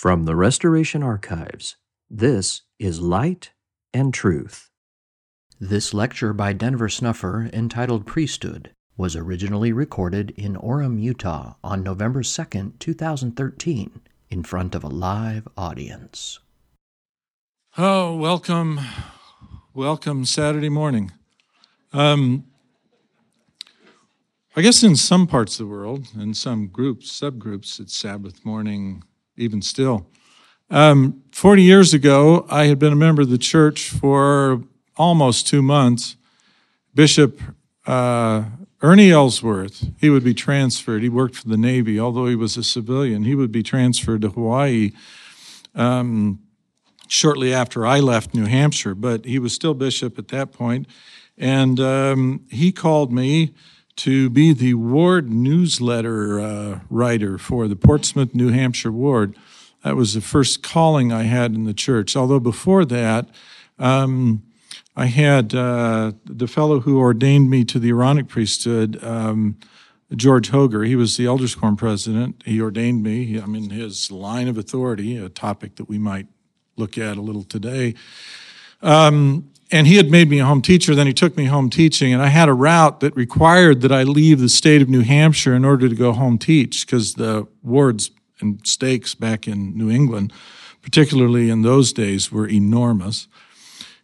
From the Restoration Archives, this is Light and Truth. This lecture by Denver Snuffer, entitled Priesthood, was originally recorded in Orem, Utah on November 2nd, 2013, in front of a live audience. Oh, welcome, welcome Saturday morning. Um, I guess in some parts of the world, in some groups, subgroups, it's Sabbath morning even still. Um, 40 years ago, I had been a member of the church for almost two months. Bishop uh, Ernie Ellsworth, he would be transferred. He worked for the Navy, although he was a civilian. He would be transferred to Hawaii um, shortly after I left New Hampshire, but he was still bishop at that point. And um, he called me to be the ward newsletter uh, writer for the Portsmouth, New Hampshire ward. That was the first calling I had in the church. Although before that, um, I had uh, the fellow who ordained me to the Aaronic priesthood, um, George Hoger. He was the Elders Quorum president. He ordained me. I mean, his line of authority, a topic that we might look at a little today. Um, and he had made me a home teacher. Then he took me home teaching, and I had a route that required that I leave the state of New Hampshire in order to go home teach because the wards and stakes back in New England, particularly in those days, were enormous.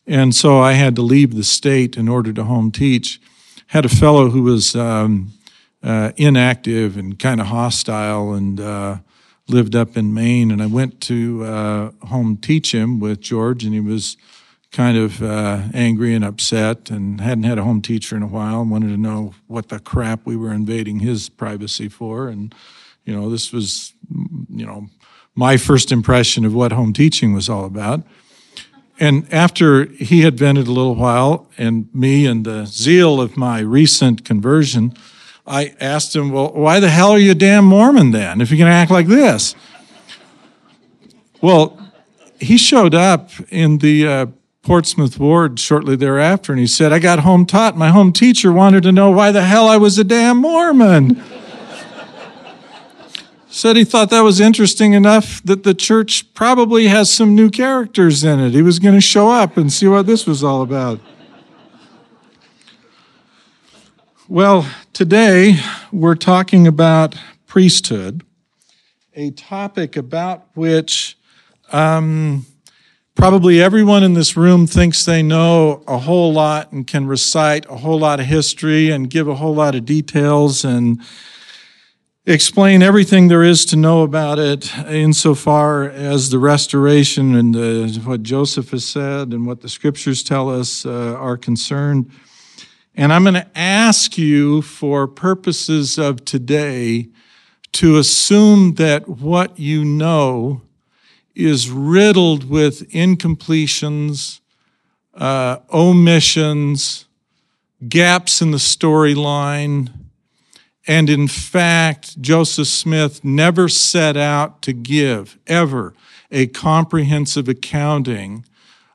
And so I had to leave the state in order to home teach. Had a fellow who was um, uh, inactive and kind of hostile and uh, lived up in Maine, and I went to uh, home teach him with George, and he was kind of uh, angry and upset and hadn't had a home teacher in a while and wanted to know what the crap we were invading his privacy for. And, you know, this was, you know, my first impression of what home teaching was all about. And after he had vented a little while, and me and the zeal of my recent conversion, I asked him, Well, why the hell are you a damn Mormon then if you're going to act like this? Well, he showed up in the uh, Portsmouth Ward shortly thereafter, and he said, I got home taught. My home teacher wanted to know why the hell I was a damn Mormon. said he thought that was interesting enough that the church probably has some new characters in it. He was going to show up and see what this was all about. Well, today we're talking about priesthood, a topic about which um, Probably everyone in this room thinks they know a whole lot and can recite a whole lot of history and give a whole lot of details and explain everything there is to know about it insofar as the restoration and the, what Joseph has said and what the scriptures tell us uh, are concerned. And I'm going to ask you, for purposes of today, to assume that what you know is riddled with incompletions, uh, omissions, gaps in the storyline. And in fact, Joseph Smith never set out to give, ever, a comprehensive accounting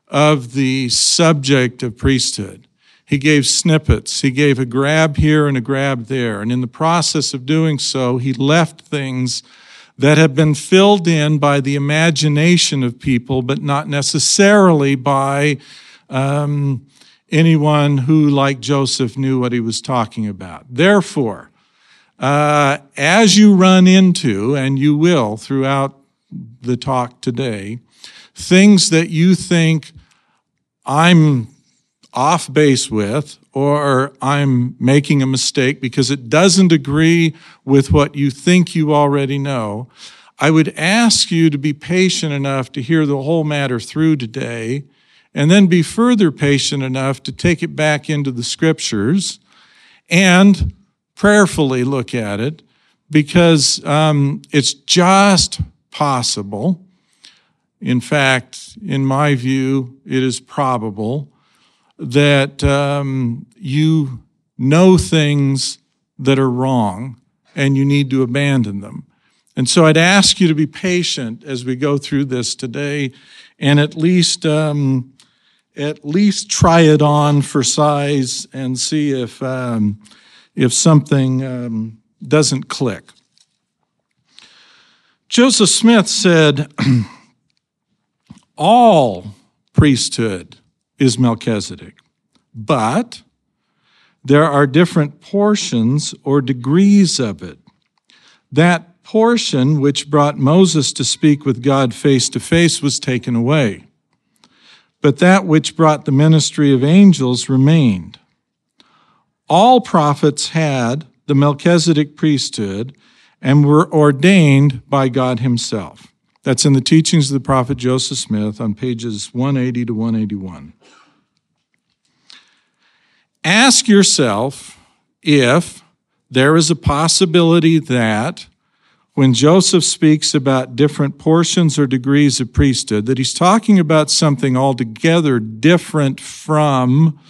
of the subject of priesthood. He gave snippets. He gave a grab here and a grab there. And in the process of doing so, he left things that have been filled in by the imagination of people, but not necessarily by um, anyone who, like Joseph, knew what he was talking about. Therefore, uh, as you run into, and you will throughout the talk today, things that you think I'm off base with, or I'm making a mistake because it doesn't agree with what you think you already know, I would ask you to be patient enough to hear the whole matter through today, and then be further patient enough to take it back into the scriptures and prayerfully look at it because um, it's just possible. In fact, in my view, it is probable that um, you know things that are wrong and you need to abandon them. And so I'd ask you to be patient as we go through this today and at least, um, at least try it on for size and see if, um, if something um, doesn't click. Joseph Smith said, All priesthood is Melchizedek, but there are different portions or degrees of it. That portion which brought Moses to speak with God face to face was taken away, but that which brought the ministry of angels remained. All prophets had the Melchizedek priesthood and were ordained by God Himself. That's in the teachings of the prophet Joseph Smith on pages 180 to 181. Ask yourself if there is a possibility that when Joseph speaks about different portions or degrees of priesthood, that he's talking about something altogether different from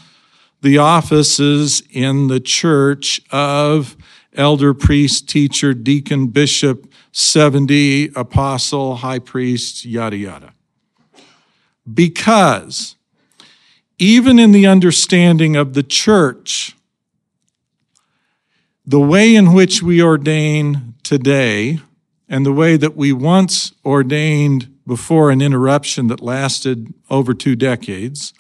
the offices in the church of elder, priest, teacher, deacon, bishop, 70, apostle, high priest, yada, yada. Because even in the understanding of the church, the way in which we ordain today and the way that we once ordained before an interruption that lasted over two decades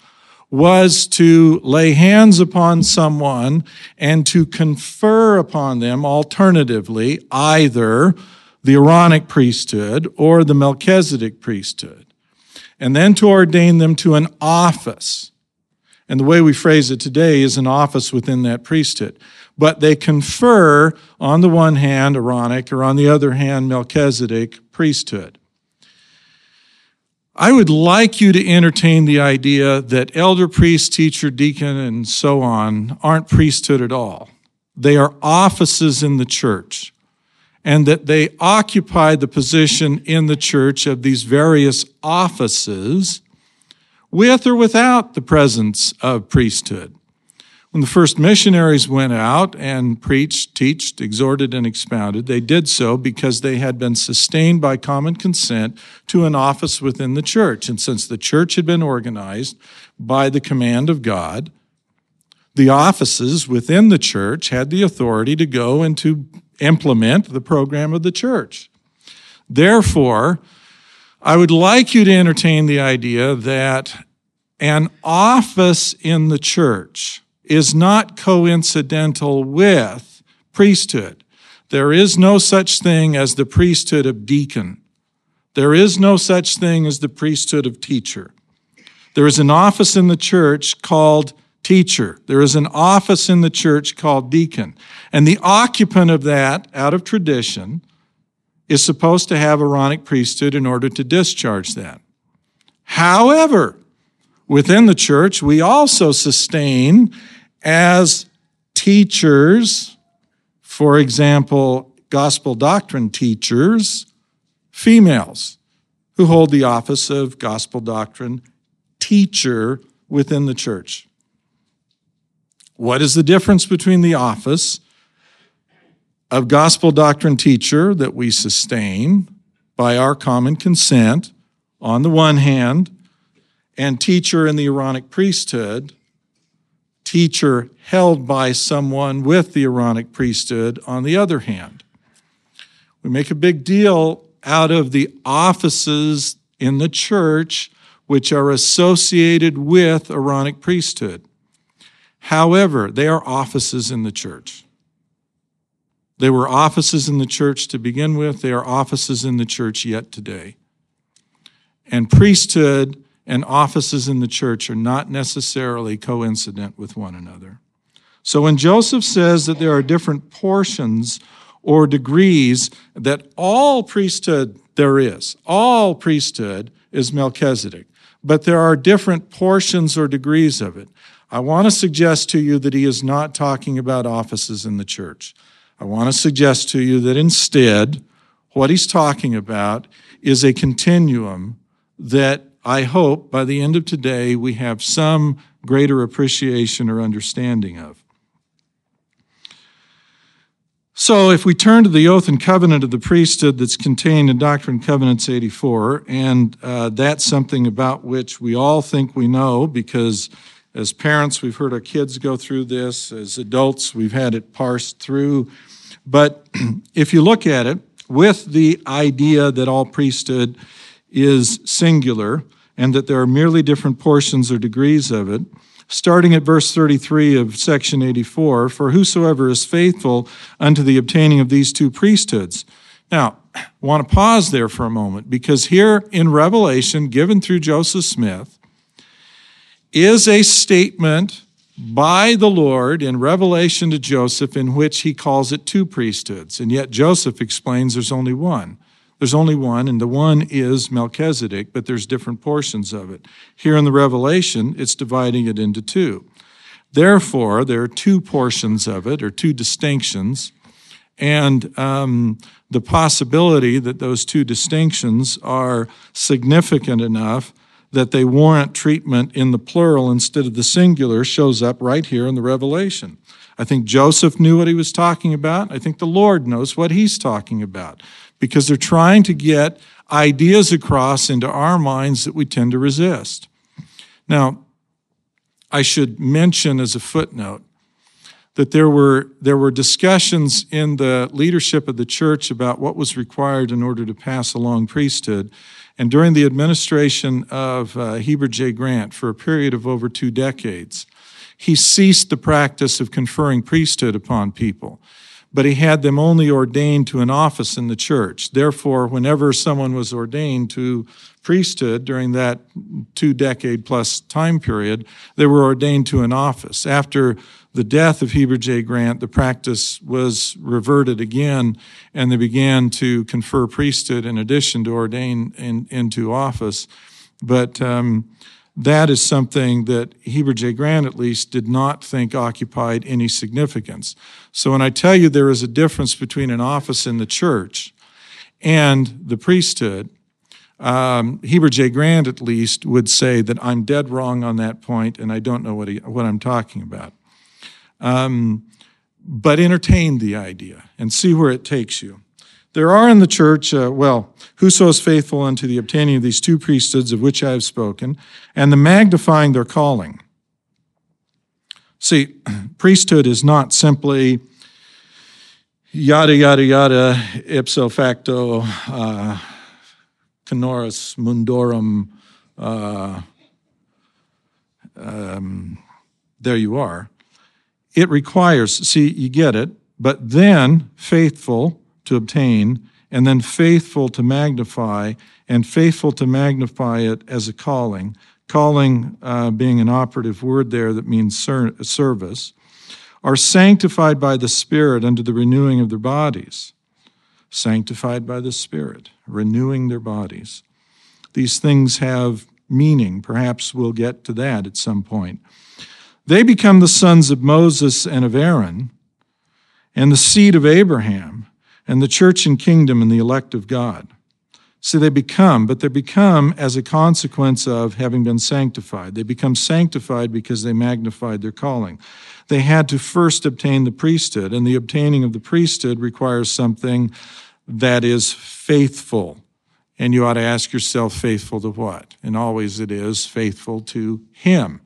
was to lay hands upon someone and to confer upon them alternatively either the Aaronic priesthood or the Melchizedek priesthood, and then to ordain them to an office. And the way we phrase it today is an office within that priesthood. But they confer on the one hand Aaronic or on the other hand Melchizedek priesthood. I would like you to entertain the idea that elder, priest, teacher, deacon, and so on aren't priesthood at all. They are offices in the church, and that they occupy the position in the church of these various offices with or without the presence of priesthood. When the first missionaries went out and preached, taught, exhorted, and expounded, they did so because they had been sustained by common consent to an office within the church. And since the church had been organized by the command of God, the offices within the church had the authority to go and to implement the program of the church. Therefore, I would like you to entertain the idea that an office in the church is not coincidental with priesthood. There is no such thing as the priesthood of deacon. There is no such thing as the priesthood of teacher. There is an office in the church called teacher. There is an office in the church called deacon. And the occupant of that, out of tradition, is supposed to have Aaronic priesthood in order to discharge that. However, within the church, we also sustain as teachers, for example, gospel doctrine teachers, females who hold the office of gospel doctrine teacher within the church. What is the difference between the office of gospel doctrine teacher that we sustain by our common consent on the one hand, and teacher in the Aaronic priesthood teacher held by someone with the Aaronic priesthood on the other hand. We make a big deal out of the offices in the church which are associated with Aaronic priesthood. However, they are offices in the church. They were offices in the church to begin with, they are offices in the church yet today. And priesthood and offices in the church are not necessarily coincident with one another. So when Joseph says that there are different portions or degrees, that all priesthood there is, all priesthood is Melchizedek, but there are different portions or degrees of it. I want to suggest to you that he is not talking about offices in the church. I want to suggest to you that instead, what he's talking about is a continuum that I hope by the end of today we have some greater appreciation or understanding of. So, if we turn to the oath and covenant of the priesthood that's contained in Doctrine and Covenants 84, and uh, that's something about which we all think we know because as parents, we've heard our kids go through this, as adults, we've had it parsed through. But if you look at it, with the idea that all priesthood is singular and that there are merely different portions or degrees of it. Starting at verse 33 of section 84 For whosoever is faithful unto the obtaining of these two priesthoods. Now, I want to pause there for a moment because here in Revelation, given through Joseph Smith, is a statement by the Lord in Revelation to Joseph in which he calls it two priesthoods. And yet Joseph explains there's only one. There's only one, and the one is Melchizedek, but there's different portions of it. Here in the Revelation, it's dividing it into two. Therefore, there are two portions of it, or two distinctions, and um, the possibility that those two distinctions are significant enough that they warrant treatment in the plural instead of the singular shows up right here in the Revelation. I think Joseph knew what he was talking about. I think the Lord knows what he's talking about because they're trying to get ideas across into our minds that we tend to resist. Now, I should mention as a footnote that there were, there were discussions in the leadership of the church about what was required in order to pass along priesthood. And during the administration of uh, Heber J. Grant for a period of over two decades, he ceased the practice of conferring priesthood upon people, but he had them only ordained to an office in the church. Therefore, whenever someone was ordained to priesthood during that two decade plus time period, they were ordained to an office. After the death of Heber J. Grant, the practice was reverted again, and they began to confer priesthood in addition to ordain in, into office. But um, that is something that Heber J. Grant, at least, did not think occupied any significance. So when I tell you there is a difference between an office in the church and the priesthood, um, Heber J. Grant, at least, would say that I'm dead wrong on that point, and I don't know what, he, what I'm talking about. Um, but entertain the idea and see where it takes you. There are in the church, uh, well, whoso is faithful unto the obtaining of these two priesthoods of which I have spoken, and the magnifying their calling. See, priesthood is not simply yada, yada, yada, ipso facto, uh, canoris mundorum, uh, um, there you are. It requires, see, you get it, but then faithful to obtain, and then faithful to magnify, and faithful to magnify it as a calling. Calling uh, being an operative word there that means ser- service, are sanctified by the Spirit unto the renewing of their bodies. Sanctified by the Spirit, renewing their bodies. These things have meaning. Perhaps we'll get to that at some point. They become the sons of Moses and of Aaron, and the seed of Abraham, and the church and kingdom and the elect of God. See, they become, but they become as a consequence of having been sanctified. They become sanctified because they magnified their calling. They had to first obtain the priesthood, and the obtaining of the priesthood requires something that is faithful. And you ought to ask yourself, faithful to what? And always it is faithful to Him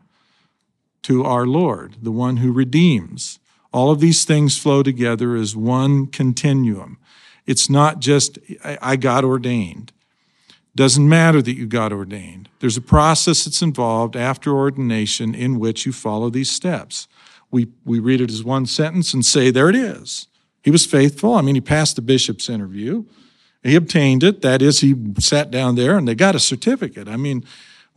to our Lord, the one who redeems. All of these things flow together as one continuum. It's not just, I got ordained. Doesn't matter that you got ordained. There's a process that's involved after ordination in which you follow these steps. We, we read it as one sentence and say, there it is. He was faithful. I mean, he passed the bishop's interview. He obtained it. That is, he sat down there and they got a certificate. I mean,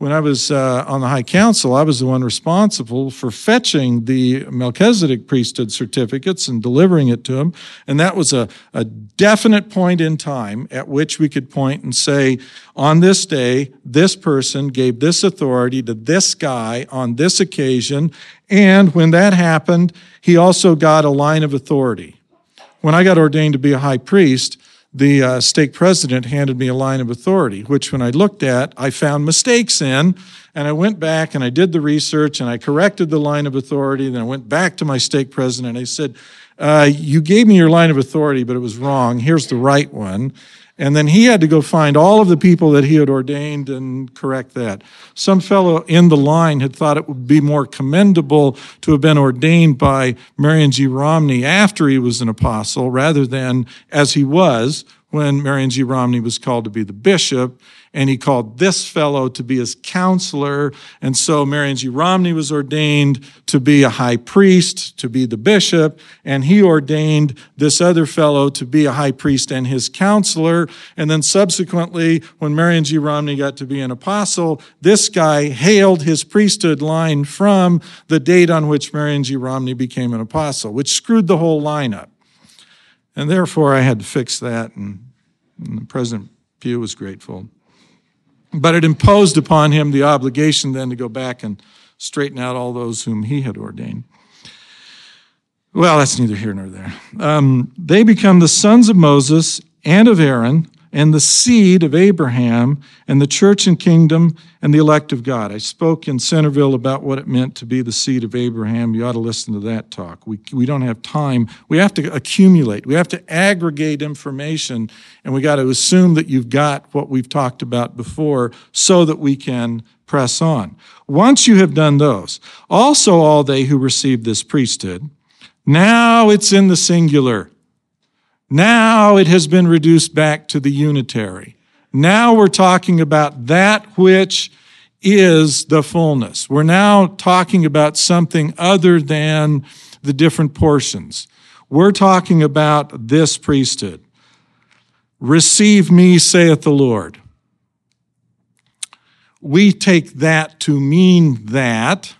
when I was uh, on the High Council, I was the one responsible for fetching the Melchizedek priesthood certificates and delivering it to him. And that was a, a definite point in time at which we could point and say, on this day, this person gave this authority to this guy on this occasion. And when that happened, he also got a line of authority. When I got ordained to be a high priest, the uh, stake president handed me a line of authority, which when I looked at, I found mistakes in. And I went back and I did the research and I corrected the line of authority. Then I went back to my stake president. And I said, uh, You gave me your line of authority, but it was wrong. Here's the right one. And then he had to go find all of the people that he had ordained and correct that. Some fellow in the line had thought it would be more commendable to have been ordained by Marion G. Romney after he was an apostle rather than as he was when Marion G. Romney was called to be the bishop, and he called this fellow to be his counselor. And so Marion G. Romney was ordained to be a high priest, to be the bishop, and he ordained this other fellow to be a high priest and his counselor. And then subsequently, when Marion G. Romney got to be an apostle, this guy hailed his priesthood line from the date on which Marion G. Romney became an apostle, which screwed the whole line up. And therefore, I had to fix that, and, and President Pugh was grateful. But it imposed upon him the obligation then to go back and straighten out all those whom he had ordained. Well, that's neither here nor there. Um, they become the sons of Moses and of Aaron and the seed of Abraham and the church and kingdom and the elect of God. I spoke in Centerville about what it meant to be the seed of Abraham. You ought to listen to that talk. We, we don't have time. We have to accumulate. We have to aggregate information and we got to assume that you've got what we've talked about before so that we can press on. Once you have done those, also all they who received this priesthood, now it's in the singular. Now it has been reduced back to the unitary. Now we're talking about that which is the fullness. We're now talking about something other than the different portions. We're talking about this priesthood. Receive me, saith the Lord. We take that to mean that,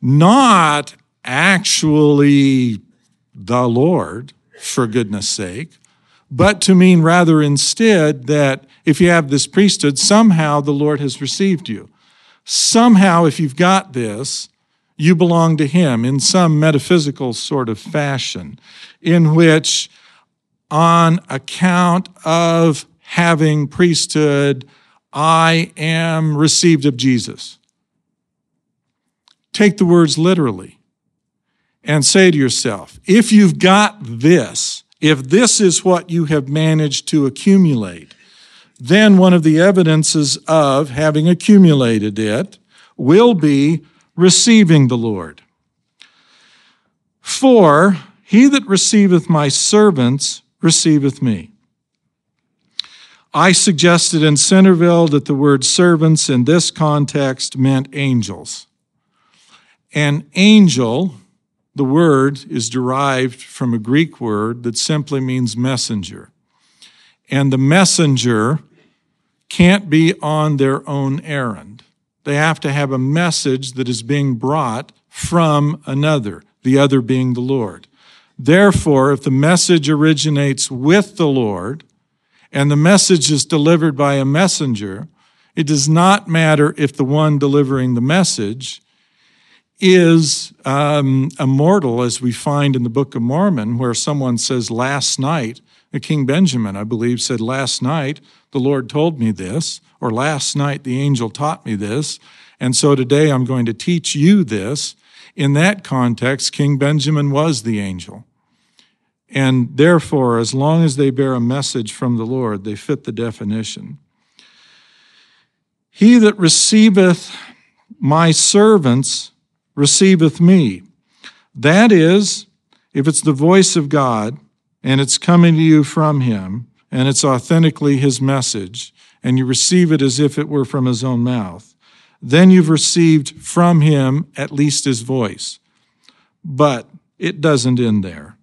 not actually the Lord, for goodness sake, but to mean rather instead that if you have this priesthood, somehow the Lord has received you. Somehow, if you've got this, you belong to Him in some metaphysical sort of fashion, in which, on account of having priesthood, I am received of Jesus. Take the words literally and say to yourself, if you've got this, if this is what you have managed to accumulate, then one of the evidences of having accumulated it will be receiving the Lord. For he that receiveth my servants receiveth me. I suggested in Centerville that the word servants in this context meant angels. An angel the word is derived from a Greek word that simply means messenger. And the messenger can't be on their own errand. They have to have a message that is being brought from another, the other being the Lord. Therefore, if the message originates with the Lord and the message is delivered by a messenger, it does not matter if the one delivering the message is um, immortal, as we find in the Book of Mormon, where someone says, Last night, King Benjamin, I believe, said, Last night the Lord told me this, or last night the angel taught me this, and so today I'm going to teach you this. In that context, King Benjamin was the angel. And therefore, as long as they bear a message from the Lord, they fit the definition. He that receiveth my servants receiveth me. That is, if it's the voice of God and it's coming to you from Him and it's authentically His message and you receive it as if it were from His own mouth, then you've received from Him at least His voice. But it doesn't end there.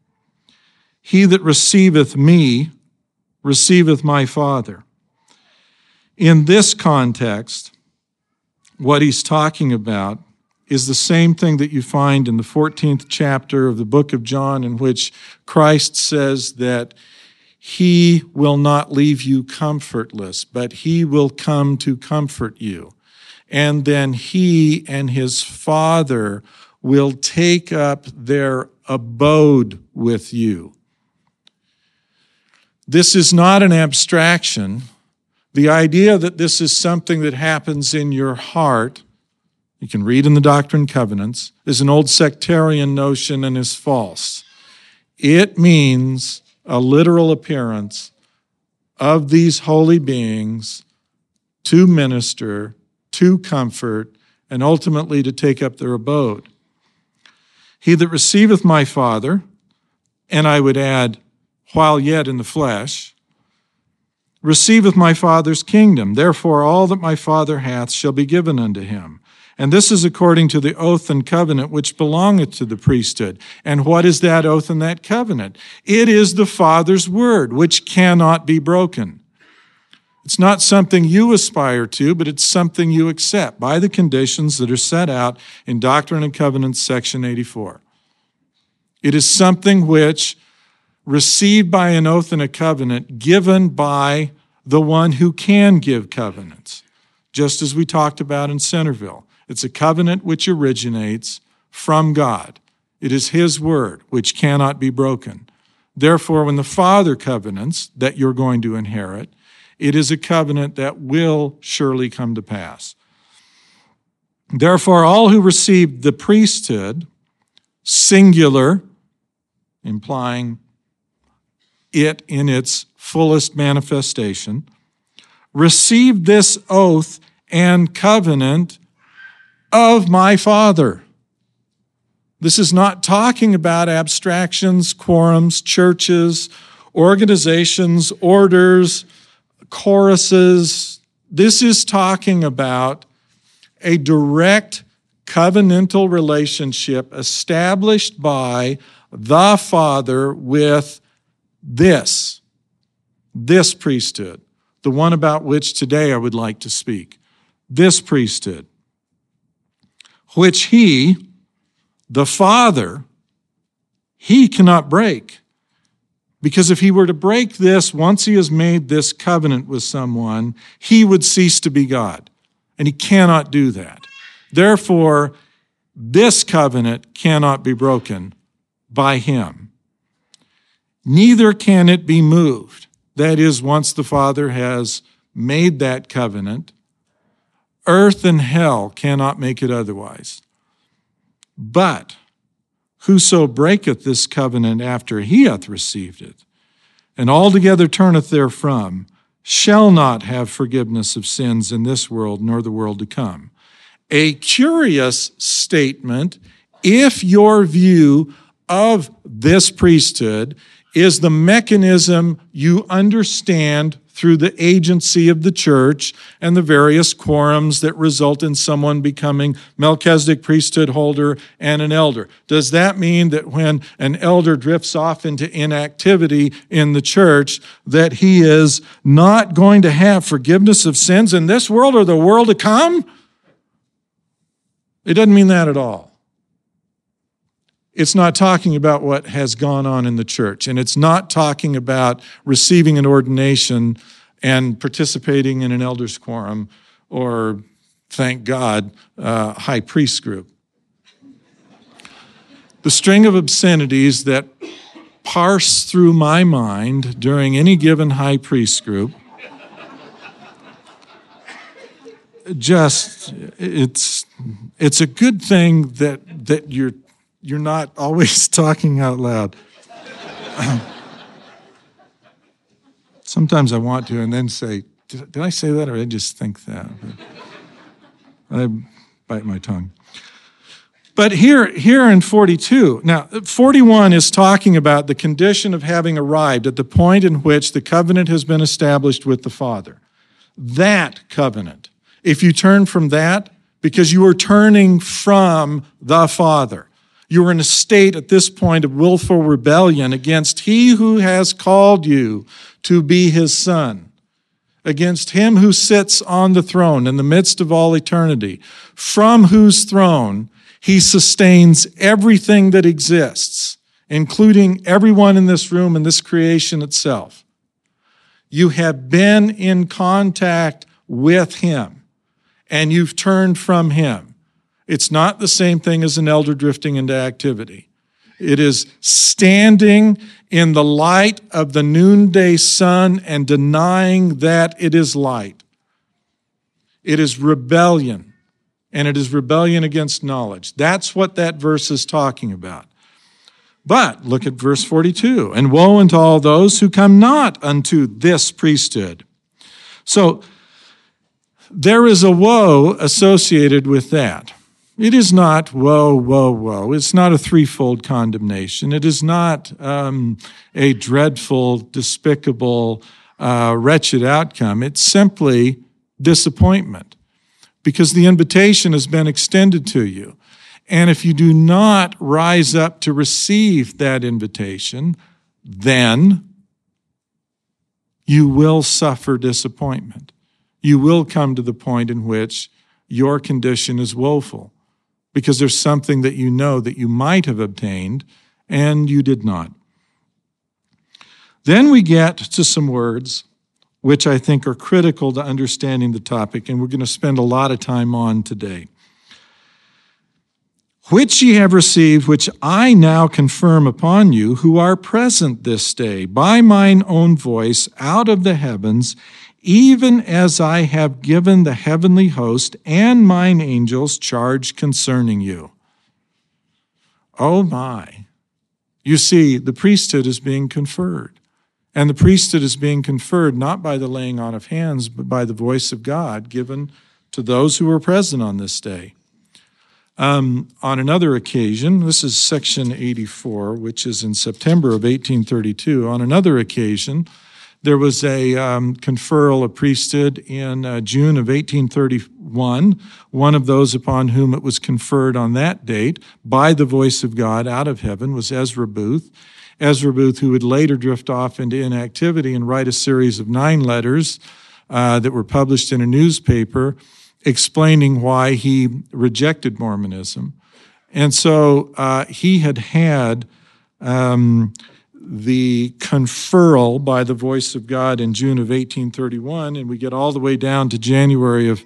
He that receiveth me receiveth my Father. In this context, what he's talking about is the same thing that you find in the 14th chapter of the book of John, in which Christ says that he will not leave you comfortless, but he will come to comfort you. And then he and his father will take up their abode with you. This is not an abstraction. The idea that this is something that happens in your heart you can read in the Doctrine and Covenants, is an old sectarian notion and is false. It means a literal appearance of these holy beings to minister, to comfort, and ultimately to take up their abode. He that receiveth my Father, and I would add, while yet in the flesh, receiveth my Father's kingdom. Therefore, all that my Father hath shall be given unto him. And this is according to the oath and covenant which belongeth to the priesthood. And what is that oath and that covenant? It is the Father's word, which cannot be broken. It's not something you aspire to, but it's something you accept by the conditions that are set out in Doctrine and Covenants, section 84. It is something which received by an oath and a covenant given by the one who can give covenants, just as we talked about in Centerville. It's a covenant which originates from God. It is His word, which cannot be broken. Therefore, when the Father covenants that you're going to inherit, it is a covenant that will surely come to pass. Therefore, all who received the priesthood, singular, implying it in its fullest manifestation, received this oath and covenant of my Father. This is not talking about abstractions, quorums, churches, organizations, orders, choruses. This is talking about a direct covenantal relationship established by the Father with this, this priesthood, the one about which today I would like to speak, this priesthood, which he, the Father, he cannot break. Because if he were to break this, once he has made this covenant with someone, he would cease to be God. And he cannot do that. Therefore, this covenant cannot be broken by him neither can it be moved. That is, once the Father has made that covenant, earth and hell cannot make it otherwise. But whoso breaketh this covenant after he hath received it, and altogether turneth therefrom, shall not have forgiveness of sins in this world nor the world to come. A curious statement if your view of this priesthood is the mechanism you understand through the agency of the church and the various quorums that result in someone becoming Melchizedek priesthood holder and an elder. Does that mean that when an elder drifts off into inactivity in the church, that he is not going to have forgiveness of sins in this world or the world to come? It doesn't mean that at all it's not talking about what has gone on in the church, and it's not talking about receiving an ordination and participating in an elders quorum or, thank God, uh, high priest group. The string of obscenities that parse through my mind during any given high priest group just it's it's a good thing that that you're you're not always talking out loud. Sometimes I want to and then say, did, did, I say that or did I just think that? But I bite my tongue. But here, here in 42, now 41 is talking about the condition of having arrived at the point in which the covenant has been established with the Father. That covenant. If you turn from that, because you are turning from the Father. You are in a state at this point of willful rebellion against he who has called you to be his son, against him who sits on the throne in the midst of all eternity, from whose throne he sustains everything that exists, including everyone in this room and this creation itself. You have been in contact with him and you've turned from him. It's not the same thing as an elder drifting into activity. It is standing in the light of the noonday sun and denying that it is light. It is rebellion, and it is rebellion against knowledge. That's what that verse is talking about. But look at verse 42 and woe unto all those who come not unto this priesthood. So there is a woe associated with that. It is not woe, woe, woe. It's not a threefold condemnation. It is not um, a dreadful, despicable, uh, wretched outcome. It's simply disappointment because the invitation has been extended to you. And if you do not rise up to receive that invitation, then you will suffer disappointment. You will come to the point in which your condition is woeful because there's something that you know that you might have obtained and you did not. Then we get to some words which I think are critical to understanding the topic, and we're going to spend a lot of time on today. Which ye have received, which I now confirm upon you, who are present this day, by mine own voice out of the heavens, even as I have given the heavenly host and mine angels charge concerning you. Oh my. You see, the priesthood is being conferred. And the priesthood is being conferred not by the laying on of hands, but by the voice of God given to those who were present on this day. Um, on another occasion, this is section 84, which is in September of 1832. On another occasion, there was a um, conferral of priesthood in uh, June of 1831. One of those upon whom it was conferred on that date by the voice of God out of heaven was Ezra Booth. Ezra Booth, who would later drift off into inactivity and write a series of nine letters uh, that were published in a newspaper explaining why he rejected Mormonism. And so uh, he had had um, the conferral by the voice of God in June of 1831, and we get all the way down to January of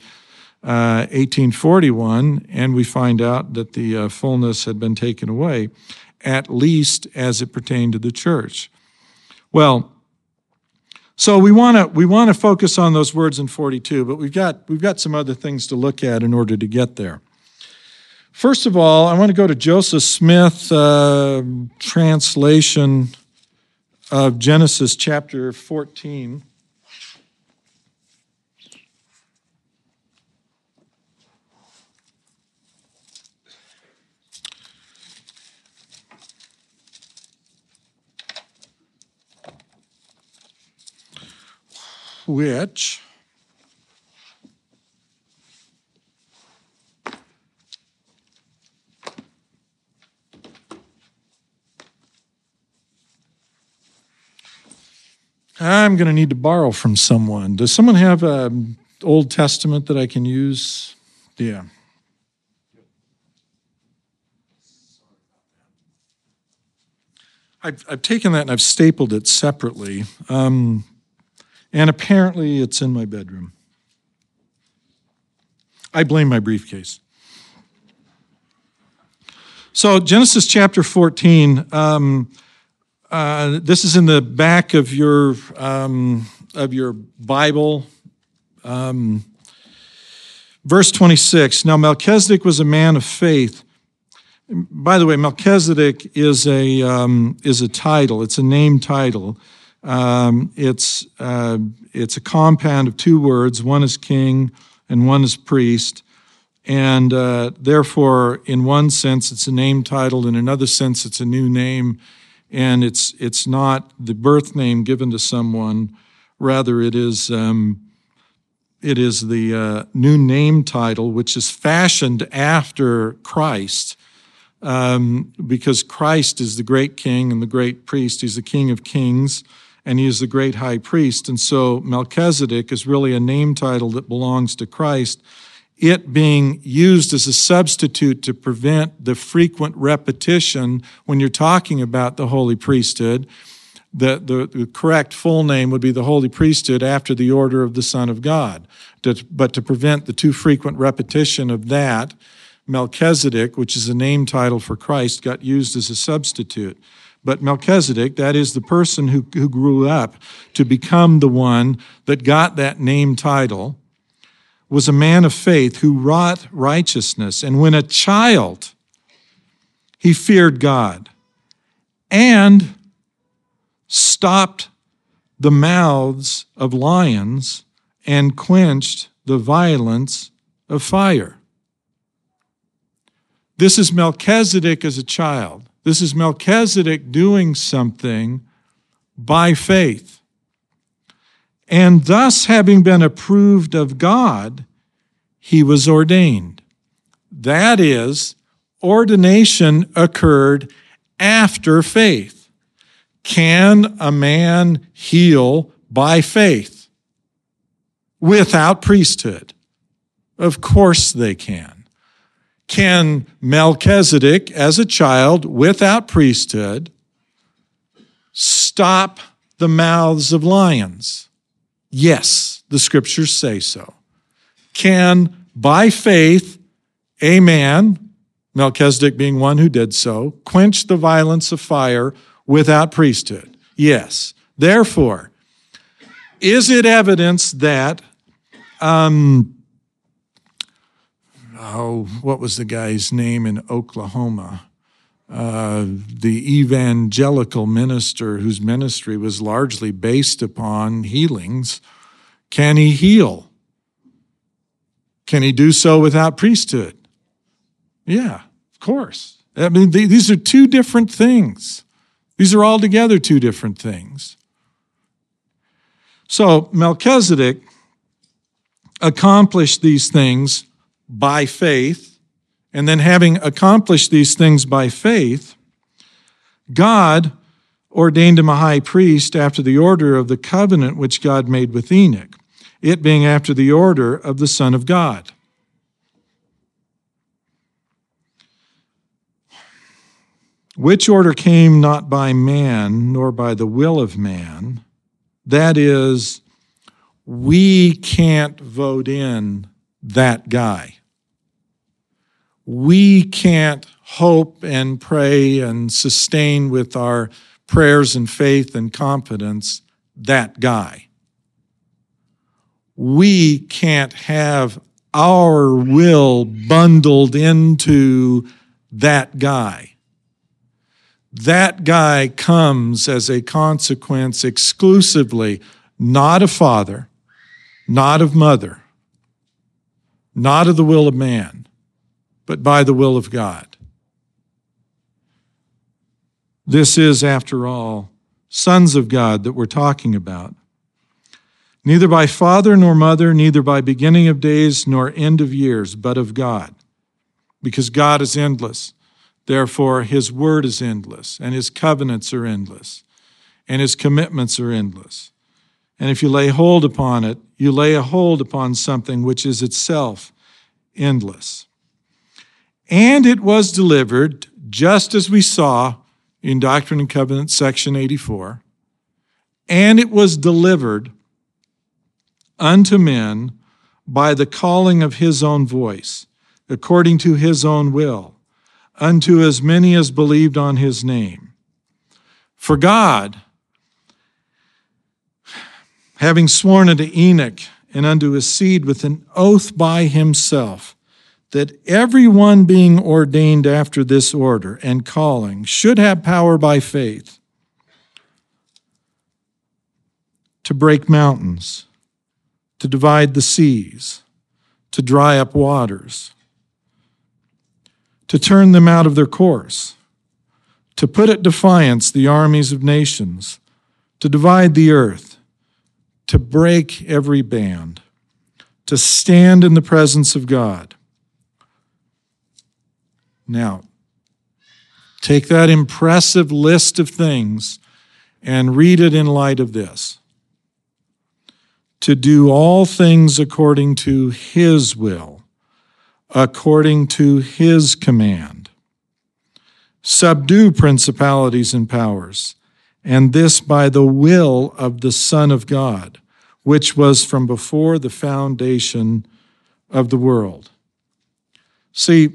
uh, 1841, and we find out that the uh, fullness had been taken away at least as it pertained to the church. Well, so we want to we want to focus on those words in 42, but we've got we've got some other things to look at in order to get there. First of all, I want to go to Joseph Smith uh, translation of Genesis chapter 14. which I'm going to need to borrow from someone. Does someone have an Old Testament that I can use? Yeah. I've, I've taken that and I've stapled it separately. Um, and apparently it's in my bedroom. I blame my briefcase. So, Genesis chapter 14, um, uh, this is in the back of your, um, of your Bible. Um, verse 26 Now Melchizedek was a man of faith. By the way, Melchizedek is a, um, is a title, it's a name title. Um, it's, uh, it's a compound of two words one is king and one is priest. And uh, therefore, in one sense, it's a name title, in another sense, it's a new name. And it's, it's not the birth name given to someone, rather, it is, um, it is the uh, new name title, which is fashioned after Christ. Um, because Christ is the great king and the great priest. He's the king of kings and he is the great high priest. And so Melchizedek is really a name title that belongs to Christ, it being used as a substitute to prevent the frequent repetition when you're talking about the holy priesthood. The, the, the, correct full name would be the holy priesthood after the order of the Son of God. To, but to prevent the too frequent repetition of that, Melchizedek, which is a name title for Christ, got used as a substitute. But Melchizedek, that is the person who, who grew up to become the one that got that name title, was a man of faith who wrought righteousness. And when a child, he feared God and stopped the mouths of lions and quenched the violence of fire. This is Melchizedek as a child. This is Melchizedek doing something by faith. And thus, having been approved of God, he was ordained. That is, ordination occurred after faith. Can a man heal by faith without priesthood? Of course they can. Can Melchizedek, as a child without priesthood, stop the mouths of lions? Yes, the scriptures say so. Can, by faith, a man, Melchizedek being one who did so, quench the violence of fire without priesthood? Yes. Therefore, is it evidence that, um, oh, what was the guy's name in Oklahoma? Uh, the evangelical minister whose ministry was largely based upon healings. Can he heal? Can he do so without priesthood? Yeah, of course. I mean, these are two different things. These are altogether two different things. So Melchizedek accomplished these things by faith, and then having accomplished these things by faith, God ordained him a high priest after the order of the covenant which God made with Enoch, it being after the order of the Son of God. Which order came not by man, nor by the will of man, that is, we can't vote in that guy. We can't hope and pray and sustain with our prayers and faith and confidence that guy. We can't have our will bundled into that guy that guy comes as a consequence exclusively not of father, not of mother, not of the will of man, but by the will of God. This is, after all, sons of God that we're talking about. Neither by father nor mother, neither by beginning of days nor end of years, but of God, because God is endless. Therefore, his word is endless, and his covenants are endless, and his commitments are endless. And if you lay hold upon it, you lay a hold upon something which is itself endless. And it was delivered, just as we saw in Doctrine and Covenants, section 84, and it was delivered unto men by the calling of his own voice, according to his own will unto as many as believed on his name. For God, having sworn unto Enoch and unto his seed with an oath by himself, that every one being ordained after this order and calling should have power by faith to break mountains, to divide the seas, to dry up waters to turn them out of their course, to put at defiance the armies of nations, to divide the earth, to break every band, to stand in the presence of God. Now, take that impressive list of things and read it in light of this. To do all things according to His will according to his command. Subdue principalities and powers, and this by the will of the Son of God, which was from before the foundation of the world. See,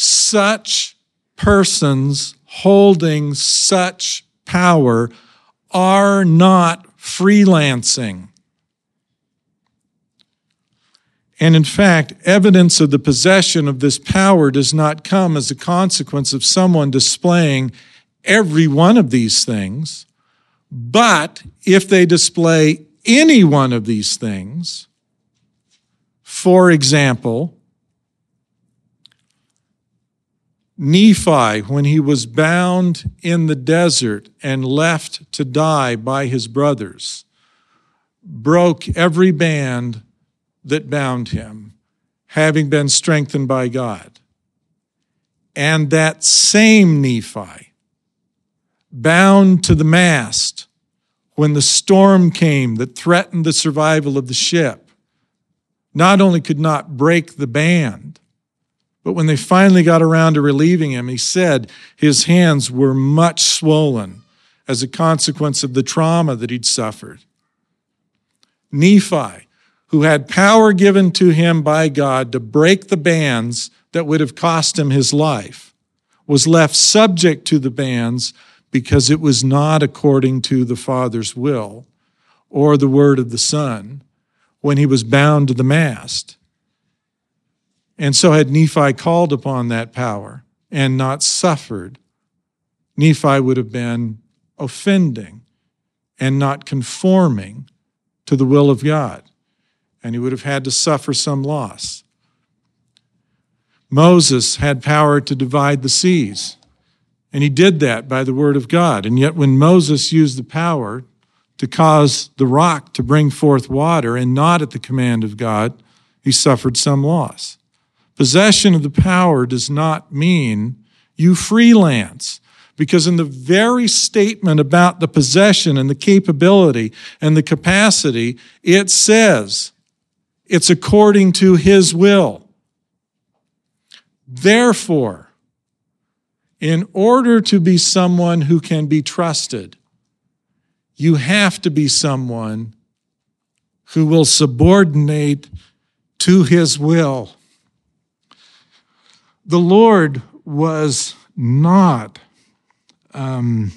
such persons holding such power are not freelancing. And in fact, evidence of the possession of this power does not come as a consequence of someone displaying every one of these things. But if they display any one of these things, for example, Nephi, when he was bound in the desert and left to die by his brothers, broke every band that bound him, having been strengthened by God. And that same Nephi, bound to the mast when the storm came that threatened the survival of the ship, not only could not break the band, but when they finally got around to relieving him, he said his hands were much swollen as a consequence of the trauma that he'd suffered. Nephi, who had power given to him by God to break the bands that would have cost him his life, was left subject to the bands because it was not according to the Father's will or the word of the Son when he was bound to the mast. And so, had Nephi called upon that power and not suffered, Nephi would have been offending and not conforming to the will of God, and he would have had to suffer some loss. Moses had power to divide the seas, and he did that by the word of God. And yet, when Moses used the power to cause the rock to bring forth water and not at the command of God, he suffered some loss. Possession of the power does not mean you freelance. Because in the very statement about the possession and the capability and the capacity, it says it's according to his will. Therefore, in order to be someone who can be trusted, you have to be someone who will subordinate to his will the Lord was not um,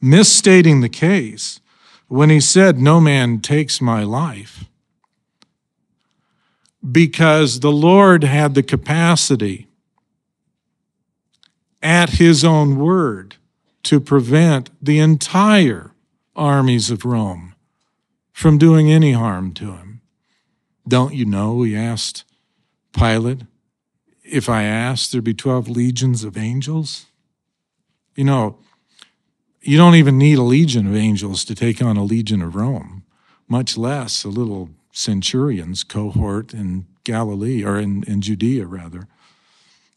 misstating the case when he said, No man takes my life. Because the Lord had the capacity at his own word to prevent the entire armies of Rome from doing any harm to him. Don't you know? He asked Pilate if I asked, there'd be 12 legions of angels. You know, you don't even need a legion of angels to take on a legion of Rome, much less a little centurions cohort in Galilee or in, in Judea, rather.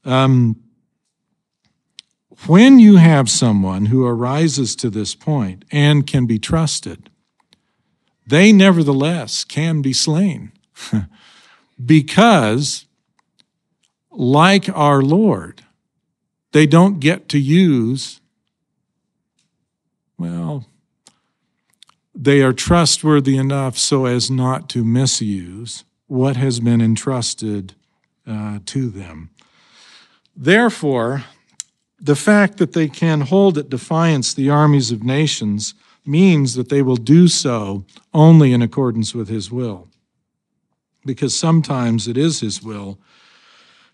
Um, when you have someone who arises to this point and can be trusted, they nevertheless can be slain because like our Lord, they don't get to use, well, they are trustworthy enough so as not to misuse what has been entrusted uh, to them. Therefore, the fact that they can hold at defiance the armies of nations means that they will do so only in accordance with his will. Because sometimes it is his will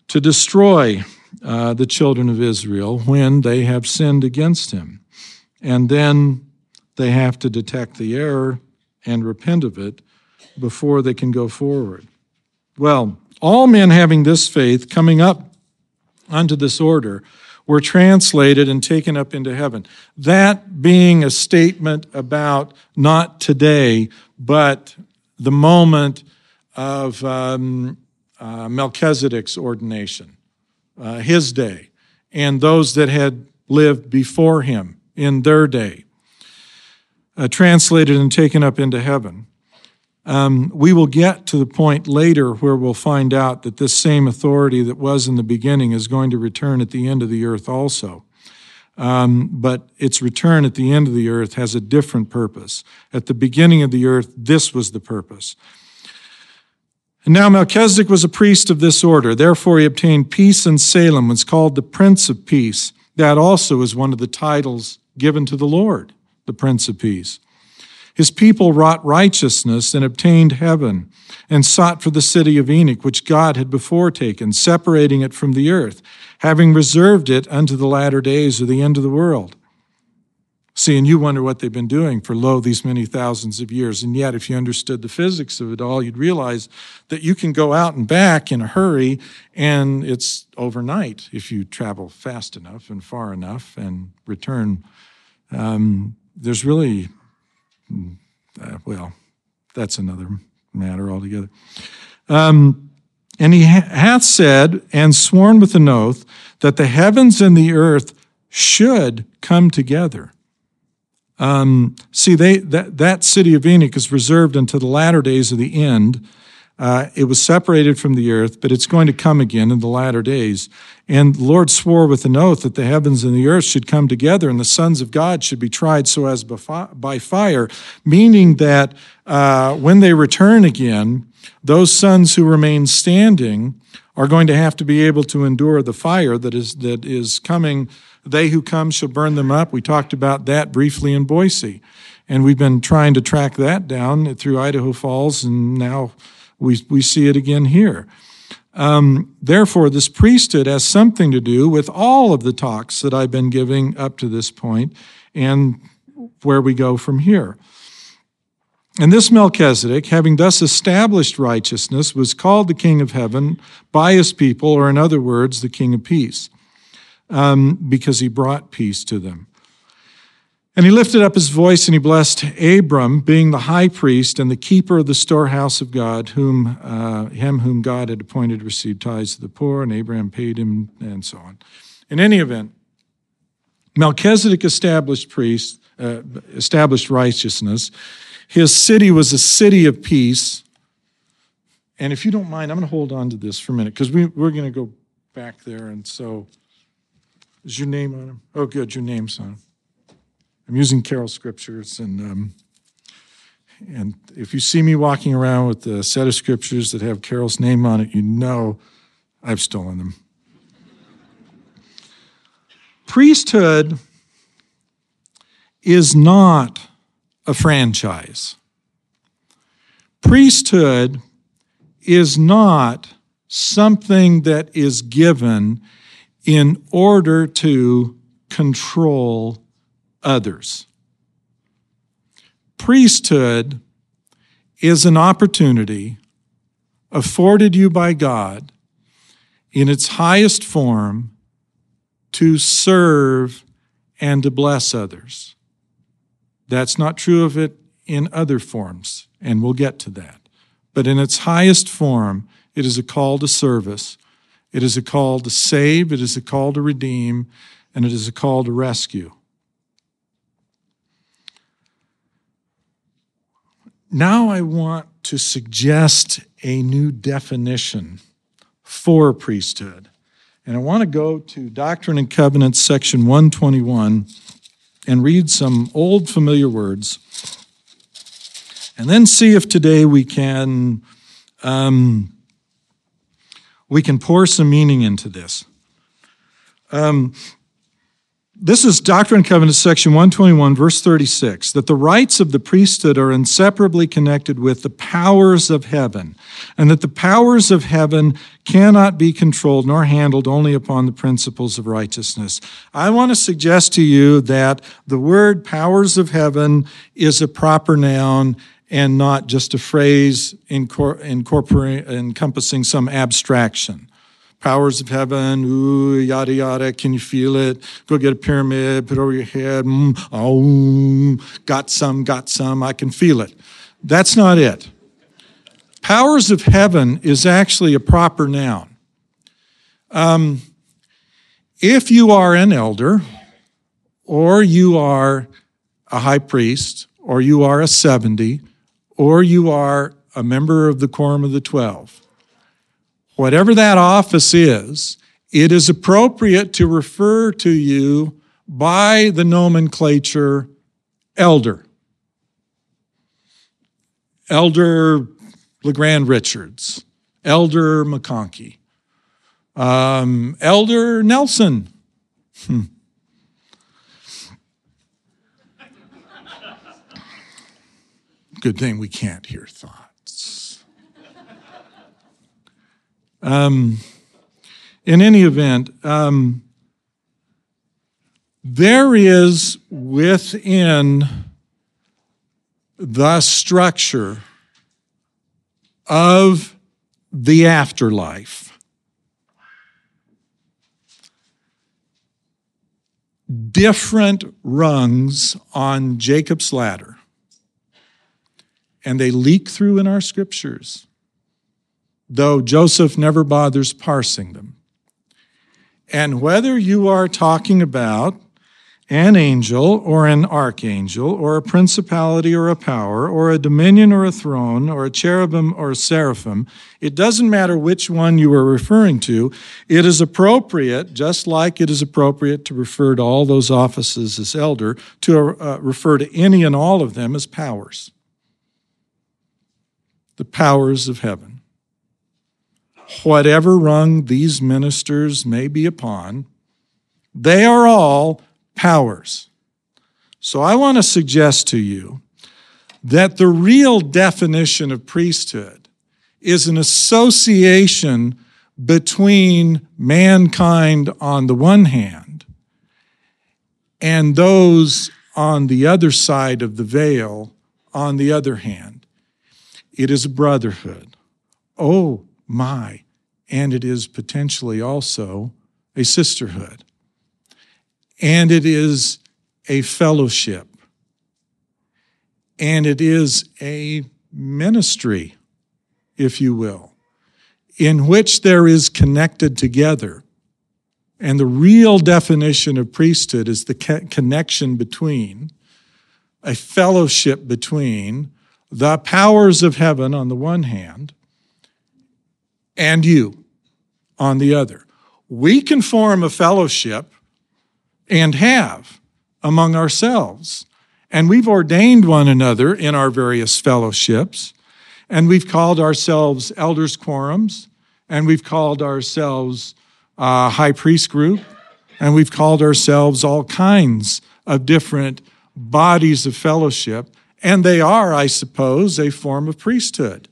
to destroy uh, the children of Israel when they have sinned against him. And then they have to detect the error and repent of it before they can go forward. Well, all men having this faith coming up unto this order were translated and taken up into heaven. That being a statement about not today, but the moment of um, uh, Melchizedek's ordination, uh, his day, and those that had lived before him in their day, uh, translated and taken up into heaven. Um, we will get to the point later where we'll find out that this same authority that was in the beginning is going to return at the end of the earth also. Um, but its return at the end of the earth has a different purpose. At the beginning of the earth, this was the purpose and now Melchizedek was a priest of this order. Therefore, he obtained peace in Salem, was called the Prince of Peace. That also is one of the titles given to the Lord, the Prince of Peace. His people wrought righteousness and obtained heaven, and sought for the city of Enoch, which God had before taken, separating it from the earth, having reserved it unto the latter days or the end of the world. See, and you wonder what they've been doing for lo these many thousands of years. And yet, if you understood the physics of it all, you'd realize that you can go out and back in a hurry, and it's overnight if you travel fast enough and far enough and return. Um, there's really, uh, well, that's another matter altogether. Um, and he ha- hath said and sworn with an oath that the heavens and the earth should come together um, see, they that, that city of Enoch is reserved until the latter days of the end. Uh, it was separated from the earth, but it's going to come again in the latter days. And the Lord swore with an oath that the heavens and the earth should come together, and the sons of God should be tried so as by fire, meaning that uh, when they return again, those sons who remain standing are going to have to be able to endure the fire that is that is coming they who come shall burn them up. We talked about that briefly in Boise. And we've been trying to track that down through Idaho Falls, and now we, we see it again here. Um, therefore, this priesthood has something to do with all of the talks that I've been giving up to this point and where we go from here. And this Melchizedek, having thus established righteousness, was called the King of Heaven by his people, or in other words, the King of Peace um, because he brought peace to them. And he lifted up his voice and he blessed Abram, being the high priest and the keeper of the storehouse of God, whom uh, him whom God had appointed to receive tithes to the poor, and Abraham paid him, and so on. In any event, Melchizedek established priest, uh, established righteousness. His city was a city of peace. And if you don't mind, I'm going to hold on to this for a minute because we, we're going to go back there. And so is your name on them? Oh, good, your name's on them. I'm using Carol scriptures, and um, and if you see me walking around with a set of scriptures that have Carol's name on it, you know I've stolen them. Priesthood is not a franchise. Priesthood is not something that is given in order to control others. Priesthood is an opportunity afforded you by God in its highest form to serve and to bless others. That's not true of it in other forms, and we'll get to that. But in its highest form, it is a call to service it is a call to save, it is a call to redeem, and it is a call to rescue. Now I want to suggest a new definition for priesthood. And I want to go to Doctrine and Covenants, section 121, and read some old familiar words, and then see if today we can um, we can pour some meaning into this. Um, this is Doctrine and Covenants, section 121, verse 36, that the rights of the priesthood are inseparably connected with the powers of heaven, and that the powers of heaven cannot be controlled nor handled only upon the principles of righteousness. I want to suggest to you that the word powers of heaven is a proper noun and not just a phrase encompassing some abstraction. Powers of heaven, ooh, yada yada, can you feel it? Go get a pyramid, put it over your head, mm, oh, got some, got some, I can feel it. That's not it. Powers of heaven is actually a proper noun. Um, if you are an elder, or you are a high priest, or you are a 70, or you are a member of the Quorum of the Twelve. Whatever that office is, it is appropriate to refer to you by the nomenclature elder. Elder LeGrand Richards, Elder McConkie, um, Elder Nelson. Good thing we can't hear thoughts. Um, in any event, um, there is within the structure of the afterlife different rungs on Jacob's ladder. And they leak through in our scriptures, though Joseph never bothers parsing them. And whether you are talking about an angel or an archangel or a principality or a power or a dominion or a throne or a cherubim or a seraphim, it doesn't matter which one you are referring to. It is appropriate, just like it is appropriate to refer to all those offices as elder, to uh, refer to any and all of them as powers. The powers of heaven. Whatever rung these ministers may be upon, they are all powers. So I want to suggest to you that the real definition of priesthood is an association between mankind on the one hand and those on the other side of the veil on the other hand. It is a brotherhood. Oh my. And it is potentially also a sisterhood and it is a fellowship, and it is a ministry, if you will, in which there is connected together. And the real definition of priesthood is the connection between, a fellowship between the powers of heaven on the one hand and you on the other. We can form a fellowship and have among ourselves. And we've ordained one another in our various fellowships, and we've called ourselves elders' quorums, and we've called ourselves uh, high priest group, and we've called ourselves all kinds of different bodies of fellowship, and they are, I suppose, a form of priesthood.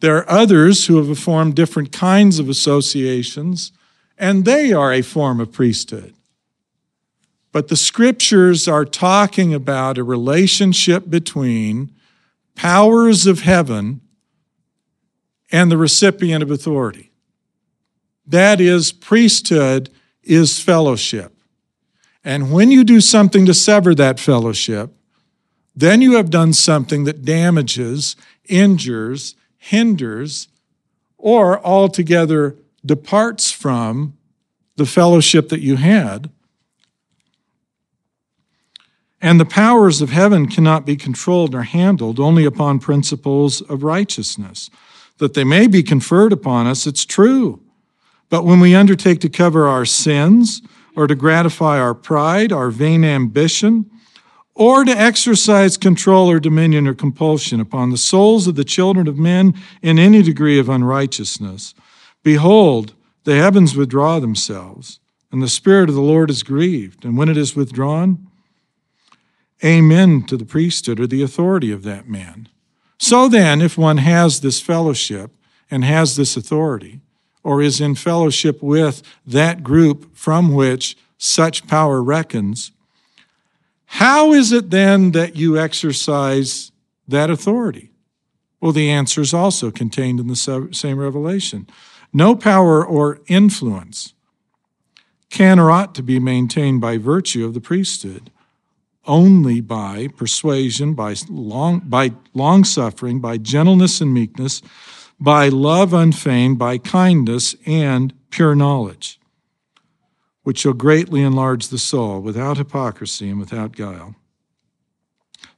There are others who have formed different kinds of associations and they are a form of priesthood. But the scriptures are talking about a relationship between powers of heaven and the recipient of authority. That is, priesthood is fellowship. And when you do something to sever that fellowship, then you have done something that damages, injures, hinders, or altogether departs from the fellowship that you had. And the powers of heaven cannot be controlled or handled only upon principles of righteousness. That they may be conferred upon us, it's true. But when we undertake to cover our sins, or to gratify our pride, our vain ambition, or to exercise control or dominion or compulsion upon the souls of the children of men in any degree of unrighteousness, Behold, the heavens withdraw themselves, and the Spirit of the Lord is grieved. And when it is withdrawn, amen to the priesthood or the authority of that man. So then, if one has this fellowship and has this authority, or is in fellowship with that group from which such power reckons, how is it then that you exercise that authority? Well, the answer is also contained in the same revelation. No power or influence can or ought to be maintained by virtue of the priesthood, only by persuasion, by long, by long suffering, by gentleness and meekness, by love unfeigned, by kindness and pure knowledge, which shall greatly enlarge the soul without hypocrisy and without guile.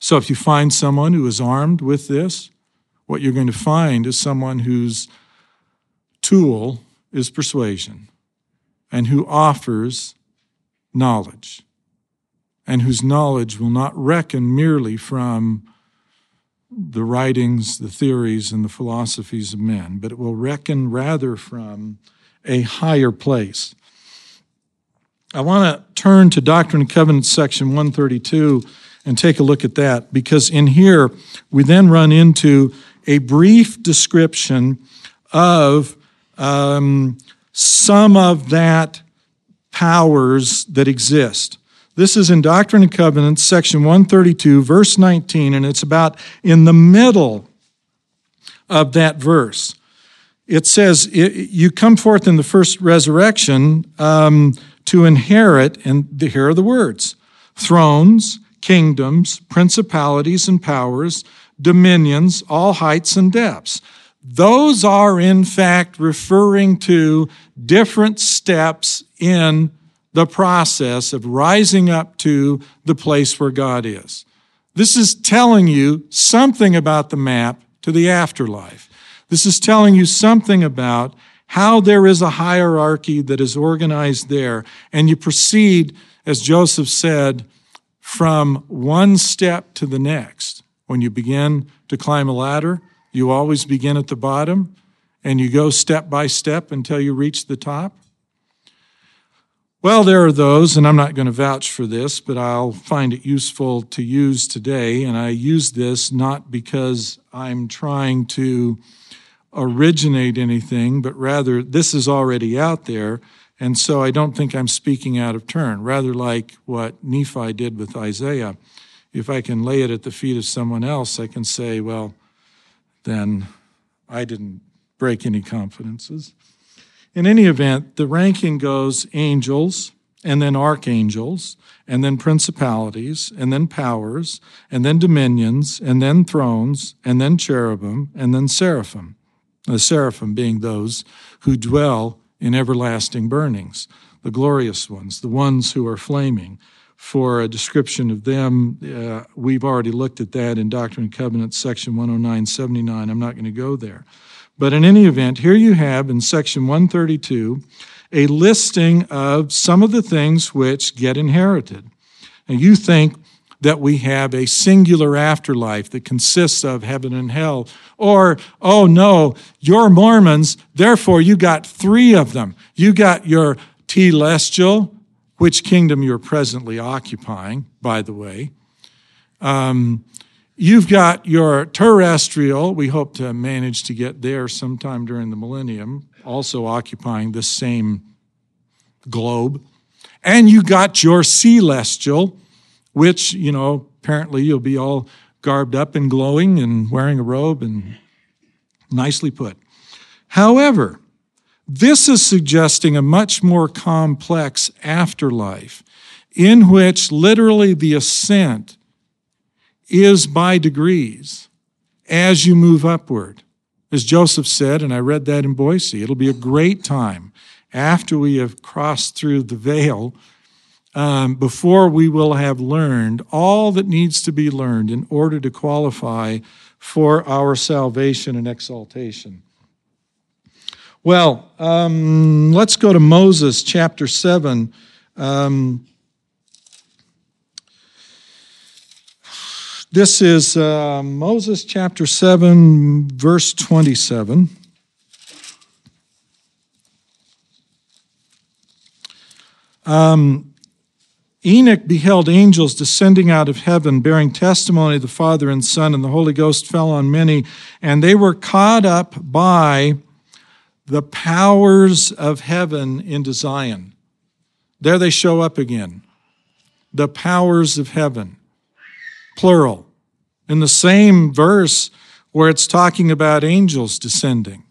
So if you find someone who is armed with this, what you're going to find is someone whose tool is persuasion, and who offers knowledge, and whose knowledge will not reckon merely from the writings, the theories, and the philosophies of men, but it will reckon rather from a higher place. I want to turn to Doctrine and Covenants, section 132, and take a look at that, because in here we then run into a brief description of um, some of that powers that exist. This is in Doctrine and Covenants, section 132, verse 19, and it's about in the middle of that verse. It says, You come forth in the first resurrection um, to inherit, and here are the words thrones, kingdoms, principalities and powers, dominions, all heights and depths. Those are, in fact, referring to different steps in the process of rising up to the place where God is. This is telling you something about the map to the afterlife. This is telling you something about how there is a hierarchy that is organized there. And you proceed, as Joseph said, from one step to the next. When you begin to climb a ladder, you always begin at the bottom and you go step by step until you reach the top. Well, there are those, and I'm not going to vouch for this, but I'll find it useful to use today. And I use this not because I'm trying to originate anything, but rather this is already out there. And so I don't think I'm speaking out of turn, rather like what Nephi did with Isaiah. If I can lay it at the feet of someone else, I can say, well, then I didn't break any confidences. In any event, the ranking goes angels, and then archangels, and then principalities, and then powers, and then dominions, and then thrones, and then cherubim, and then seraphim. The seraphim being those who dwell in everlasting burnings, the glorious ones, the ones who are flaming. For a description of them, uh, we've already looked at that in Doctrine and Covenants, section 10979. I'm not going to go there. But in any event, here you have in section 132 a listing of some of the things which get inherited. And you think that we have a singular afterlife that consists of heaven and hell. Or, oh no, you're Mormons, therefore you got three of them. You got your telestial, which kingdom you're presently occupying, by the way. Um, You've got your terrestrial, we hope to manage to get there sometime during the millennium, also occupying the same globe. And you got your celestial, which, you know, apparently you'll be all garbed up and glowing and wearing a robe and nicely put. However, this is suggesting a much more complex afterlife in which literally the ascent is by degrees as you move upward. As Joseph said, and I read that in Boise, it'll be a great time after we have crossed through the veil, um, before we will have learned all that needs to be learned in order to qualify for our salvation and exaltation. Well, um, let's go to Moses chapter 7. Um, This is uh, Moses chapter 7, verse 27. Um, Enoch beheld angels descending out of heaven, bearing testimony of the Father and Son, and the Holy Ghost fell on many, and they were caught up by the powers of heaven into Zion. There they show up again. The powers of heaven plural, in the same verse where it's talking about angels descending.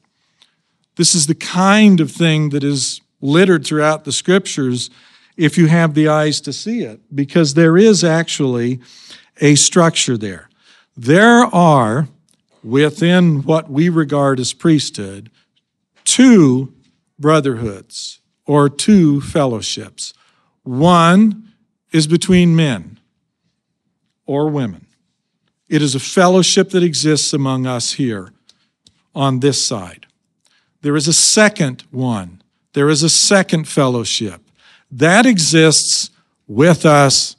This is the kind of thing that is littered throughout the scriptures if you have the eyes to see it, because there is actually a structure there. There are, within what we regard as priesthood, two brotherhoods or two fellowships. One is between men, or women. It is a fellowship that exists among us here on this side. There is a second one. There is a second fellowship that exists with us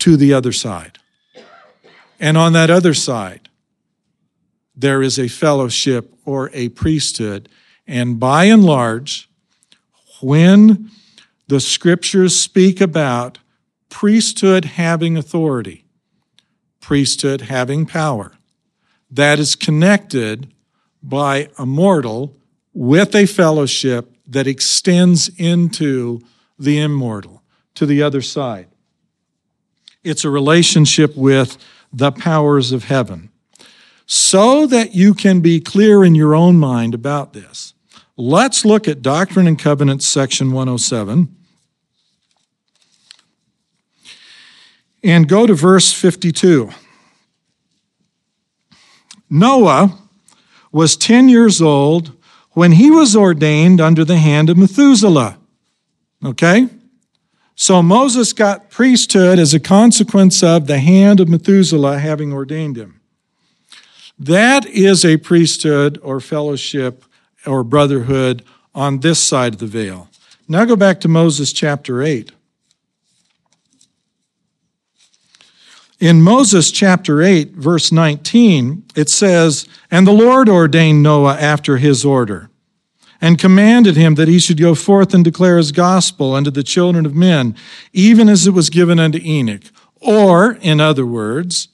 to the other side. And on that other side, there is a fellowship or a priesthood. And by and large, when the scriptures speak about priesthood having authority, priesthood having power. That is connected by a mortal with a fellowship that extends into the immortal, to the other side. It's a relationship with the powers of heaven. So that you can be clear in your own mind about this, let's look at Doctrine and Covenants, section 107. And go to verse 52. Noah was 10 years old when he was ordained under the hand of Methuselah. Okay? So Moses got priesthood as a consequence of the hand of Methuselah having ordained him. That is a priesthood or fellowship or brotherhood on this side of the veil. Now go back to Moses chapter 8. In Moses chapter 8, verse 19, it says, And the Lord ordained Noah after his order, and commanded him that he should go forth and declare his gospel unto the children of men, even as it was given unto Enoch. Or, in other words,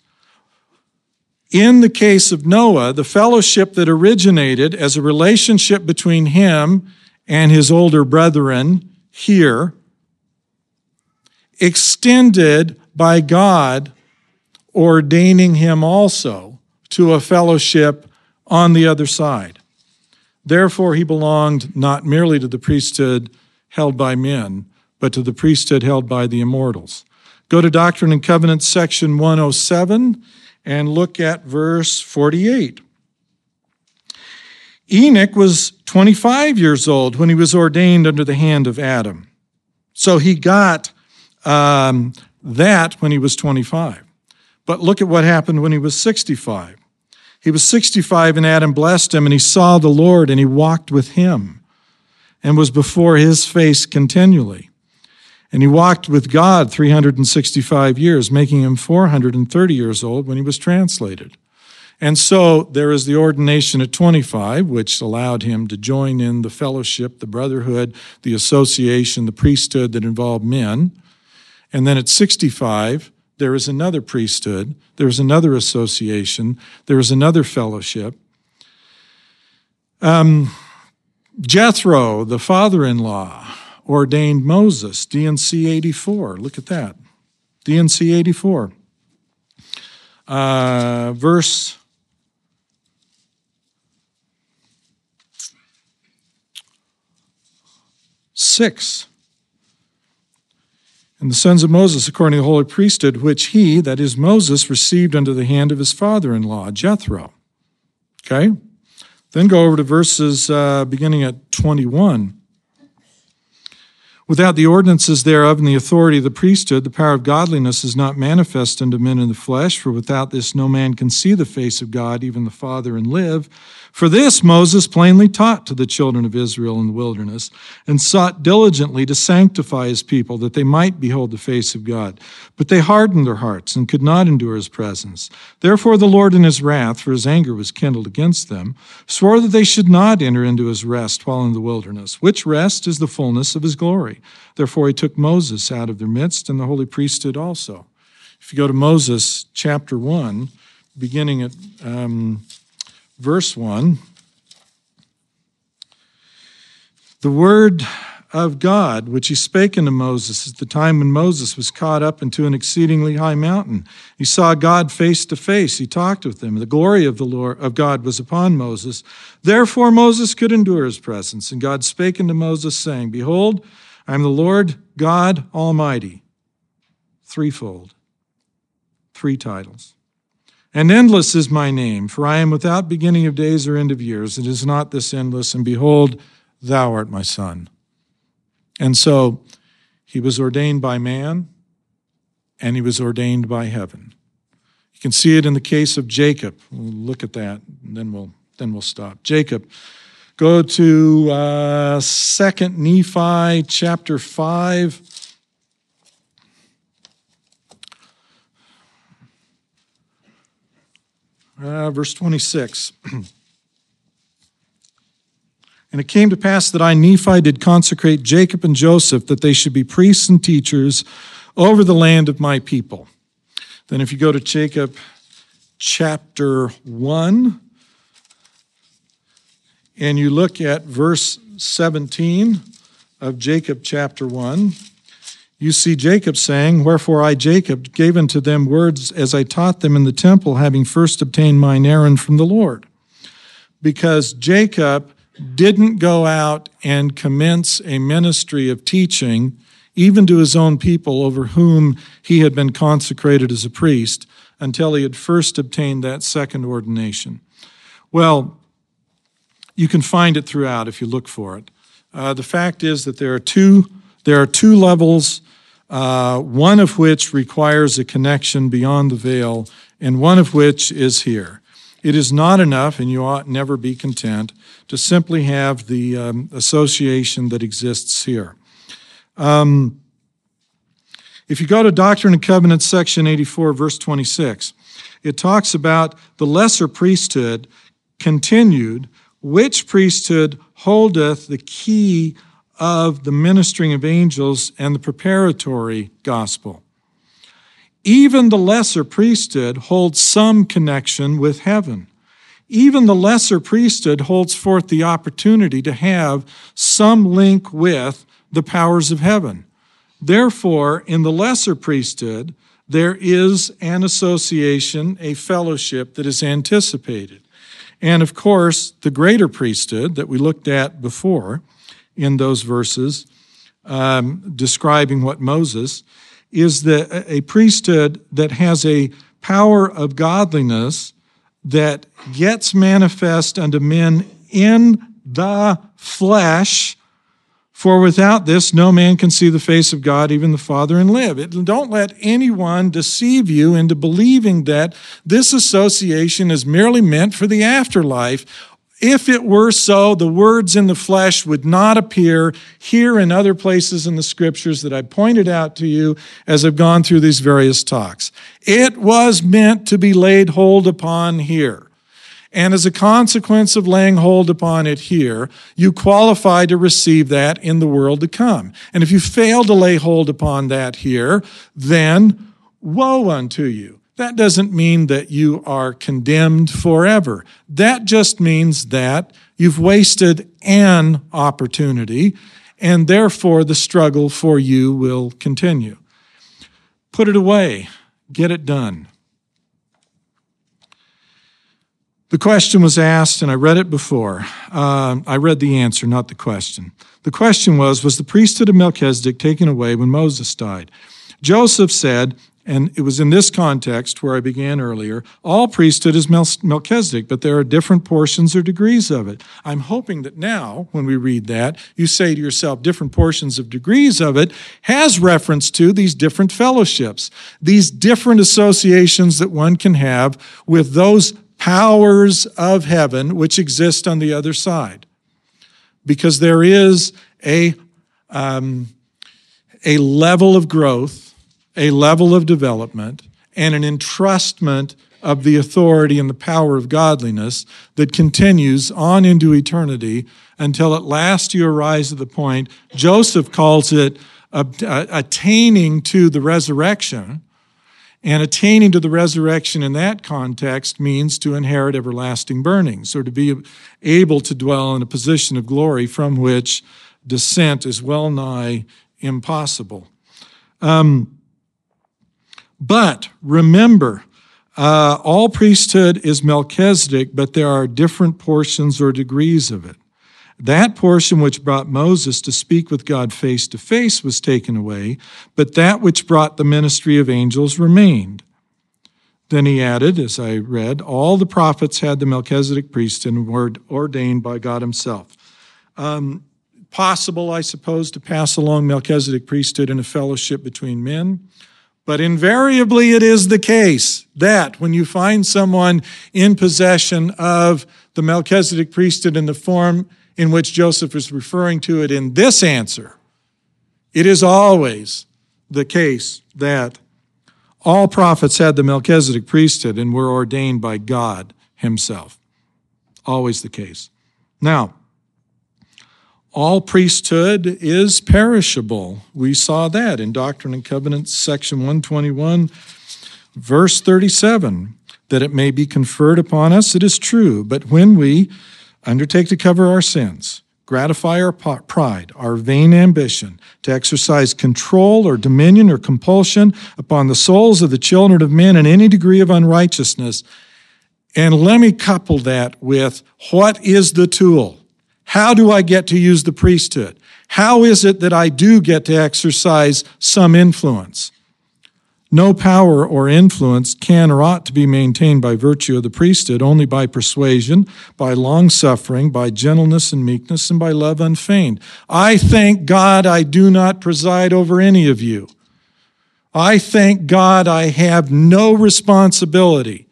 in the case of Noah, the fellowship that originated as a relationship between him and his older brethren here extended by God ordaining him also to a fellowship on the other side. Therefore, he belonged not merely to the priesthood held by men, but to the priesthood held by the immortals. Go to Doctrine and Covenants, section 107, and look at verse 48. Enoch was 25 years old when he was ordained under the hand of Adam. So he got um, that when he was 25. But look at what happened when he was 65. He was 65 and Adam blessed him and he saw the Lord and he walked with him and was before his face continually. And he walked with God 365 years, making him 430 years old when he was translated. And so there is the ordination at 25, which allowed him to join in the fellowship, the brotherhood, the association, the priesthood that involved men. And then at 65, there is another priesthood, there is another association, there is another fellowship. Um, Jethro, the father in law, ordained Moses, D&C 84. Look at that. D&C 84. Uh, verse six. And the sons of Moses, according to the holy priesthood, which he, that is Moses, received under the hand of his father in law, Jethro. Okay? Then go over to verses uh, beginning at 21. Without the ordinances thereof and the authority of the priesthood, the power of godliness is not manifest unto men in the flesh, for without this no man can see the face of God, even the Father, and live. For this Moses plainly taught to the children of Israel in the wilderness, and sought diligently to sanctify his people, that they might behold the face of God. But they hardened their hearts, and could not endure his presence. Therefore the Lord in his wrath, for his anger was kindled against them, swore that they should not enter into his rest while in the wilderness, which rest is the fullness of his glory. Therefore he took Moses out of their midst, and the holy priesthood also. If you go to Moses chapter 1, beginning at um, verse 1. The word of God, which he spake unto Moses at the time when Moses was caught up into an exceedingly high mountain. He saw God face to face. He talked with him. The glory of the Lord of God was upon Moses. Therefore Moses could endure his presence. And God spake unto Moses, saying, Behold, I am the Lord God Almighty. Threefold. Three titles. And endless is my name, for I am without beginning of days or end of years. It is not this endless, and behold, thou art my son. And so he was ordained by man, and he was ordained by heaven. You can see it in the case of Jacob. We'll look at that, and then we'll then we'll stop. Jacob. Go to uh, 2 Nephi chapter 5. Uh, verse 26. And it came to pass that I, Nephi, did consecrate Jacob and Joseph, that they should be priests and teachers over the land of my people. Then, if you go to Jacob chapter 1, and you look at verse 17, of Jacob chapter 1, you see Jacob saying, Wherefore I, Jacob, gave unto them words as I taught them in the temple, having first obtained mine errand from the Lord. Because Jacob didn't go out and commence a ministry of teaching, even to his own people over whom he had been consecrated as a priest, until he had first obtained that second ordination. Well, you can find it throughout if you look for it. Uh, the fact is that there are two there are two levels, uh, one of which requires a connection beyond the veil, and one of which is here. It is not enough, and you ought never be content, to simply have the um, association that exists here. Um, if you go to Doctrine and Covenants, section 84, verse 26, it talks about the lesser priesthood continued, which priesthood holdeth the key of the ministering of angels and the preparatory gospel. Even the lesser priesthood holds some connection with heaven. Even the lesser priesthood holds forth the opportunity to have some link with the powers of heaven. Therefore, in the lesser priesthood, there is an association, a fellowship that is anticipated. And of course, the greater priesthood that we looked at before in those verses, um, describing what Moses is the, a priesthood that has a power of godliness that gets manifest unto men in the flesh. For without this, no man can see the face of God, even the Father, and live. It, don't let anyone deceive you into believing that this association is merely meant for the afterlife if it were so, the words in the flesh would not appear here and other places in the scriptures that I pointed out to you as I've gone through these various talks. It was meant to be laid hold upon here. And as a consequence of laying hold upon it here, you qualify to receive that in the world to come. And if you fail to lay hold upon that here, then woe unto you. That doesn't mean that you are condemned forever. That just means that you've wasted an opportunity, and therefore the struggle for you will continue. Put it away, get it done. The question was asked, and I read it before. Uh, I read the answer, not the question. The question was Was the priesthood of Melchizedek taken away when Moses died? Joseph said, and it was in this context where I began earlier. All priesthood is Melchizedek, but there are different portions or degrees of it. I'm hoping that now, when we read that, you say to yourself, different portions of degrees of it has reference to these different fellowships, these different associations that one can have with those powers of heaven which exist on the other side. Because there is a, um, a level of growth a level of development and an entrustment of the authority and the power of godliness that continues on into eternity until at last you arise at the point, Joseph calls it attaining to the resurrection. And attaining to the resurrection in that context means to inherit everlasting burnings, or to be able to dwell in a position of glory from which descent is well nigh impossible. Um, but remember, uh, all priesthood is Melchizedek, but there are different portions or degrees of it. That portion which brought Moses to speak with God face to face was taken away, but that which brought the ministry of angels remained. Then he added, as I read, all the prophets had the Melchizedek priesthood and were ordained by God himself. Um, possible, I suppose, to pass along Melchizedek priesthood in a fellowship between men. But invariably, it is the case that when you find someone in possession of the Melchizedek priesthood in the form in which Joseph is referring to it in this answer, it is always the case that all prophets had the Melchizedek priesthood and were ordained by God Himself. Always the case. Now, all priesthood is perishable. We saw that in Doctrine and Covenants, section 121, verse 37. That it may be conferred upon us, it is true. But when we undertake to cover our sins, gratify our pride, our vain ambition, to exercise control or dominion or compulsion upon the souls of the children of men in any degree of unrighteousness. And let me couple that with what is the tool? How do I get to use the priesthood? How is it that I do get to exercise some influence? No power or influence can or ought to be maintained by virtue of the priesthood, only by persuasion, by long suffering, by gentleness and meekness, and by love unfeigned. I thank God I do not preside over any of you. I thank God I have no responsibility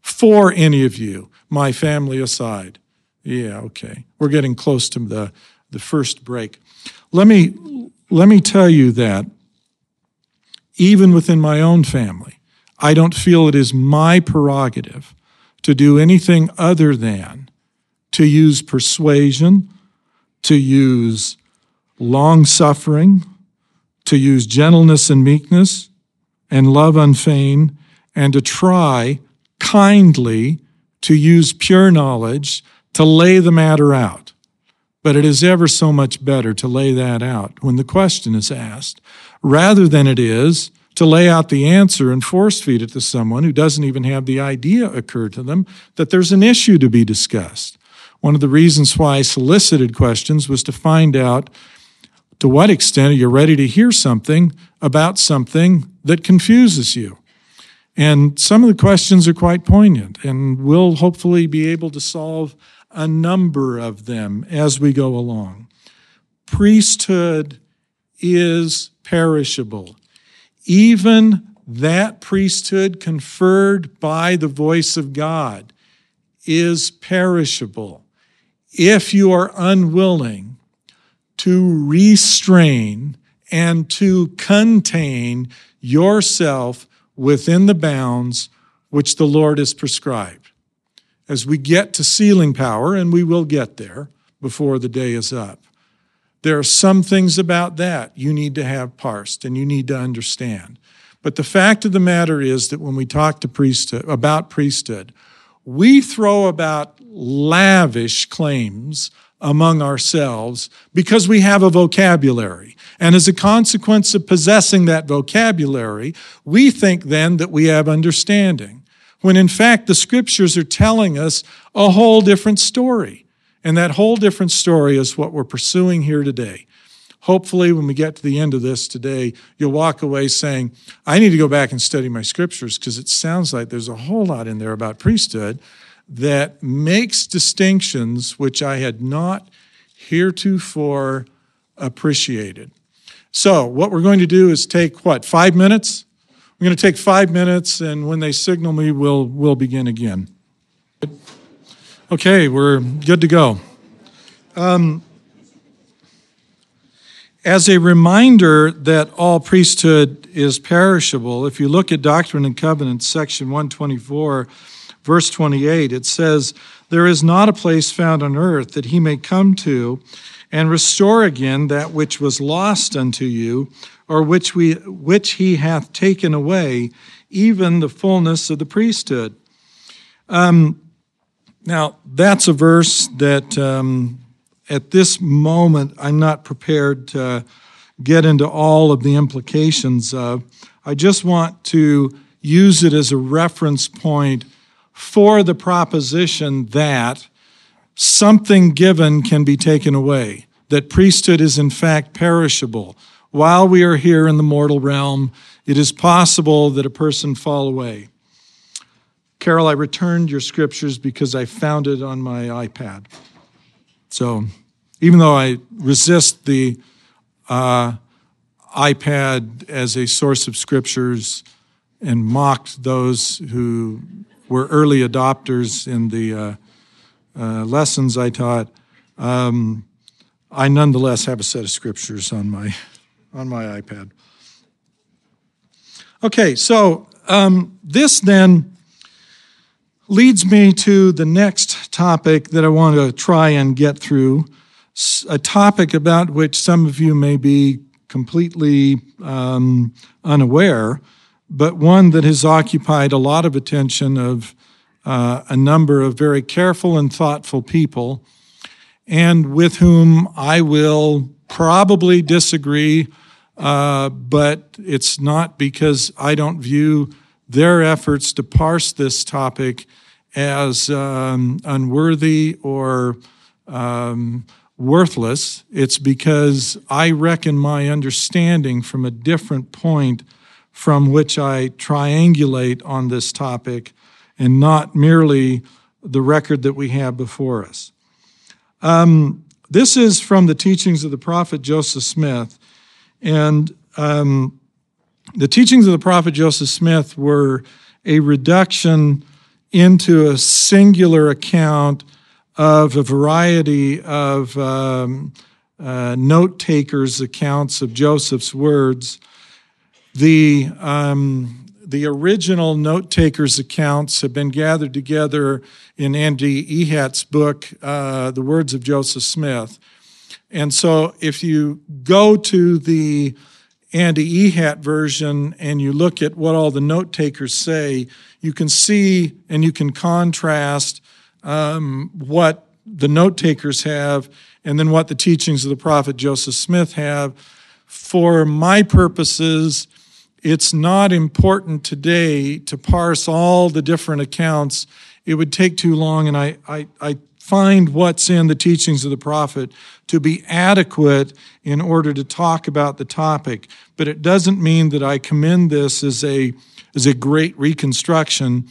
for any of you, my family aside. Yeah, okay. We're getting close to the, the first break. Let me, let me tell you that even within my own family, I don't feel it is my prerogative to do anything other than to use persuasion, to use long suffering, to use gentleness and meekness, and love unfeigned, and to try kindly to use pure knowledge to lay the matter out. But it is ever so much better to lay that out when the question is asked rather than it is to lay out the answer and force feed it to someone who doesn't even have the idea occur to them that there's an issue to be discussed. One of the reasons why I solicited questions was to find out to what extent are you ready to hear something about something that confuses you. And some of the questions are quite poignant, and we'll hopefully be able to solve a number of them as we go along. Priesthood is perishable. Even that priesthood conferred by the voice of God is perishable. If you are unwilling to restrain and to contain yourself within the bounds which the Lord has prescribed. As we get to sealing power, and we will get there before the day is up, there are some things about that you need to have parsed and you need to understand. But the fact of the matter is that when we talk to priesthood about priesthood, we throw about lavish claims among ourselves because we have a vocabulary. And as a consequence of possessing that vocabulary, we think then that we have understanding. When in fact, the scriptures are telling us a whole different story. And that whole different story is what we're pursuing here today. Hopefully, when we get to the end of this today, you'll walk away saying, I need to go back and study my scriptures because it sounds like there's a whole lot in there about priesthood that makes distinctions which I had not heretofore appreciated. So, what we're going to do is take what, five minutes? We're going to take five minutes, and when they signal me, we'll, we'll begin again. Okay, we're good to go. Um, as a reminder that all priesthood is perishable, if you look at Doctrine and Covenants, section 124, verse 28, it says, There is not a place found on earth that he may come to and restore again that which was lost unto you, or which, we, which he hath taken away, even the fullness of the priesthood. Um, now, that's a verse that um, at this moment I'm not prepared to get into all of the implications of. I just want to use it as a reference point for the proposition that something given can be taken away, that priesthood is in fact perishable. While we are here in the mortal realm, it is possible that a person fall away. Carol, I returned your scriptures because I found it on my iPad. So even though I resist the uh, iPad as a source of scriptures and mocked those who were early adopters in the uh, uh, lessons I taught, um, I nonetheless have a set of scriptures on my on my iPad. Okay, so um, this then leads me to the next topic that I want to try and get through, a topic about which some of you may be completely um, unaware, but one that has occupied a lot of attention of uh, a number of very careful and thoughtful people. and with whom I will probably disagree, uh, but it's not because I don't view their efforts to parse this topic as um, unworthy or um, worthless. It's because I reckon my understanding from a different point from which I triangulate on this topic and not merely the record that we have before us. Um, this is from the teachings of the prophet Joseph Smith. And um, the teachings of the prophet Joseph Smith were a reduction into a singular account of a variety of um, uh, note takers' accounts of Joseph's words. The, um, the original note takers' accounts have been gathered together in Andy Ehat's book, uh, The Words of Joseph Smith. And so if you go to the Andy Ehat version and you look at what all the note takers say, you can see and you can contrast um, what the note takers have and then what the teachings of the prophet Joseph Smith have. For my purposes, it's not important today to parse all the different accounts. It would take too long, and I, I, I find what's in the teachings of the prophet to be adequate in order to talk about the topic. But it doesn't mean that I commend this as a, as a great reconstruction,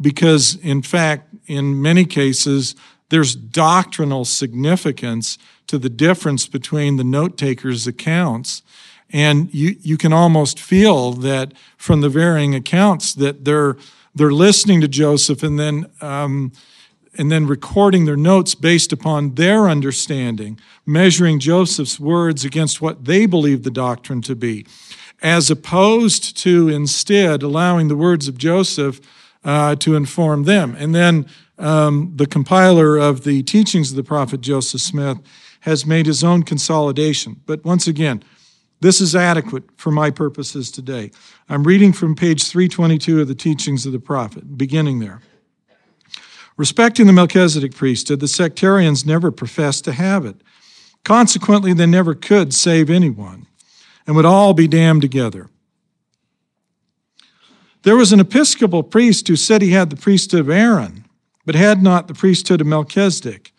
because in fact, in many cases, there's doctrinal significance to the difference between the note takers' accounts and you, you can almost feel that from the varying accounts that they're, they're listening to Joseph and then, um, and then recording their notes based upon their understanding, measuring Joseph's words against what they believe the doctrine to be, as opposed to instead allowing the words of Joseph uh, to inform them. And then um, the compiler of the teachings of the prophet Joseph Smith has made his own consolidation. But once again, this is adequate for my purposes today. I'm reading from page 322 of the Teachings of the Prophet, beginning there. Respecting the Melchizedek priesthood, the sectarians never professed to have it. Consequently, they never could save anyone and would all be damned together. There was an Episcopal priest who said he had the priesthood of Aaron, but had not the priesthood of Melchizedek.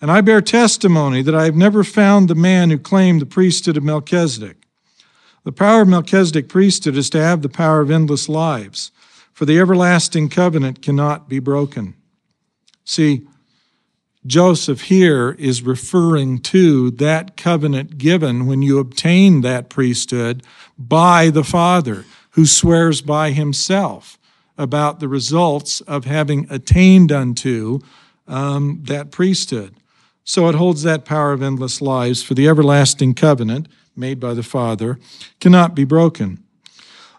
And I bear testimony that I have never found the man who claimed the priesthood of Melchizedek. The power of Melchizedek priesthood is to have the power of endless lives, for the everlasting covenant cannot be broken. See, Joseph here is referring to that covenant given when you obtain that priesthood by the Father, who swears by himself about the results of having attained unto um, that priesthood. So it holds that power of endless lives for the everlasting covenant made by the Father cannot be broken.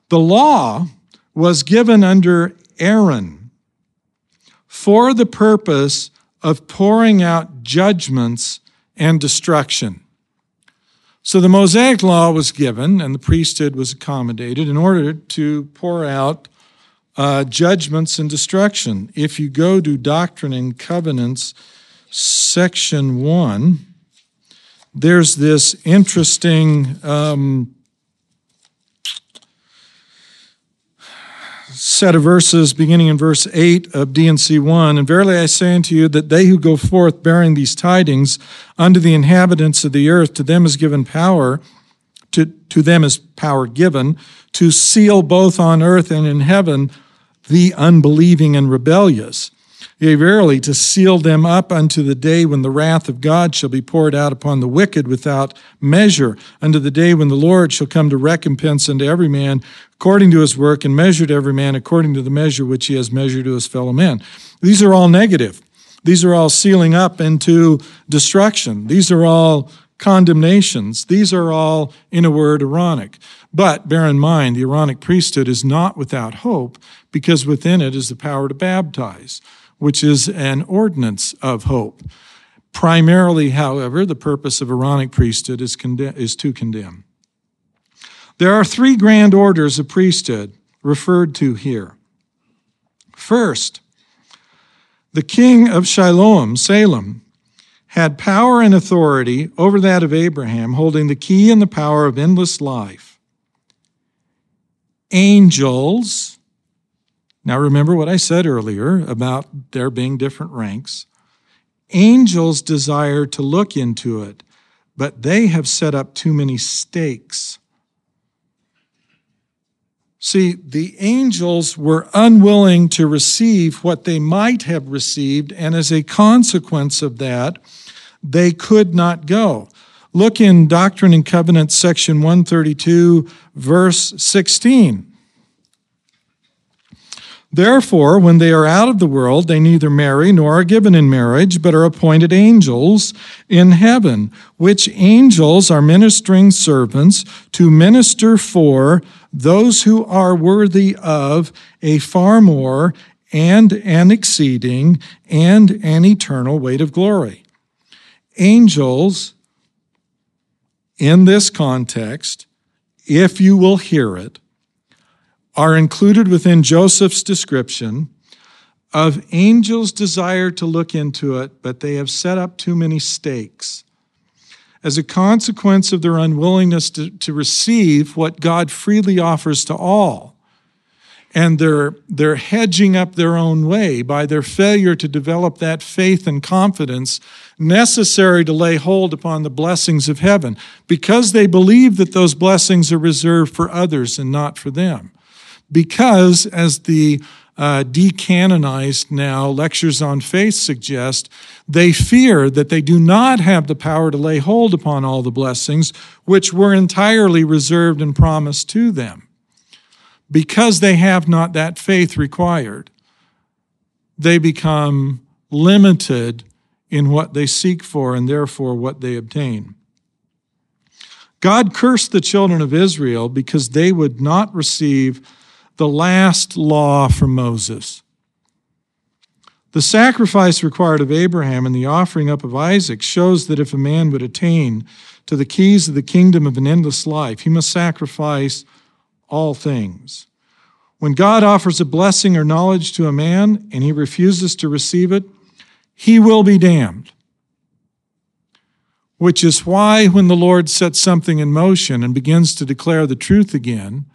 The law was given under Aaron for the purpose of pouring out judgments and destruction. So the Mosaic law was given and the priesthood was accommodated in order to pour out uh, judgments and destruction. If you go to Doctrine and Covenants, section 1, there's this interesting um, set of verses beginning in verse 8 of D&C 1. And verily I say unto you that they who go forth bearing these tidings unto the inhabitants of the earth, to them is given power, to, to them is power given, to seal both on earth and in heaven the unbelieving and rebellious. Yea, verily, to seal them up unto the day when the wrath of God shall be poured out upon the wicked without measure, unto the day when the Lord shall come to recompense unto every man according to his work, and measure to every man according to the measure which he has measured to his fellow men. These are all negative. These are all sealing up into destruction. These are all condemnations. These are all, in a word, Aaronic. But bear in mind, the Aaronic priesthood is not without hope because within it is the power to baptize which is an ordinance of hope. Primarily, however, the purpose of Aaronic priesthood is, is to condemn. There are three grand orders of priesthood referred to here. First, the king of Shiloh, Salem, had power and authority over that of Abraham, holding the key and the power of endless life. Angels, now remember what I said earlier about there being different ranks. Angels desire to look into it, but they have set up too many stakes. See, the angels were unwilling to receive what they might have received, and as a consequence of that, they could not go. Look in Doctrine and Covenants, section 132, verse 16. Therefore, when they are out of the world, they neither marry nor are given in marriage, but are appointed angels in heaven, which angels are ministering servants to minister for those who are worthy of a far more and an exceeding and an eternal weight of glory. Angels, in this context, if you will hear it, are included within Joseph's description of angels' desire to look into it, but they have set up too many stakes. As a consequence of their unwillingness to, to receive what God freely offers to all, and they're, they're hedging up their own way by their failure to develop that faith and confidence necessary to lay hold upon the blessings of heaven because they believe that those blessings are reserved for others and not for them because, as the uh, decanonized now lectures on faith suggest, they fear that they do not have the power to lay hold upon all the blessings which were entirely reserved and promised to them. Because they have not that faith required, they become limited in what they seek for and therefore what they obtain. God cursed the children of Israel because they would not receive the last law from Moses. The sacrifice required of Abraham and the offering up of Isaac shows that if a man would attain to the keys of the kingdom of an endless life, he must sacrifice all things. When God offers a blessing or knowledge to a man and he refuses to receive it, he will be damned. Which is why, when the Lord sets something in motion and begins to declare the truth again,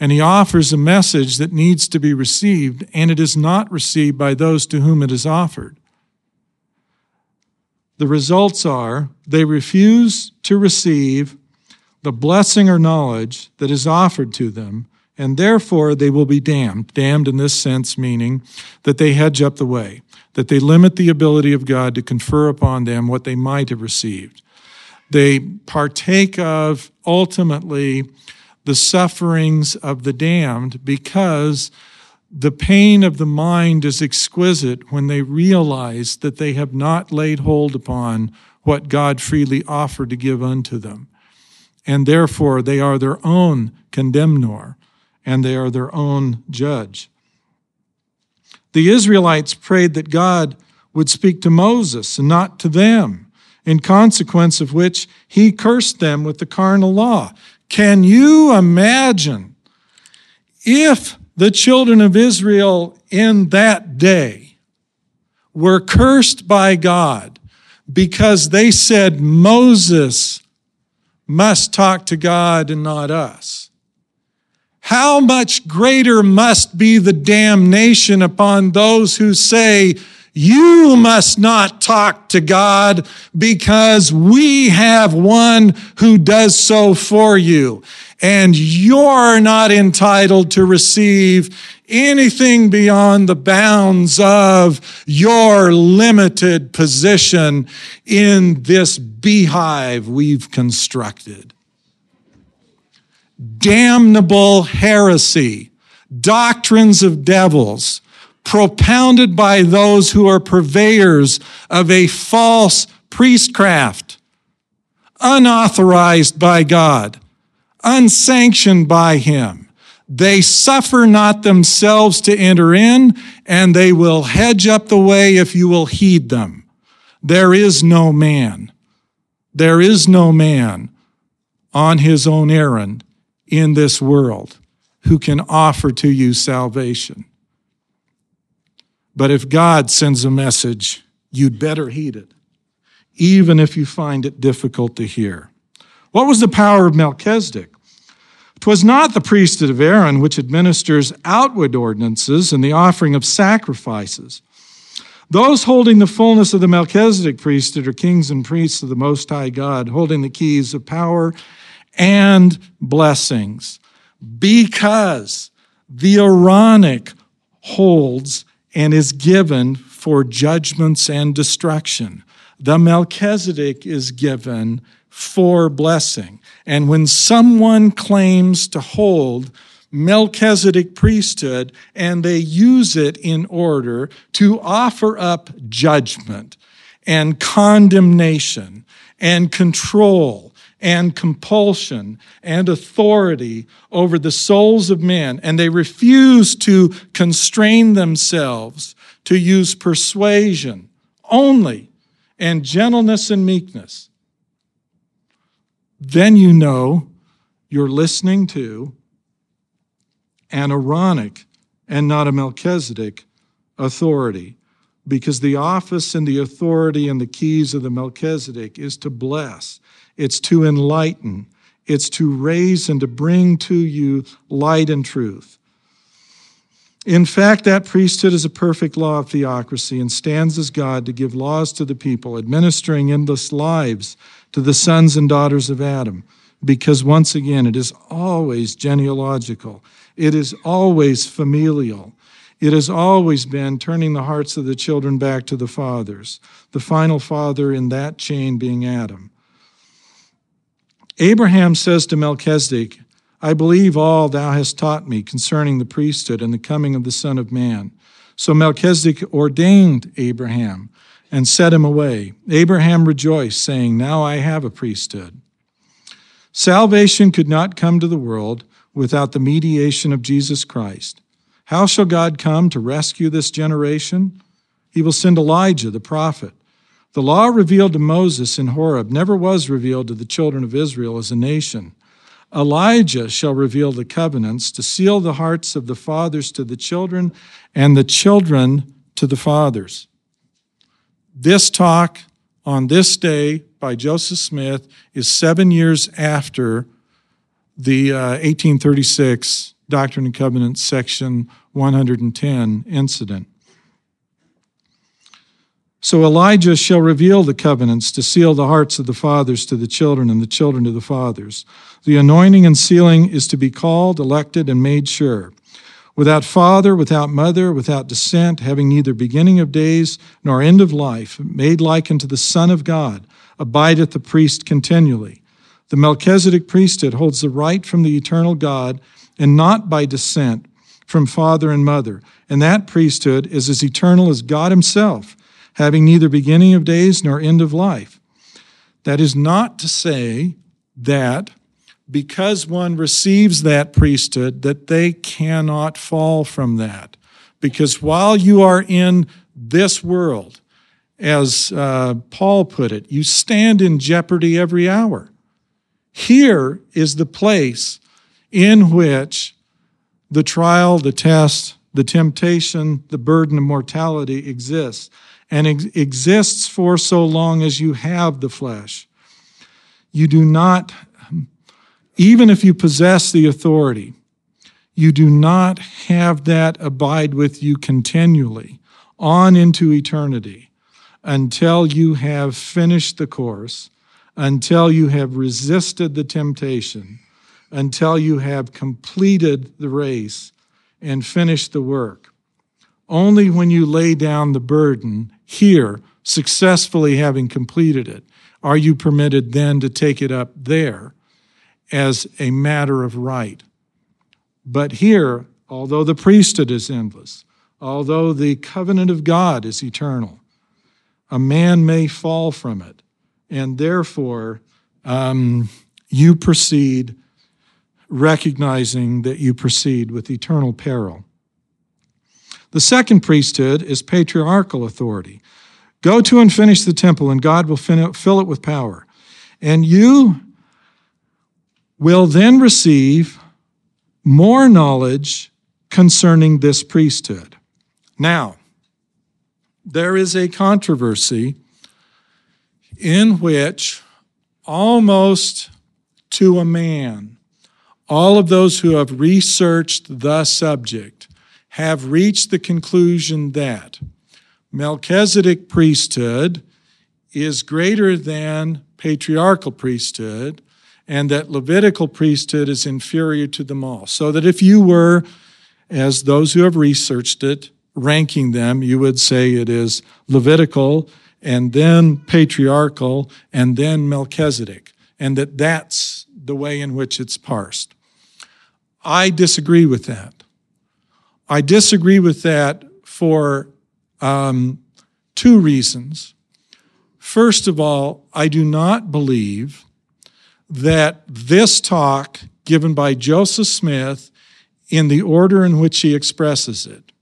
and he offers a message that needs to be received, and it is not received by those to whom it is offered. The results are they refuse to receive the blessing or knowledge that is offered to them, and therefore they will be damned. Damned in this sense, meaning that they hedge up the way, that they limit the ability of God to confer upon them what they might have received. They partake of ultimately the sufferings of the damned because the pain of the mind is exquisite when they realize that they have not laid hold upon what God freely offered to give unto them. And therefore, they are their own condemnor and they are their own judge. The Israelites prayed that God would speak to Moses and not to them, in consequence of which he cursed them with the carnal law. Can you imagine if the children of Israel in that day were cursed by God because they said Moses must talk to God and not us? How much greater must be the damnation upon those who say, you must not talk to God because we have one who does so for you. And you're not entitled to receive anything beyond the bounds of your limited position in this beehive we've constructed. Damnable heresy, doctrines of devils, propounded by those who are purveyors of a false priestcraft, unauthorized by God, unsanctioned by Him. They suffer not themselves to enter in, and they will hedge up the way if you will heed them. There is no man. There is no man on his own errand in this world who can offer to you salvation. But if God sends a message, you'd better heed it. even if you find it difficult to hear. What was the power of Melchizedek? 'Twas not the priesthood of Aaron which administers outward ordinances and the offering of sacrifices. Those holding the fullness of the Melchizedek priesthood are kings and priests of the Most High God, holding the keys of power and blessings. Because the Aaronic holds and is given for judgments and destruction. The Melchizedek is given for blessing. And when someone claims to hold Melchizedek priesthood and they use it in order to offer up judgment and condemnation and control and compulsion and authority over the souls of men, and they refuse to constrain themselves to use persuasion only and gentleness and meekness, then you know you're listening to an Aaronic and not a Melchizedek authority. Because the office and the authority and the keys of the Melchizedek is to bless, it's to enlighten, it's to raise and to bring to you light and truth. In fact, that priesthood is a perfect law of theocracy and stands as God to give laws to the people, administering endless lives to the sons and daughters of Adam, because once again, it is always genealogical, it is always familial. It has always been turning the hearts of the children back to the fathers, the final father in that chain being Adam. Abraham says to Melchizedek, I believe all thou hast taught me concerning the priesthood and the coming of the Son of Man. So Melchizedek ordained Abraham and set him away. Abraham rejoiced, saying, Now I have a priesthood. Salvation could not come to the world without the mediation of Jesus Christ. How shall God come to rescue this generation? He will send Elijah, the prophet. The law revealed to Moses in Horeb never was revealed to the children of Israel as a nation. Elijah shall reveal the covenants to seal the hearts of the fathers to the children and the children to the fathers. This talk on this day by Joseph Smith is seven years after the uh, 1836 Doctrine and Covenants, section 110 incident. So Elijah shall reveal the covenants to seal the hearts of the fathers to the children and the children to the fathers. The anointing and sealing is to be called, elected, and made sure. Without father, without mother, without descent, having neither beginning of days nor end of life, made like unto the Son of God, abideth the priest continually. The Melchizedek priesthood holds the right from the eternal God, and not by descent from father and mother. And that priesthood is as eternal as God Himself, having neither beginning of days nor end of life. That is not to say that because one receives that priesthood, that they cannot fall from that. Because while you are in this world, as uh, Paul put it, you stand in jeopardy every hour. Here is the place in which the trial, the test, the temptation, the burden of mortality exists, and ex- exists for so long as you have the flesh. You do not even if you possess the authority, you do not have that abide with you continually on into eternity until you have finished the course, until you have resisted the temptation, until you have completed the race and finished the work. Only when you lay down the burden here, successfully having completed it, are you permitted then to take it up there as a matter of right. But here, although the priesthood is endless, although the covenant of God is eternal, a man may fall from it, and therefore um, you proceed recognizing that you proceed with eternal peril. The second priesthood is patriarchal authority. Go to and finish the temple, and God will fill it with power. And you will then receive more knowledge concerning this priesthood. Now, there is a controversy in which almost to a man, all of those who have researched the subject have reached the conclusion that Melchizedek priesthood is greater than patriarchal priesthood and that Levitical priesthood is inferior to them all. So that if you were, as those who have researched it, ranking them, you would say it is Levitical and then patriarchal and then Melchizedek, and that that's the way in which it's parsed. I disagree with that. I disagree with that for um, two reasons. First of all, I do not believe that this talk given by Joseph Smith in the order in which he expresses it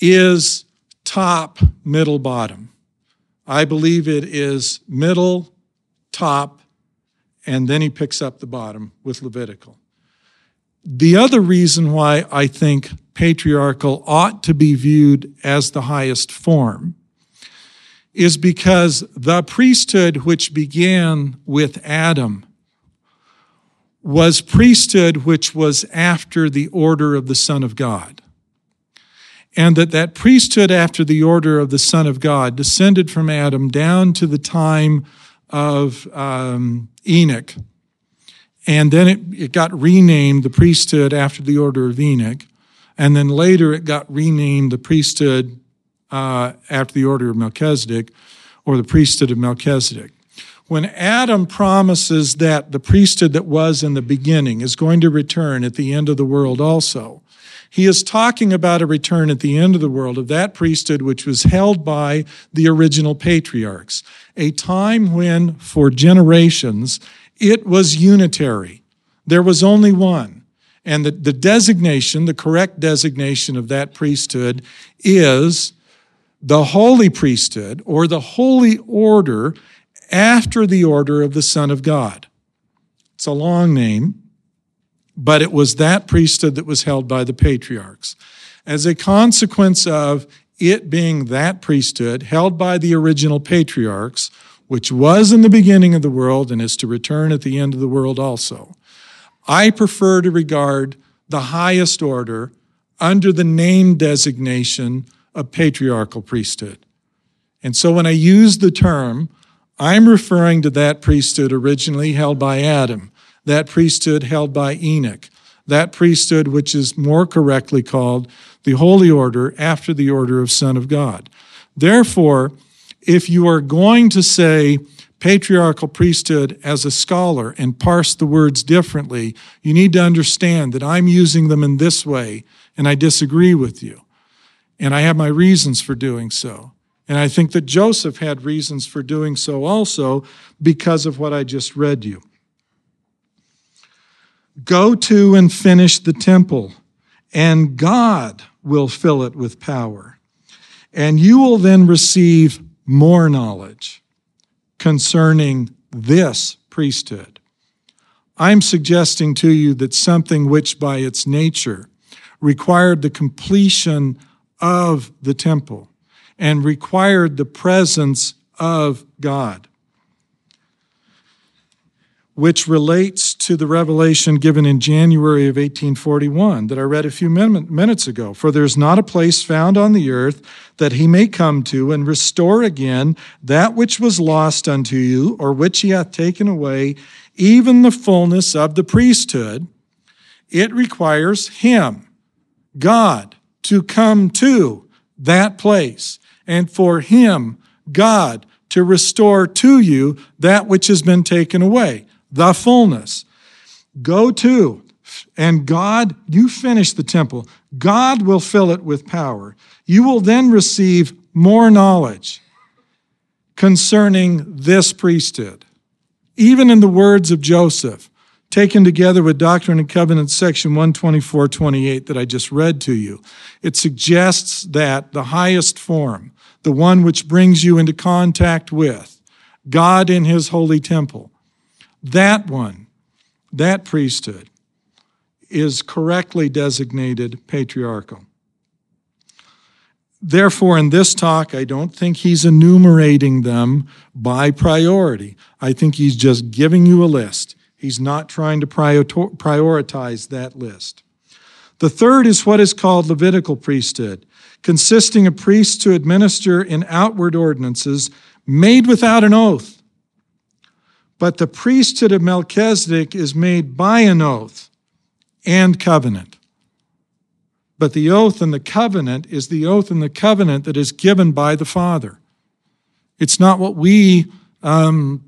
is top, middle, bottom. I believe it is middle, top, and then he picks up the bottom with Levitical. The other reason why I think patriarchal ought to be viewed as the highest form is because the priesthood which began with Adam was priesthood which was after the order of the Son of God. And that that priesthood after the order of the Son of God descended from Adam down to the time of um, Enoch. And then it, it got renamed the priesthood after the order of Enoch. And then later it got renamed the priesthood uh, after the order of Melchizedek or the priesthood of Melchizedek. When Adam promises that the priesthood that was in the beginning is going to return at the end of the world also, he is talking about a return at the end of the world of that priesthood which was held by the original patriarchs, a time when, for generations, it was unitary. There was only one. And the, the designation, the correct designation of that priesthood is the holy priesthood or the holy order after the order of the Son of God. It's a long name, but it was that priesthood that was held by the patriarchs. As a consequence of it being that priesthood held by the original patriarchs, which was in the beginning of the world and is to return at the end of the world also, I prefer to regard the highest order under the name designation of patriarchal priesthood. And so when I use the term, I'm referring to that priesthood originally held by Adam, that priesthood held by Enoch, that priesthood which is more correctly called the holy order after the order of Son of God. Therefore, if you are going to say patriarchal priesthood as a scholar and parse the words differently, you need to understand that I'm using them in this way and I disagree with you. And I have my reasons for doing so. And I think that Joseph had reasons for doing so also because of what I just read you. Go to and finish the temple, and God will fill it with power. And you will then receive more knowledge concerning this priesthood. I'm suggesting to you that something which by its nature required the completion of the temple and required the presence of God which relates to the revelation given in January of 1841 that I read a few minutes ago. For there's not a place found on the earth that he may come to and restore again that which was lost unto you, or which he hath taken away, even the fullness of the priesthood. It requires him, God, to come to that place, and for him, God, to restore to you that which has been taken away the fullness. Go to, and God, you finish the temple. God will fill it with power. You will then receive more knowledge concerning this priesthood. Even in the words of Joseph, taken together with Doctrine and Covenants section 124 28 that I just read to you, it suggests that the highest form, the one which brings you into contact with God in his holy temple, that one, that priesthood, is correctly designated patriarchal. Therefore, in this talk, I don't think he's enumerating them by priority. I think he's just giving you a list. He's not trying to prioritize that list. The third is what is called Levitical priesthood, consisting of priests to administer in outward ordinances made without an oath. But the priesthood of Melchizedek is made by an oath and covenant. But the oath and the covenant is the oath and the covenant that is given by the Father. It's not what we um,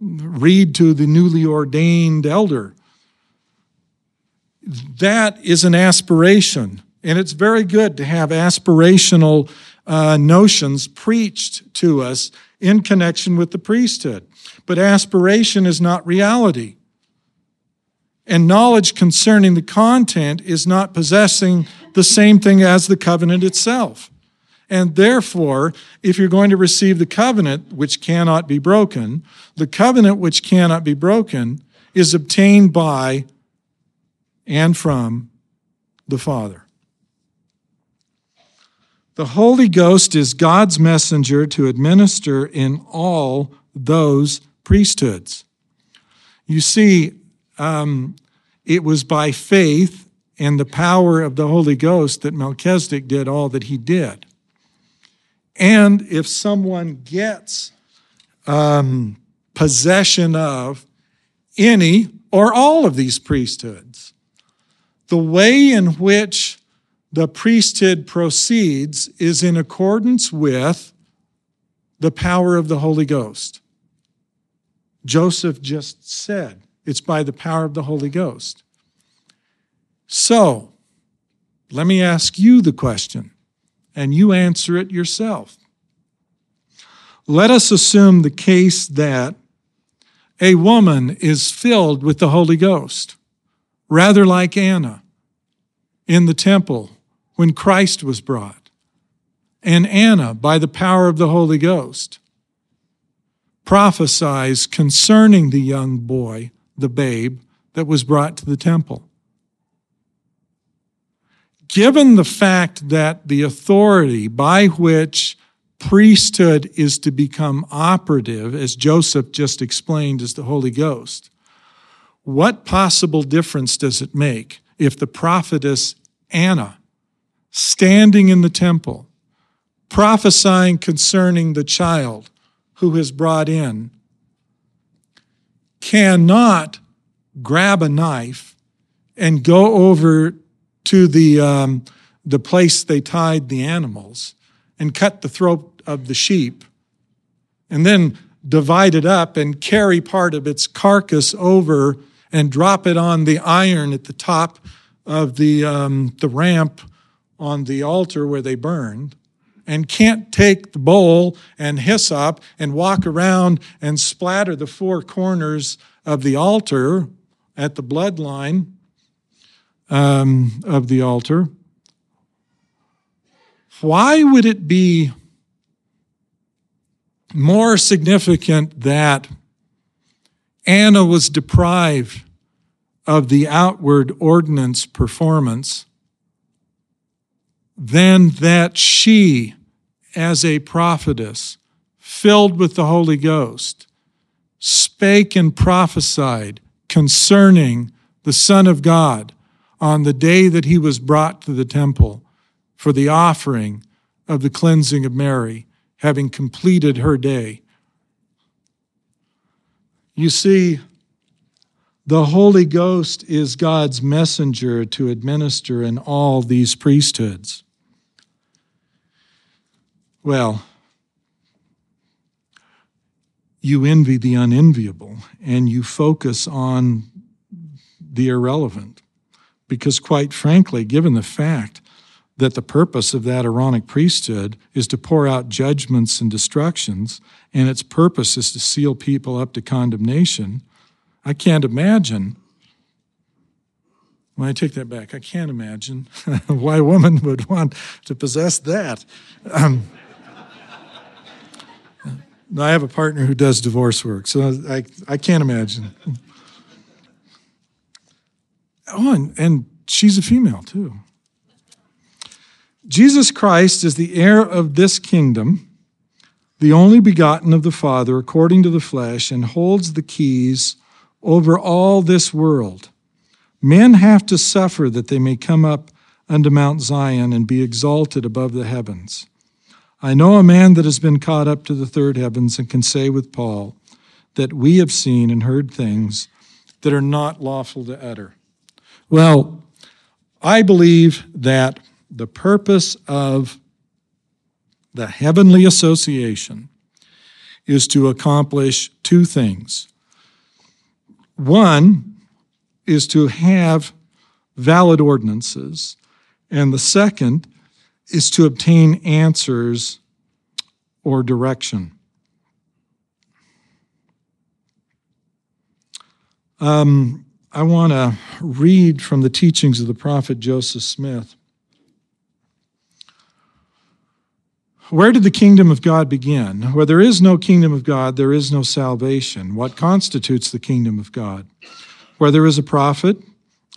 read to the newly ordained elder. That is an aspiration, and it's very good to have aspirational uh, notions preached to us in connection with the priesthood. But aspiration is not reality. And knowledge concerning the content is not possessing the same thing as the covenant itself. And therefore, if you're going to receive the covenant which cannot be broken, the covenant which cannot be broken is obtained by and from the Father. The Holy Ghost is God's messenger to administer in all those priesthoods. You see, um, it was by faith and the power of the Holy Ghost that Melchizedek did all that he did. And if someone gets um, possession of any or all of these priesthoods, the way in which the priesthood proceeds is in accordance with the power of the Holy Ghost. Joseph just said it's by the power of the Holy Ghost. So, let me ask you the question and you answer it yourself. Let us assume the case that a woman is filled with the Holy Ghost, rather like Anna in the temple when Christ was brought. And Anna, by the power of the Holy Ghost, prophesies concerning the young boy, the babe, that was brought to the temple. Given the fact that the authority by which priesthood is to become operative, as Joseph just explained, is the Holy Ghost, what possible difference does it make if the prophetess Anna, standing in the temple, prophesying concerning the child who is brought in, cannot grab a knife and go over to the, um, the place they tied the animals and cut the throat of the sheep and then divide it up and carry part of its carcass over and drop it on the iron at the top of the, um, the ramp on the altar where they burned and can't take the bowl and hyssop and walk around and splatter the four corners of the altar at the bloodline um, of the altar. Why would it be more significant that Anna was deprived of the outward ordinance performance than that she, as a prophetess, filled with the Holy Ghost, spake and prophesied concerning the Son of God on the day that he was brought to the temple for the offering of the cleansing of Mary, having completed her day. You see, the Holy Ghost is God's messenger to administer in all these priesthoods. Well, you envy the unenviable and you focus on the irrelevant. Because, quite frankly, given the fact that the purpose of that Aaronic priesthood is to pour out judgments and destructions, and its purpose is to seal people up to condemnation, I can't imagine. When I take that back, I can't imagine why a woman would want to possess that. Um, I have a partner who does divorce work, so I, I can't imagine. Oh, and, and she's a female too. Jesus Christ is the heir of this kingdom, the only begotten of the Father according to the flesh, and holds the keys over all this world. Men have to suffer that they may come up unto Mount Zion and be exalted above the heavens. I know a man that has been caught up to the third heavens and can say with Paul that we have seen and heard things that are not lawful to utter. Well, I believe that the purpose of the heavenly association is to accomplish two things. One is to have valid ordinances, and the second is to obtain answers or direction. Um, I want to read from the teachings of the prophet Joseph Smith. Where did the kingdom of God begin? Where there is no kingdom of God, there is no salvation. What constitutes the kingdom of God? Where there is a prophet,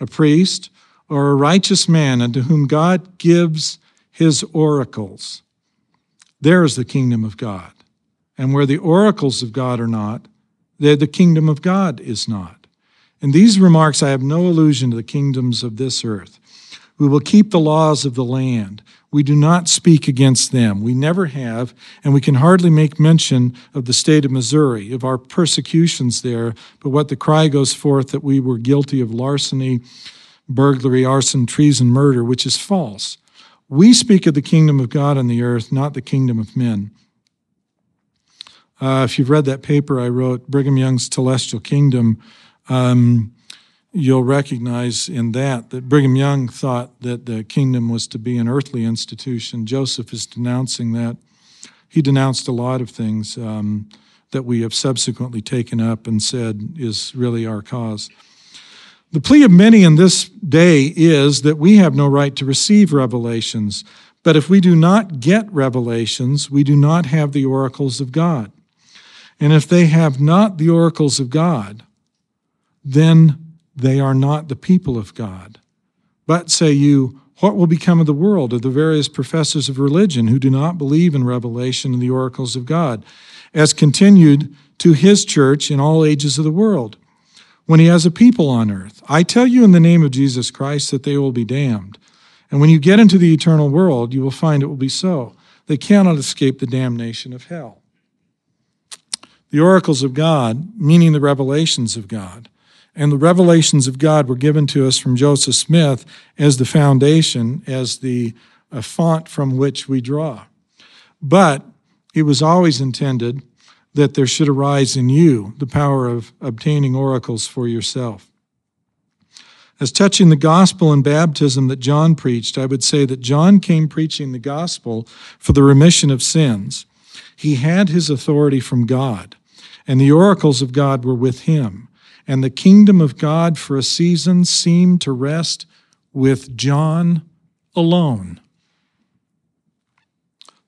a priest, or a righteous man unto whom God gives his oracles, there is the kingdom of God. And where the oracles of God are not, there the kingdom of God is not. In these remarks, I have no allusion to the kingdoms of this earth. We will keep the laws of the land. We do not speak against them. We never have, and we can hardly make mention of the state of Missouri, of our persecutions there, but what the cry goes forth that we were guilty of larceny, burglary, arson, treason, murder, which is false. We speak of the kingdom of God on the earth, not the kingdom of men. Uh, if you've read that paper I wrote, Brigham Young's Celestial Kingdom, um, you'll recognize in that that Brigham Young thought that the kingdom was to be an earthly institution. Joseph is denouncing that. He denounced a lot of things um, that we have subsequently taken up and said is really our cause. The plea of many in this day is that we have no right to receive revelations, but if we do not get revelations, we do not have the oracles of God. And if they have not the oracles of God, then they are not the people of God. But, say you, what will become of the world, of the various professors of religion who do not believe in revelation and the oracles of God, as continued to his church in all ages of the world, when he has a people on earth? I tell you in the name of Jesus Christ that they will be damned. And when you get into the eternal world, you will find it will be so. They cannot escape the damnation of hell. The oracles of God, meaning the revelations of God, and the revelations of God were given to us from Joseph Smith as the foundation, as the uh, font from which we draw. But it was always intended that there should arise in you the power of obtaining oracles for yourself. As touching the gospel and baptism that John preached, I would say that John came preaching the gospel for the remission of sins. He had his authority from God, and the oracles of God were with him and the kingdom of God for a season seemed to rest with John alone.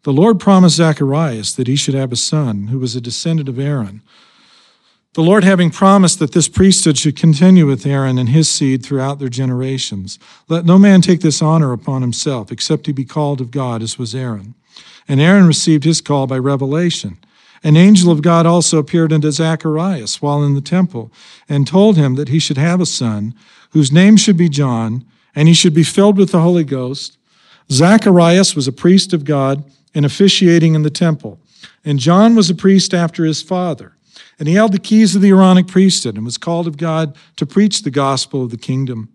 The Lord promised Zacharias that he should have a son who was a descendant of Aaron. The Lord having promised that this priesthood should continue with Aaron and his seed throughout their generations. Let no man take this honor upon himself, except he be called of God, as was Aaron. And Aaron received his call by revelation. An angel of God also appeared unto Zacharias while in the temple and told him that he should have a son whose name should be John, and he should be filled with the Holy Ghost. Zacharias was a priest of God and officiating in the temple, and John was a priest after his father. And he held the keys of the Aaronic priesthood and was called of God to preach the gospel of the kingdom.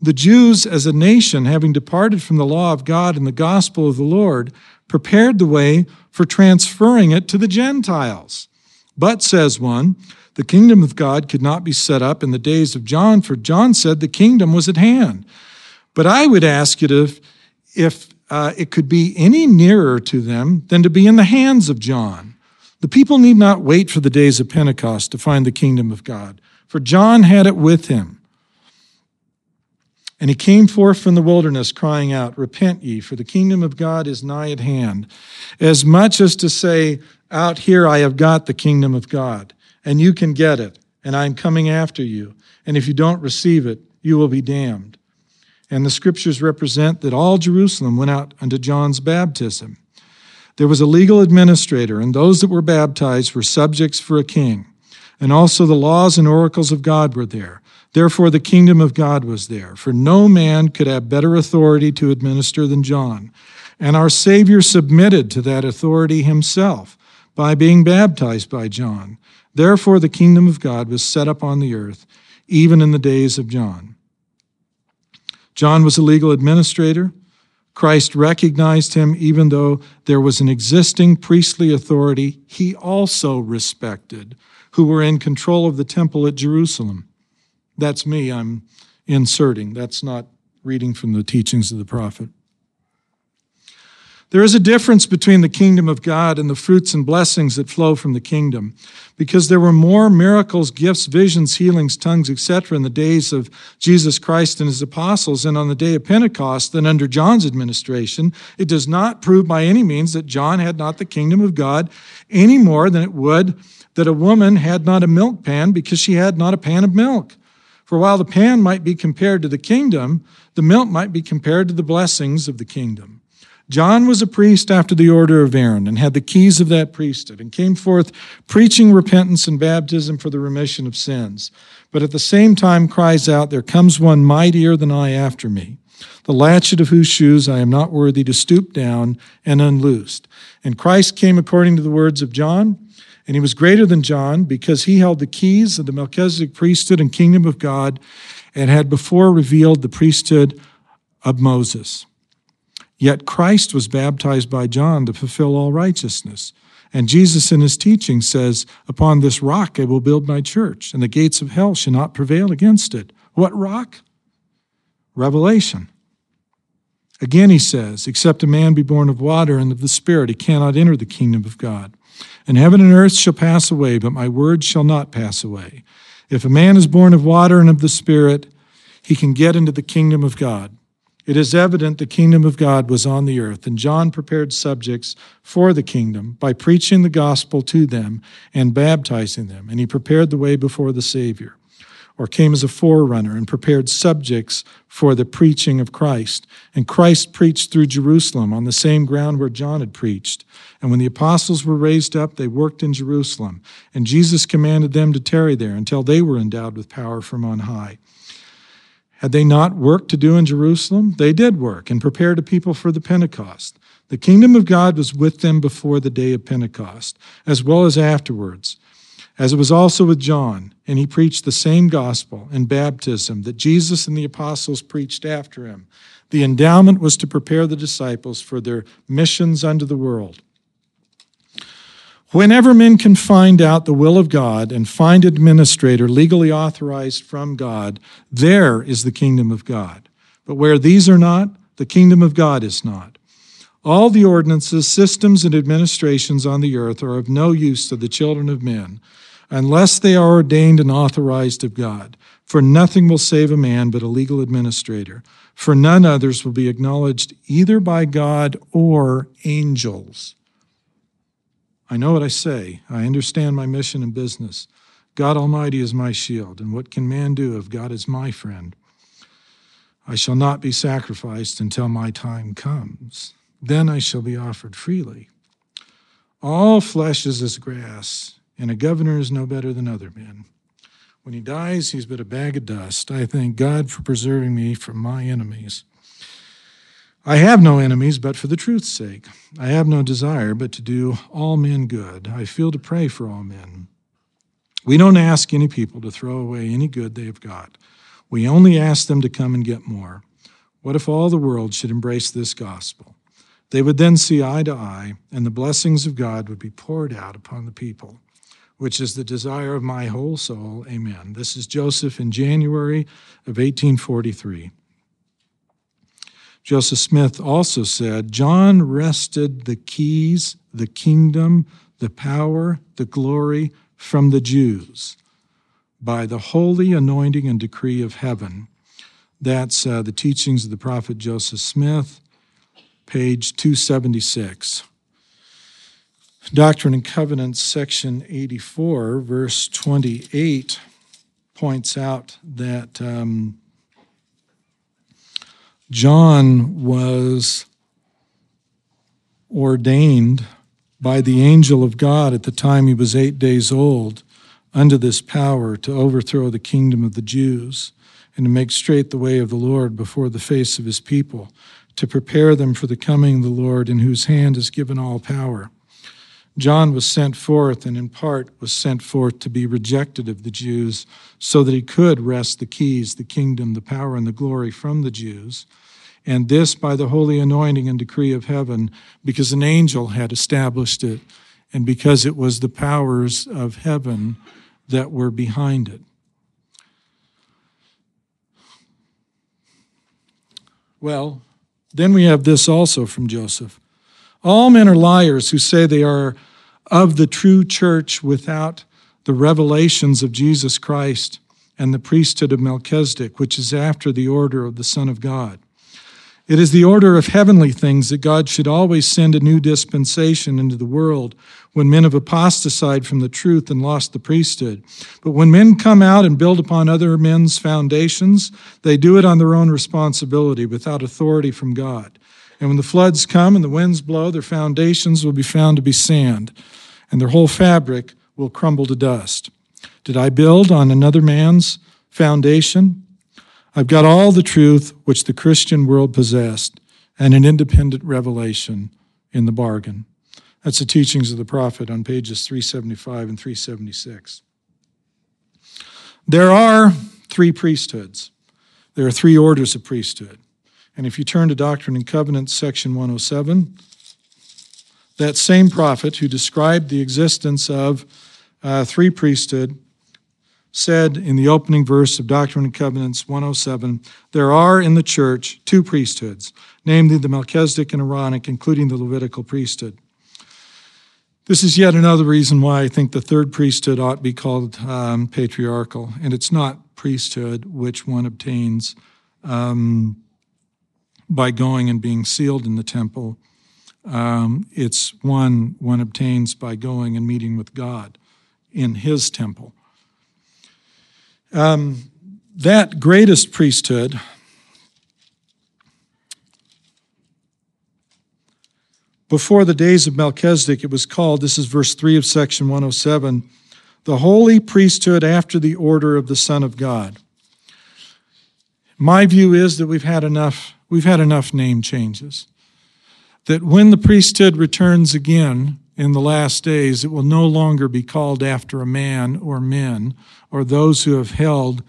The Jews, as a nation, having departed from the law of God and the gospel of the Lord, prepared the way for transferring it to the Gentiles. But, says one, the kingdom of God could not be set up in the days of John, for John said the kingdom was at hand. But I would ask you if, if uh, it could be any nearer to them than to be in the hands of John. The people need not wait for the days of Pentecost to find the kingdom of God, for John had it with him. And he came forth from the wilderness, crying out, Repent ye, for the kingdom of God is nigh at hand. As much as to say, Out here I have got the kingdom of God, and you can get it, and I am coming after you. And if you don't receive it, you will be damned. And the scriptures represent that all Jerusalem went out unto John's baptism. There was a legal administrator, and those that were baptized were subjects for a king. And also the laws and oracles of God were there. Therefore, the kingdom of God was there, for no man could have better authority to administer than John. And our Savior submitted to that authority himself by being baptized by John. Therefore, the kingdom of God was set up on the earth, even in the days of John. John was a legal administrator. Christ recognized him, even though there was an existing priestly authority he also respected, who were in control of the temple at Jerusalem. That's me, I'm inserting. That's not reading from the teachings of the prophet. There is a difference between the kingdom of God and the fruits and blessings that flow from the kingdom, because there were more miracles, gifts, visions, healings, tongues, etc., in the days of Jesus Christ and his apostles and on the day of Pentecost than under John's administration. It does not prove by any means that John had not the kingdom of God any more than it would that a woman had not a milk pan because she had not a pan of milk. For while the pan might be compared to the kingdom, the milk might be compared to the blessings of the kingdom. John was a priest after the order of Aaron and had the keys of that priesthood and came forth preaching repentance and baptism for the remission of sins. But at the same time cries out, There comes one mightier than I after me, the latchet of whose shoes I am not worthy to stoop down and unloosed. And Christ came according to the words of John and he was greater than John because he held the keys of the Melchizedek priesthood and kingdom of God and had before revealed the priesthood of Moses. Yet Christ was baptized by John to fulfill all righteousness. And Jesus in his teaching says, Upon this rock I will build my church, and the gates of hell shall not prevail against it. What rock? Revelation. Again he says, Except a man be born of water and of the Spirit, he cannot enter the kingdom of God. And heaven and earth shall pass away, but my word shall not pass away. If a man is born of water and of the Spirit, he can get into the kingdom of God. It is evident the kingdom of God was on the earth, and John prepared subjects for the kingdom by preaching the gospel to them and baptizing them, and he prepared the way before the Savior or came as a forerunner and prepared subjects for the preaching of Christ. And Christ preached through Jerusalem on the same ground where John had preached. And when the apostles were raised up, they worked in Jerusalem. And Jesus commanded them to tarry there until they were endowed with power from on high. Had they not work to do in Jerusalem? They did work and prepared a people for the Pentecost. The kingdom of God was with them before the day of Pentecost, as well as afterwards as it was also with John, and he preached the same gospel and baptism that Jesus and the apostles preached after him. The endowment was to prepare the disciples for their missions unto the world. Whenever men can find out the will of God and find administrator legally authorized from God, there is the kingdom of God. But where these are not, the kingdom of God is not. All the ordinances, systems, and administrations on the earth are of no use to the children of men unless they are ordained and authorized of God. For nothing will save a man but a legal administrator, for none others will be acknowledged either by God or angels. I know what I say. I understand my mission and business. God Almighty is my shield, and what can man do if God is my friend? I shall not be sacrificed until my time comes. Then I shall be offered freely. All flesh is as grass and a governor is no better than other men. When he dies, he's but a bag of dust. I thank God for preserving me from my enemies. I have no enemies, but for the truth's sake. I have no desire but to do all men good. I feel to pray for all men. We don't ask any people to throw away any good they have got. We only ask them to come and get more. What if all the world should embrace this gospel? They would then see eye to eye, and the blessings of God would be poured out upon the people which is the desire of my whole soul. Amen. This is Joseph in January of 1843. Joseph Smith also said, John wrested the keys, the kingdom, the power, the glory from the Jews by the holy anointing and decree of heaven. That's uh, the teachings of the prophet Joseph Smith, page 276. Doctrine and Covenants, section 84, verse 28, points out that um, John was ordained by the angel of God at the time he was eight days old under this power to overthrow the kingdom of the Jews and to make straight the way of the Lord before the face of his people, to prepare them for the coming of the Lord, in whose hand is given all power. John was sent forth, and in part was sent forth to be rejected of the Jews, so that he could wrest the keys, the kingdom, the power, and the glory from the Jews. And this by the holy anointing and decree of heaven, because an angel had established it, and because it was the powers of heaven that were behind it. Well, then we have this also from Joseph. All men are liars who say they are of the true church without the revelations of Jesus Christ and the priesthood of Melchizedek, which is after the order of the Son of God. It is the order of heavenly things that God should always send a new dispensation into the world when men have apostatized from the truth and lost the priesthood. But when men come out and build upon other men's foundations, they do it on their own responsibility without authority from God. And when the floods come and the winds blow, their foundations will be found to be sand, and their whole fabric will crumble to dust. Did I build on another man's foundation? I've got all the truth which the Christian world possessed and an independent revelation in the bargain. That's the teachings of the prophet on pages 375 and 376. There are three priesthoods. There are three orders of priesthood. And if you turn to Doctrine and Covenants, section 107, that same prophet who described the existence of uh, three priesthood said in the opening verse of Doctrine and Covenants 107 there are in the church two priesthoods, namely the Melchizedek and Aaronic, including the Levitical priesthood. This is yet another reason why I think the third priesthood ought to be called um, patriarchal, and it's not priesthood which one obtains um, by going and being sealed in the temple. Um, it's one one obtains by going and meeting with God in His temple. Um, that greatest priesthood before the days of Melchizedek, it was called, this is verse 3 of section 107, the holy priesthood after the order of the Son of God. My view is that we've had enough We've had enough name changes. That when the priesthood returns again in the last days, it will no longer be called after a man or men or those who have held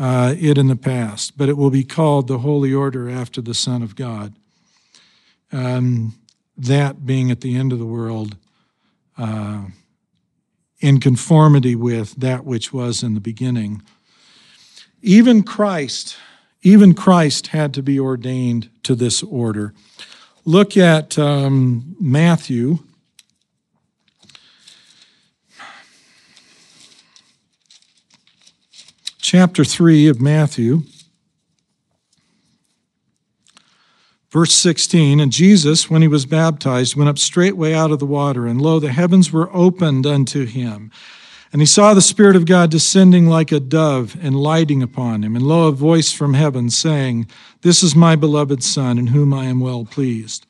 uh, it in the past, but it will be called the Holy Order after the Son of God. Um, that being at the end of the world uh, in conformity with that which was in the beginning. Even Christ even Christ had to be ordained to this order. Look at um, Matthew. Chapter 3 of Matthew, verse 16. And Jesus, when he was baptized, went up straightway out of the water, and lo, the heavens were opened unto him. And he saw the Spirit of God descending like a dove and lighting upon him. And lo, a voice from heaven saying, This is my beloved Son, in whom I am well pleased.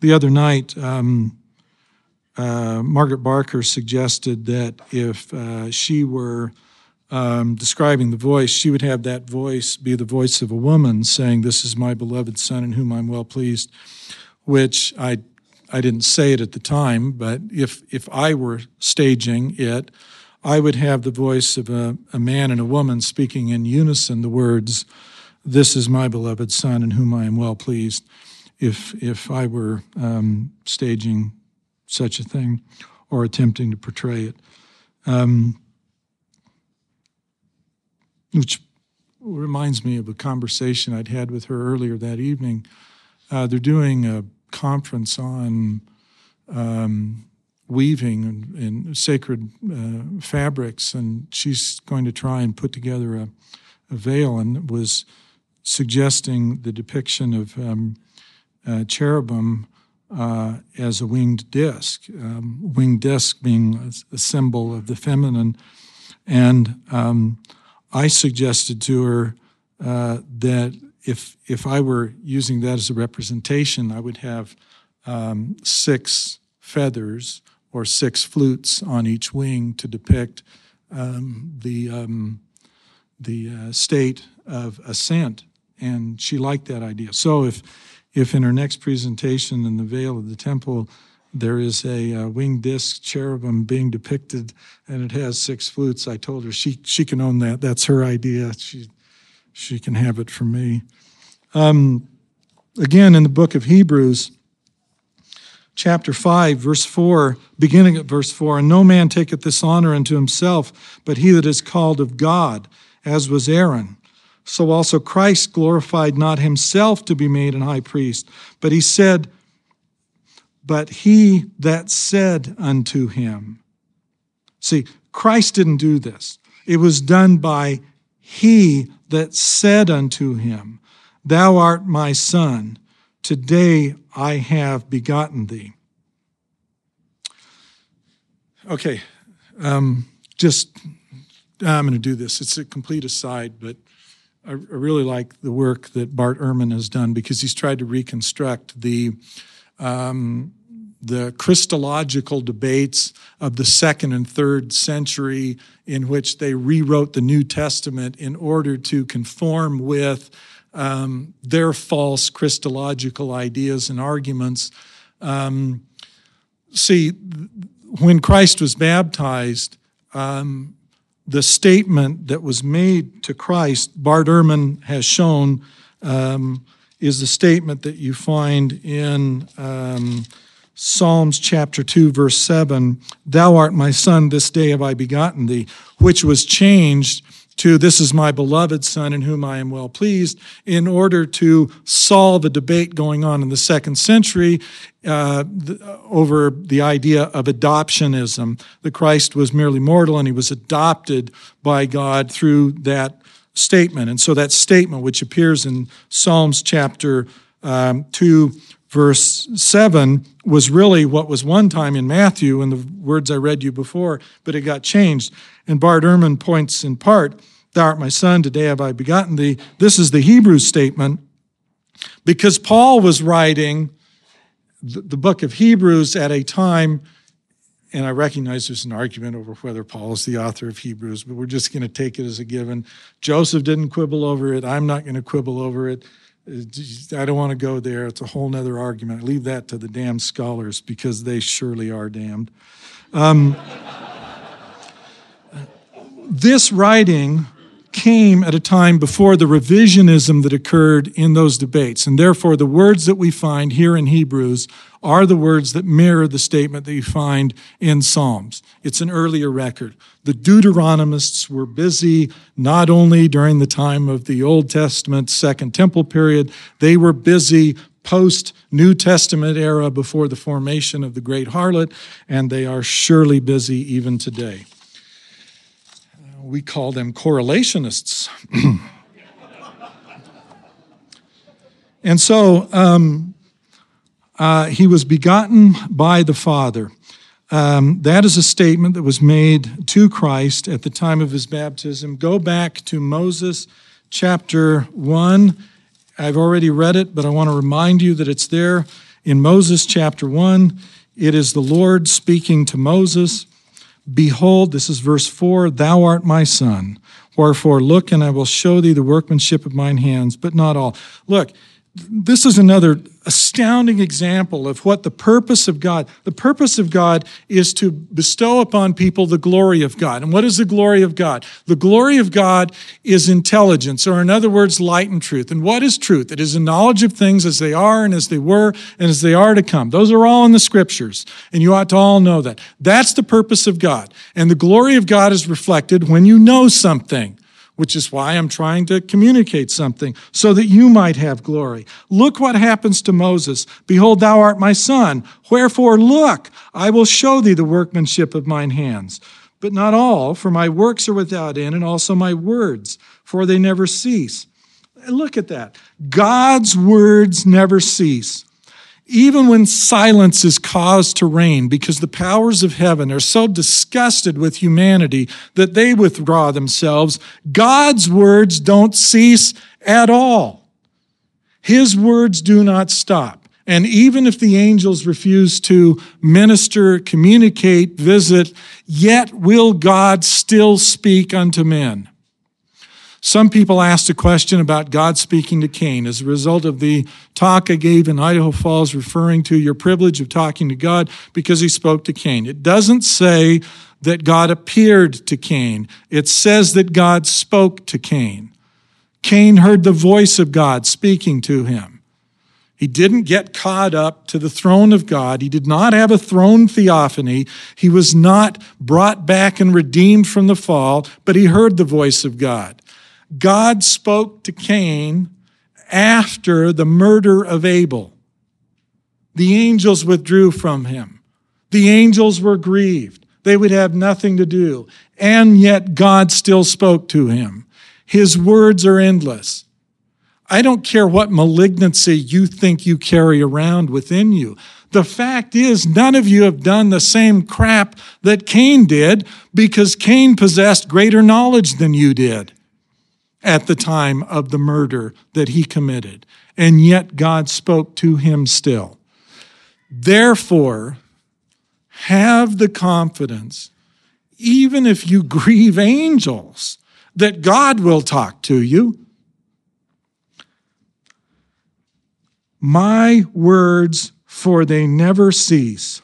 The other night, um, uh, Margaret Barker suggested that if uh, she were um, describing the voice, she would have that voice be the voice of a woman saying, This is my beloved Son, in whom I'm well pleased, which I I didn't say it at the time, but if if I were staging it, I would have the voice of a, a man and a woman speaking in unison the words, "This is my beloved son, in whom I am well pleased." If if I were um, staging such a thing or attempting to portray it, um, which reminds me of a conversation I'd had with her earlier that evening. Uh, they're doing a conference on um, weaving and, and sacred uh, fabrics, and she's going to try and put together a, a veil, and was suggesting the depiction of um, uh, cherubim uh, as a winged disc, um, winged disc being a, symbol of the feminine. And um, I suggested to her uh, that if if I were using that as a representation, I would have um, six feathers or six flutes on each wing to depict um, the um, the uh, state of ascent. And she liked that idea. So if if in her next presentation in the veil of the temple there is a uh, winged disc cherubim being depicted and it has six flutes, I told her she she can own that. That's her idea. She she can have it from me. Um, again, in the book of Hebrews, chapter 5, verse 4, beginning at verse 4 And no man taketh this honor unto himself, but he that is called of God, as was Aaron. So also Christ glorified not himself to be made an high priest, but he said, But he that said unto him. See, Christ didn't do this. It was done by he that said unto him, Thou art my son, today I have begotten thee. Okay, um, just, I'm going to do this. It's a complete aside, but I, I really like the work that Bart Ehrman has done because he's tried to reconstruct the um, the Christological debates of the second and third century, in which they rewrote the New Testament in order to conform with um, their false Christological ideas and arguments. Um, see, when Christ was baptized, um, the statement that was made to Christ, Bart Ehrman has shown, um, is the statement that you find in um, Psalms chapter 2, verse 7 Thou art my son, this day have I begotten thee, which was changed to This is my beloved son in whom I am well pleased, in order to solve a debate going on in the second century uh, over the idea of adoptionism. The Christ was merely mortal and he was adopted by God through that statement. And so that statement, which appears in Psalms chapter um, 2, verse 7 was really what was one time in Matthew in the words I read you before, but it got changed. And Bart Ehrman points in part, Thou art my son, today have I begotten thee. This is the Hebrew statement because Paul was writing the book of Hebrews at a time, and I recognize there's an argument over whether Paul is the author of Hebrews, but we're just going to take it as a given. Joseph didn't quibble over it. I'm not going to quibble over it. I don't want to go there. It's a whole nother argument. I leave that to the damned scholars because they surely are damned. Um, this writing came at a time before the revisionism that occurred in those debates. And therefore, the words that we find here in Hebrews are the words that mirror the statement that you find in Psalms. It's an earlier record. The Deuteronomists were busy not only during the time of the Old Testament Second Temple period, they were busy post New Testament era before the formation of the great harlot, and they are surely busy even today we call them correlationists. and so um, uh, he was begotten by the Father. Um, that is a statement that was made to Christ at the time of his baptism. Go back to Moses chapter 1. I've already read it, but I want to remind you that it's there in Moses chapter 1. It is the Lord speaking to Moses. Behold, this is verse 4 Thou art my son. Wherefore, look, and I will show thee the workmanship of mine hands, but not all. Look, this is another astounding example of what the purpose of God the purpose of God is to bestow upon people the glory of God. And what is the glory of God? The glory of God is intelligence or in other words light and truth. And what is truth? It is a knowledge of things as they are and as they were and as they are to come. Those are all in the scriptures and you ought to all know that. That's the purpose of God. And the glory of God is reflected when you know something which is why I'm trying to communicate something so that you might have glory. Look what happens to Moses. Behold, thou art my son. Wherefore, look, I will show thee the workmanship of mine hands. But not all, for my works are without end, and also my words, for they never cease. Look at that. God's words never cease. Even when silence is caused to reign, because the powers of heaven are so disgusted with humanity that they withdraw themselves, God's words don't cease at all. His words do not stop. And even if the angels refuse to minister, communicate, visit, yet will God still speak unto men. Some people asked a question about God speaking to Cain as a result of the talk I gave in Idaho Falls referring to your privilege of talking to God because he spoke to Cain. It doesn't say that God appeared to Cain. It says that God spoke to Cain. Cain heard the voice of God speaking to him. He didn't get caught up to the throne of God. He did not have a throne theophany. He was not brought back and redeemed from the fall, but he heard the voice of God. God spoke to Cain after the murder of Abel. The angels withdrew from him. The angels were grieved. They would have nothing to do. And yet God still spoke to him. His words are endless. I don't care what malignancy you think you carry around within you. The fact is, none of you have done the same crap that Cain did because Cain possessed greater knowledge than you did at the time of the murder that he committed, and yet God spoke to him still. Therefore, have the confidence, even if you grieve angels, that God will talk to you. My words, for they never cease.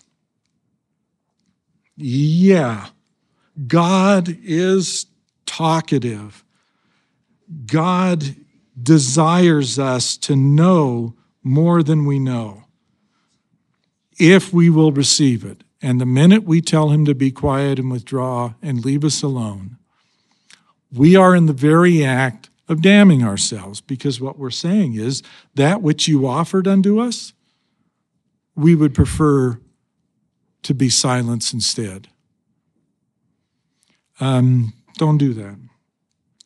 Yeah, God is talkative. God desires us to know more than we know if we will receive it. And the minute we tell him to be quiet and withdraw and leave us alone, we are in the very act of damning ourselves because what we're saying is that which you offered unto us, we would prefer to be silence instead. Um, don't do that.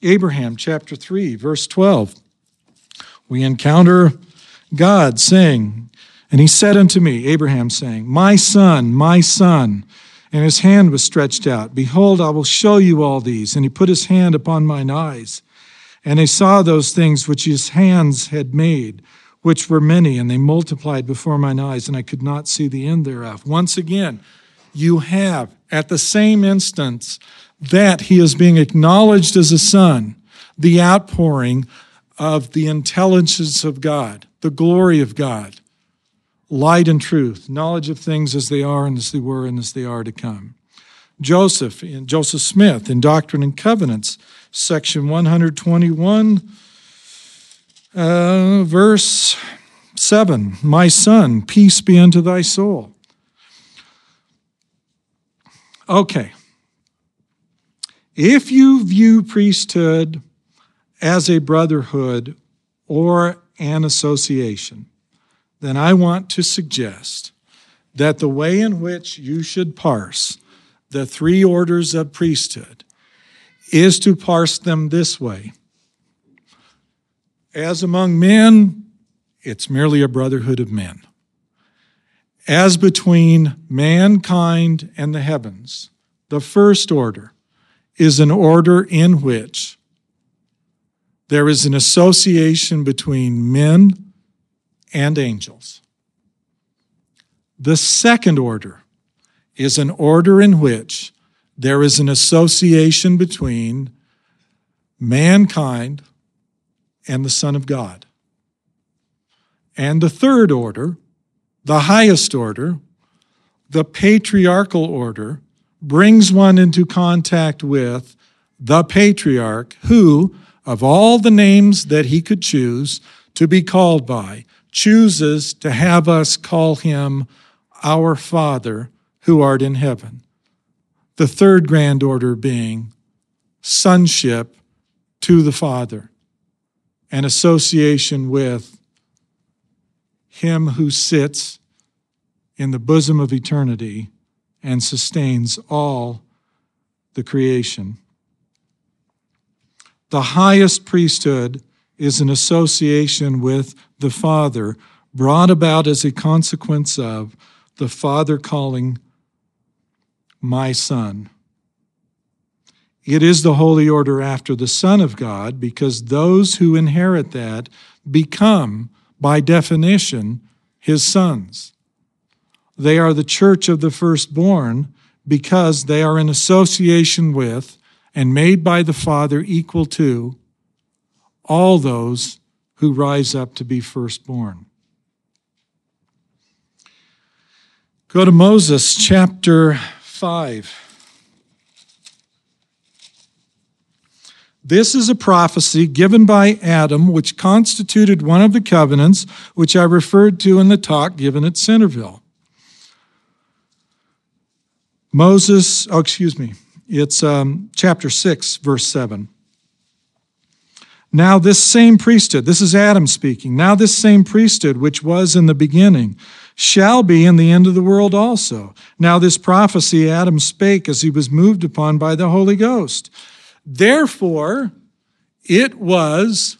Abraham chapter 3, verse 12. We encounter God saying, And he said unto me, Abraham saying, My son, my son. And his hand was stretched out. Behold, I will show you all these. And he put his hand upon mine eyes. And I saw those things which his hands had made, which were many, and they multiplied before mine eyes, and I could not see the end thereof. Once again, you have at the same instance that he is being acknowledged as a son, the outpouring of the intelligence of God, the glory of God, light and truth, knowledge of things as they are and as they were and as they are to come. Joseph, in Joseph Smith, in Doctrine and Covenants, section 121, uh, verse 7 My son, peace be unto thy soul. Okay. If you view priesthood as a brotherhood or an association, then I want to suggest that the way in which you should parse the three orders of priesthood is to parse them this way. As among men, it's merely a brotherhood of men. As between mankind and the heavens, the first order is an order in which there is an association between men and angels. The second order is an order in which there is an association between mankind and the Son of God. And the third order, the highest order, the patriarchal order, brings one into contact with the patriarch who, of all the names that he could choose to be called by, chooses to have us call him our Father who art in heaven. The third grand order being sonship to the Father, an association with him who sits in the bosom of eternity and sustains all the creation. The highest priesthood is an association with the Father brought about as a consequence of the Father calling my Son. It is the holy order after the Son of God because those who inherit that become, by definition, his sons. They are the church of the firstborn because they are in association with and made by the Father equal to all those who rise up to be firstborn. Go to Moses chapter 5. This is a prophecy given by Adam, which constituted one of the covenants which I referred to in the talk given at Centerville. Moses, oh, excuse me, it's um, chapter 6, verse 7. Now, this same priesthood, this is Adam speaking, now this same priesthood, which was in the beginning, shall be in the end of the world also. Now, this prophecy Adam spake as he was moved upon by the Holy Ghost. Therefore, it was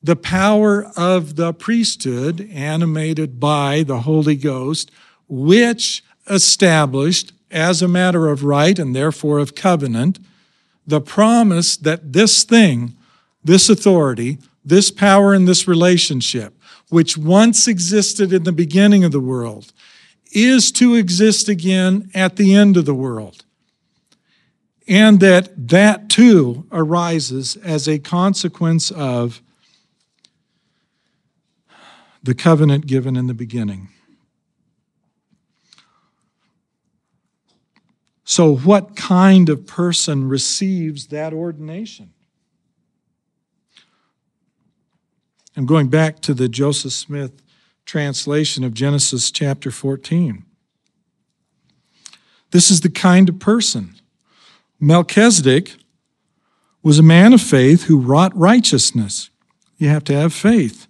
the power of the priesthood, animated by the Holy Ghost, which established, as a matter of right and therefore of covenant, the promise that this thing, this authority, this power, and this relationship, which once existed in the beginning of the world, is to exist again at the end of the world and that that too arises as a consequence of the covenant given in the beginning. So, what kind of person receives that ordination? I'm going back to the Joseph Smith translation of Genesis chapter 14. This is the kind of person Melchizedek was a man of faith who wrought righteousness. You have to have faith.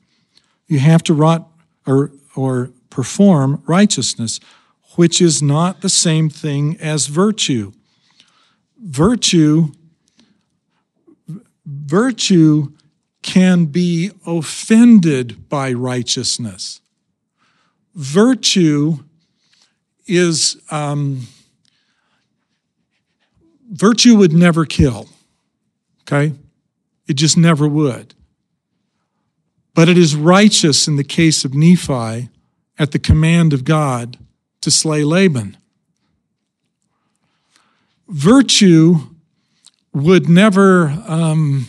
You have to wrought or, or perform righteousness, which is not the same thing as virtue. Virtue, virtue can be offended by righteousness. Virtue is um, virtue would never kill, okay? It just never would. But it is righteous in the case of Nephi at the command of God to slay Laban. Virtue would never um,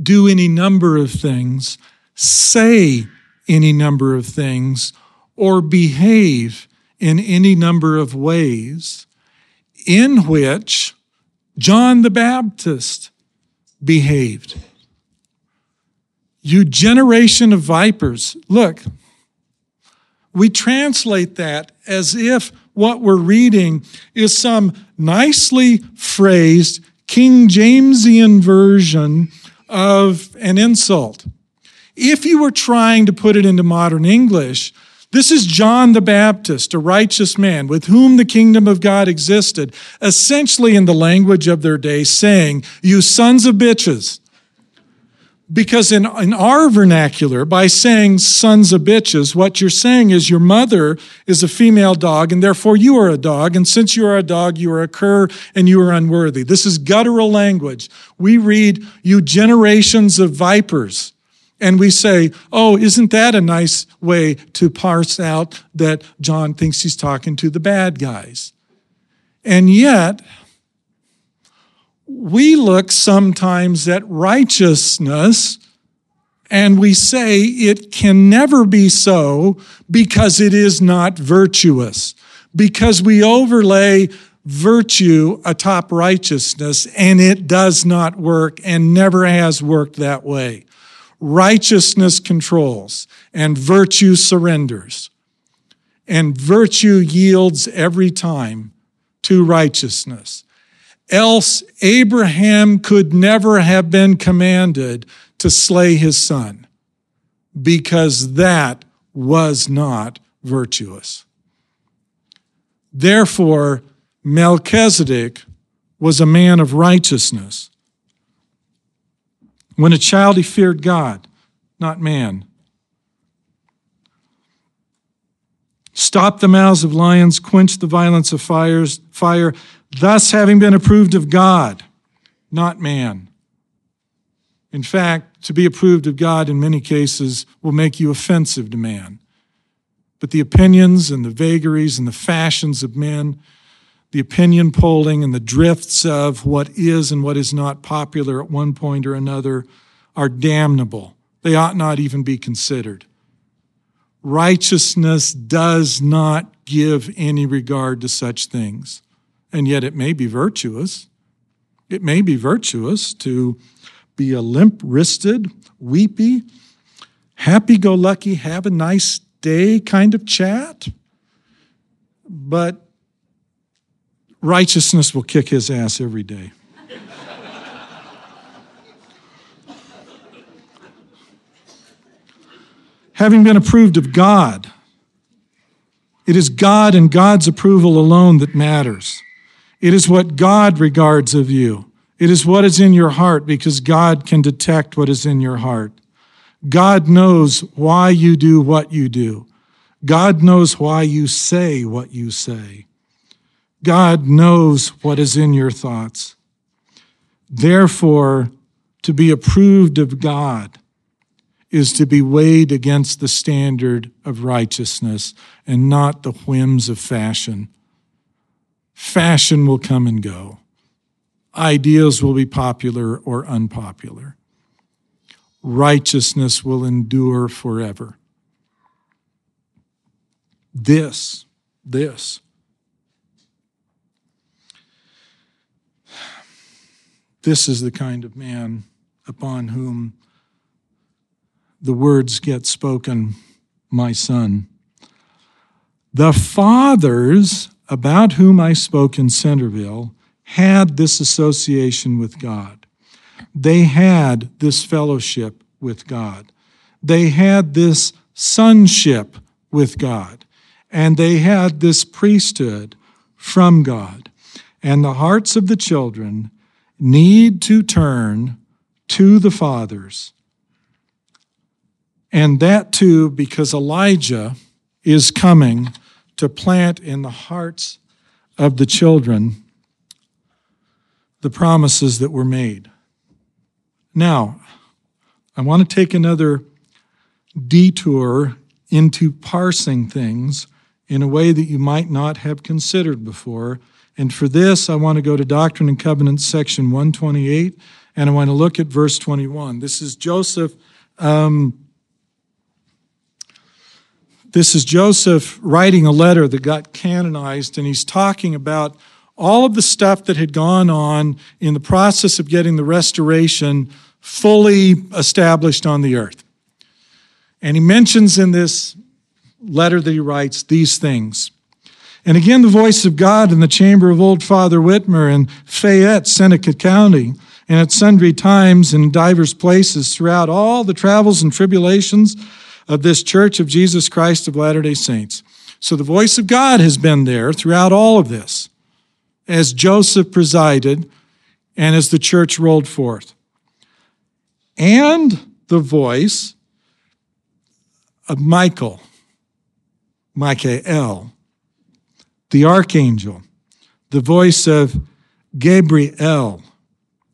do any number of things, say any number of things, or behave in any number of ways in which John the Baptist behaved. You generation of vipers. Look, we translate that as if what we're reading is some nicely phrased King Jamesian version of an insult. If you were trying to put it into modern English, this is John the Baptist, a righteous man with whom the kingdom of God existed, essentially in the language of their day, saying, You sons of bitches. Because in, in our vernacular, by saying sons of bitches, what you're saying is your mother is a female dog, and therefore you are a dog, and since you are a dog, you are a cur and you are unworthy. This is guttural language. We read, You generations of vipers. And we say, oh, isn't that a nice way to parse out that John thinks he's talking to the bad guys? And yet, we look sometimes at righteousness and we say it can never be so because it is not virtuous, because we overlay virtue atop righteousness and it does not work and never has worked that way righteousness controls and virtue surrenders. And virtue yields every time to righteousness. Else, Abraham could never have been commanded to slay his son because that was not virtuous. Therefore, Melchizedek was a man of righteousness. When a child, he feared God, not man. Stop the mouths of lions, quench the violence of fires, fire, thus having been approved of God, not man. In fact, to be approved of God in many cases will make you offensive to man. But the opinions and the vagaries and the fashions of men, the opinion polling and the drifts of what is and what is not popular at one point or another are damnable. They ought not even be considered. Righteousness does not give any regard to such things. And yet it may be virtuous. It may be virtuous to be a limp wristed, weepy, happy go lucky, have a nice day kind of chat. But righteousness will kick his ass every day. Having been approved of God, it is God and God's approval alone that matters. It is what God regards of you. It is what is in your heart because God can detect what is in your heart. God knows why you do what you do. God knows why you say what you say. God knows what is in your thoughts. Therefore, to be approved of God is to be weighed against the standard of righteousness and not the whims of fashion. Fashion will come and go. Ideals will be popular or unpopular. Righteousness will endure forever. This, this This is the kind of man upon whom the words get spoken, my son. The fathers about whom I spoke in Centerville had this association with God. They had this fellowship with God. They had this sonship with God. And they had this priesthood from God. And the hearts of the children need to turn to the fathers. And that too, because Elijah is coming to plant in the hearts of the children the promises that were made. Now, I want to take another detour into parsing things in a way that you might not have considered before and for this, I want to go to Doctrine and Covenants, section 128, and I want to look at verse 21. This is Joseph. Um, this is Joseph writing a letter that got canonized, and he's talking about all of the stuff that had gone on in the process of getting the restoration fully established on the earth. And he mentions in this letter that he writes these things. And again, the voice of God in the chamber of old Father Whitmer in Fayette, Seneca County, and at sundry times in divers places throughout all the travels and tribulations of this Church of Jesus Christ of Latter day Saints. So the voice of God has been there throughout all of this as Joseph presided and as the church rolled forth. And the voice of Michael, Michael, the archangel, the voice of Gabriel,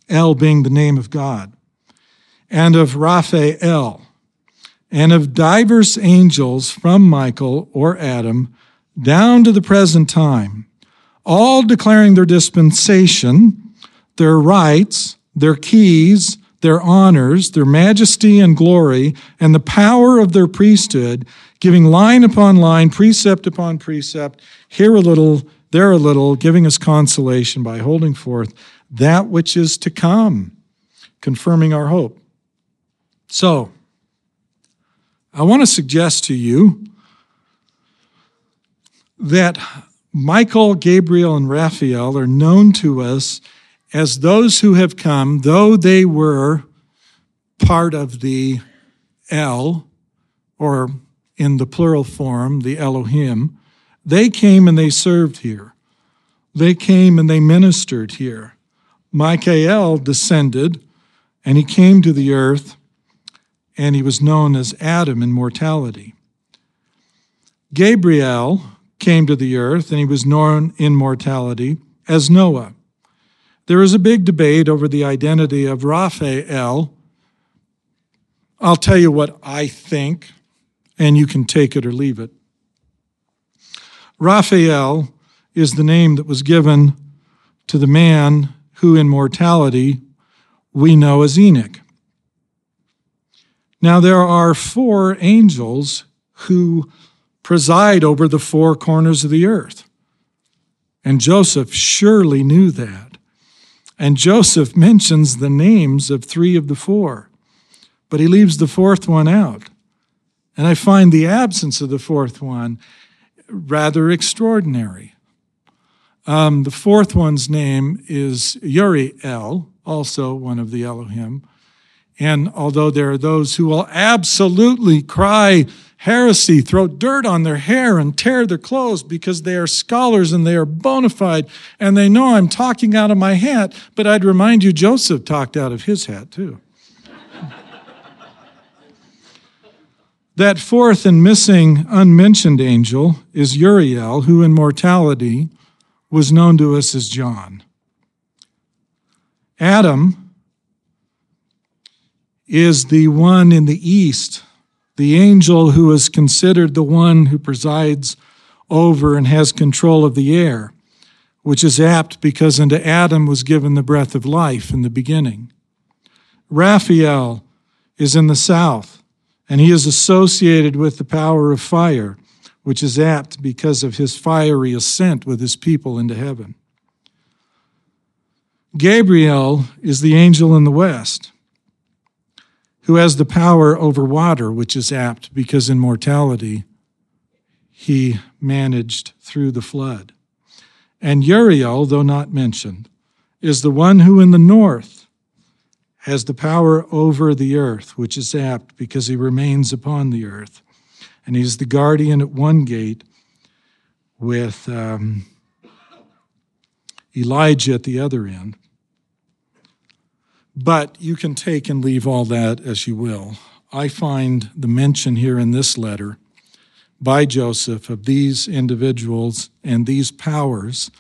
El being the name of God, and of Raphael, and of divers angels from Michael or Adam down to the present time, all declaring their dispensation, their rights, their keys, their honors, their majesty and glory, and the power of their priesthood, giving line upon line, precept upon precept, here a little, there a little, giving us consolation by holding forth that which is to come, confirming our hope. So, I want to suggest to you that Michael, Gabriel, and Raphael are known to us as those who have come, though they were part of the El, or in the plural form, the Elohim, they came and they served here. They came and they ministered here. Michael descended and he came to the earth and he was known as Adam in mortality. Gabriel came to the earth and he was known in mortality as Noah. There is a big debate over the identity of Raphael. I'll tell you what I think, and you can take it or leave it. Raphael is the name that was given to the man who in mortality we know as Enoch. Now, there are four angels who preside over the four corners of the earth. And Joseph surely knew that. And Joseph mentions the names of three of the four, but he leaves the fourth one out. And I find the absence of the fourth one rather extraordinary. Um, the fourth one's name is Uriel, also one of the Elohim. And although there are those who will absolutely cry heresy, throw dirt on their hair, and tear their clothes because they are scholars and they are bona fide, and they know I'm talking out of my hat, but I'd remind you Joseph talked out of his hat too. that fourth and missing unmentioned angel is Uriel, who in mortality was known to us as John. Adam is the one in the east, the angel who is considered the one who presides over and has control of the air, which is apt because unto Adam was given the breath of life in the beginning. Raphael is in the south, and he is associated with the power of fire, which is apt because of his fiery ascent with his people into heaven. Gabriel is the angel in the west who has the power over water, which is apt because in mortality he managed through the flood. And Uriel, though not mentioned, is the one who in the north has the power over the earth, which is apt because he remains upon the earth. And he's the guardian at one gate with um, Elijah at the other end. But you can take and leave all that as you will. I find the mention here in this letter by Joseph of these individuals and these powers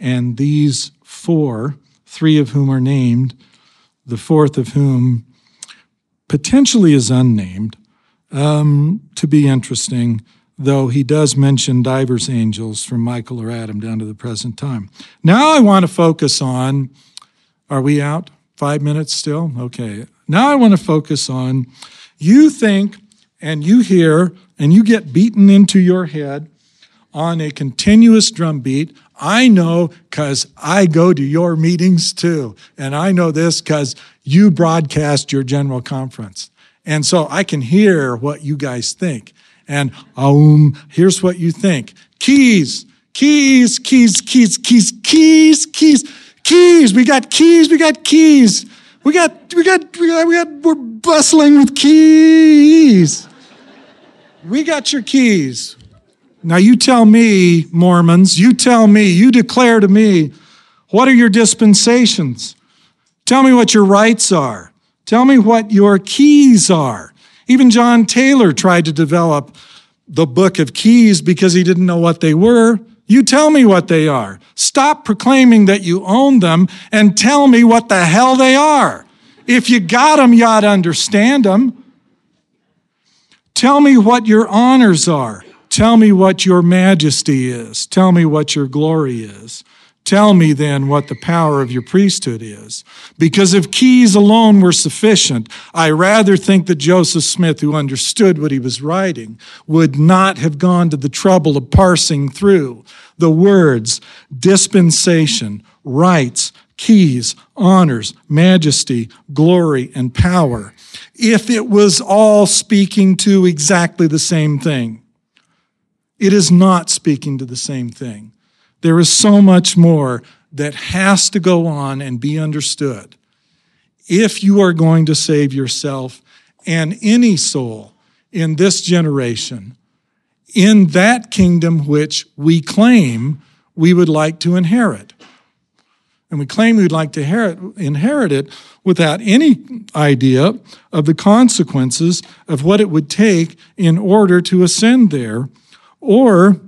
and these four, three of whom are named, the fourth of whom potentially is unnamed, um, to be interesting, though he does mention divers angels from Michael or Adam down to the present time. Now I want to focus on, are we out? Five minutes still? Okay. Now I want to focus on you think and you hear and you get beaten into your head on a continuous drum beat. I know because I go to your meetings too. And I know this because you broadcast your general conference. And so I can hear what you guys think. And um, here's what you think. Keys, keys, keys, keys, keys, keys, keys. Keys. We got keys. We got keys. We got, we got, we got, we got, we're bustling with keys. We got your keys. Now you tell me, Mormons, you tell me, you declare to me, what are your dispensations? Tell me what your rights are. Tell me what your keys are. Even John Taylor tried to develop the book of keys because he didn't know what they were. You tell me what they are. Stop proclaiming that you own them and tell me what the hell they are. If you got them, you ought to understand them. Tell me what your honors are. Tell me what your majesty is. Tell me what your glory is. Tell me then what the power of your priesthood is. Because if keys alone were sufficient, I rather think that Joseph Smith, who understood what he was writing, would not have gone to the trouble of parsing through the words dispensation, rights, keys, honors, majesty, glory, and power, if it was all speaking to exactly the same thing. It is not speaking to the same thing. There is so much more that has to go on and be understood if you are going to save yourself and any soul in this generation in that kingdom which we claim we would like to inherit. And we claim we'd like to inherit, it without any idea of the consequences of what it would take in order to ascend there or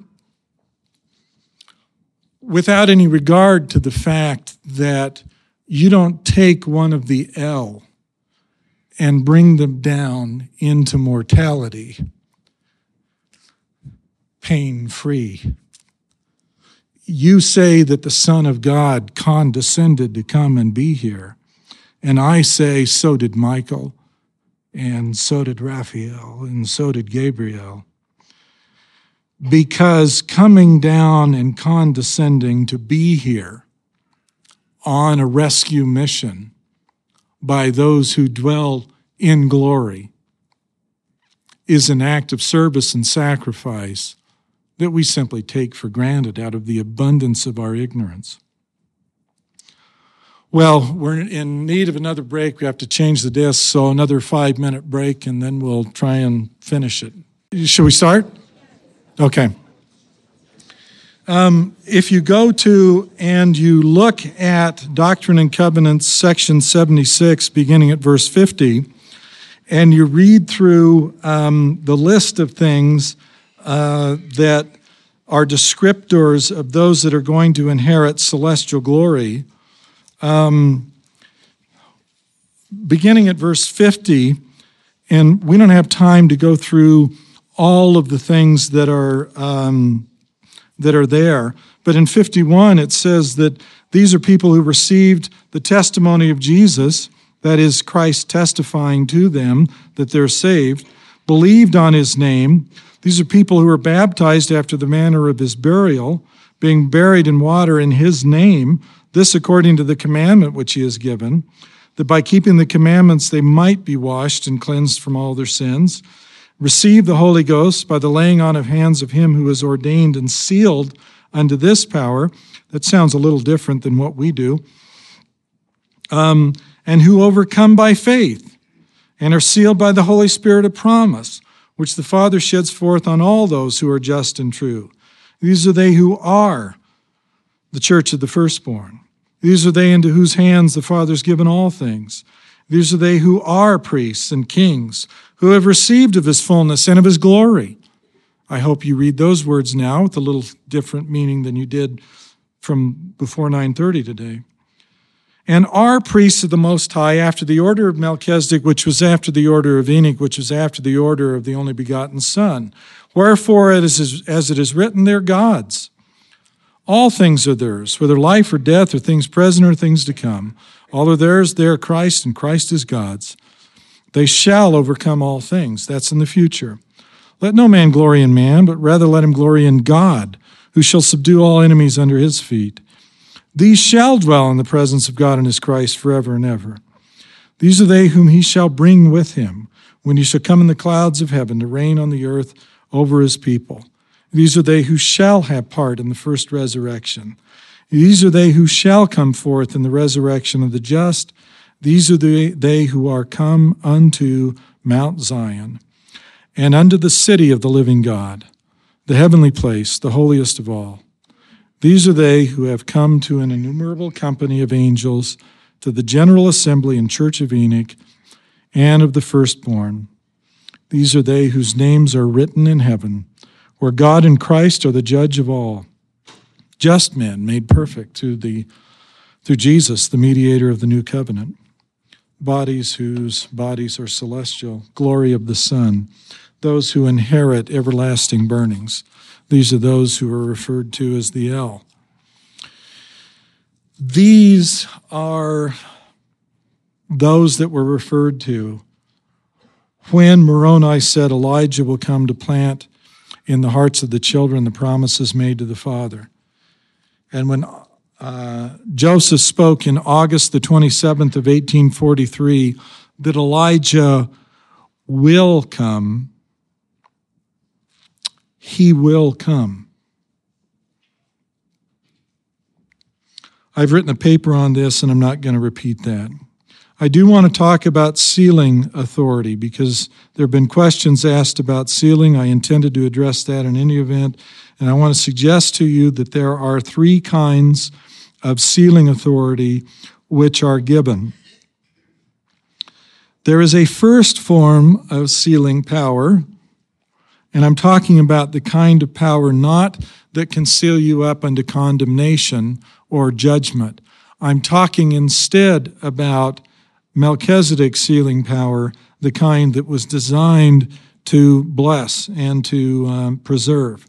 without any regard to the fact that you don't take one of the El and bring them down into mortality pain free. You say that the Son of God condescended to come and be here. And I say, so did Michael, and so did Raphael, and so did Gabriel. Because coming down and condescending to be here on a rescue mission by those who dwell in glory is an act of service and sacrifice that we simply take for granted out of the abundance of our ignorance. Well, we're in need of another break. We have to change the disc, so another five minute break, and then we'll try and finish it. Should we start? Okay. Um, if you go to and you look at Doctrine and Covenants, section 76, beginning at verse 50, and you read through um, the list of things uh, that are descriptors of those that are going to inherit celestial glory, um, beginning at verse 50, and we don't have time to go through all of the things that are um, that are there. But in 51, it says that these are people who received the testimony of Jesus, that is, Christ testifying to them that they're saved, believed on his name. These are people who were baptized after the manner of his burial, being buried in water in his name, this according to the commandment which he has given, that by keeping the commandments they might be washed and cleansed from all their sins, receive the Holy Ghost by the laying on of hands of him who is ordained and sealed unto this power. That sounds a little different than what we do. Um, and who overcome by faith and are sealed by the Holy Spirit of promise, which the Father sheds forth on all those who are just and true. These are they who are the church of the firstborn. These are they into whose hands the Father's given all things. These are they who are priests and kings, who have received of his fullness and of his glory. I hope you read those words now with a little different meaning than you did from before 9:30 today. And are priests of the Most High after the order of Melchizedek, which was after the order of Enoch, which was after the order of the only begotten Son. Wherefore, it is, as it is written, they're gods. All things are theirs, whether life or death or things present or things to come. All are theirs, they are Christ, and Christ is God's. They shall overcome all things. That's in the future. Let no man glory in man, but rather let him glory in God, who shall subdue all enemies under his feet. These shall dwell in the presence of God and his Christ forever and ever. These are they whom he shall bring with him when he shall come in the clouds of heaven to reign on the earth over his people. These are they who shall have part in the first resurrection. These are they who shall come forth in the resurrection of the just. These are the, they who are come unto Mount Zion and unto the city of the living God, the heavenly place, the holiest of all. These are they who have come to an innumerable company of angels, to the general assembly and church of Enoch, and of the firstborn. These are they whose names are written in heaven where God and Christ are the judge of all. Just men made perfect through, the, through Jesus, the mediator of the new covenant. Bodies whose bodies are celestial, glory of the sun, those who inherit everlasting burnings. These are those who are referred to as the El. These are those that were referred to when Moroni said Elijah will come to plant in the hearts of the children the promises made to the father. And when uh, Joseph spoke in August the 27th of 1843 that Elijah will come, he will come. I've written a paper on this and I'm not going to repeat that. I do want to talk about sealing authority because there have been questions asked about sealing. I intended to address that in any event. And I want to suggest to you that there are three kinds of sealing authority which are given. There is a first form of sealing power, And I'm talking about the kind of power not that can seal you up unto condemnation or judgment. I'm talking instead about Melchizedek's sealing power, the kind that was designed to bless and to um, preserve.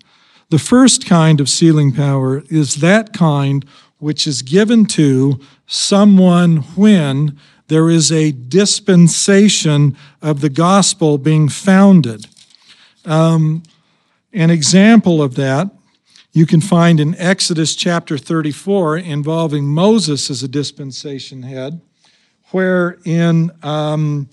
The first kind of sealing power is that kind which is given to someone when there is a dispensation of the gospel being founded. Um, an example of that you can find in Exodus chapter 34 involving Moses as a dispensation head, where in um,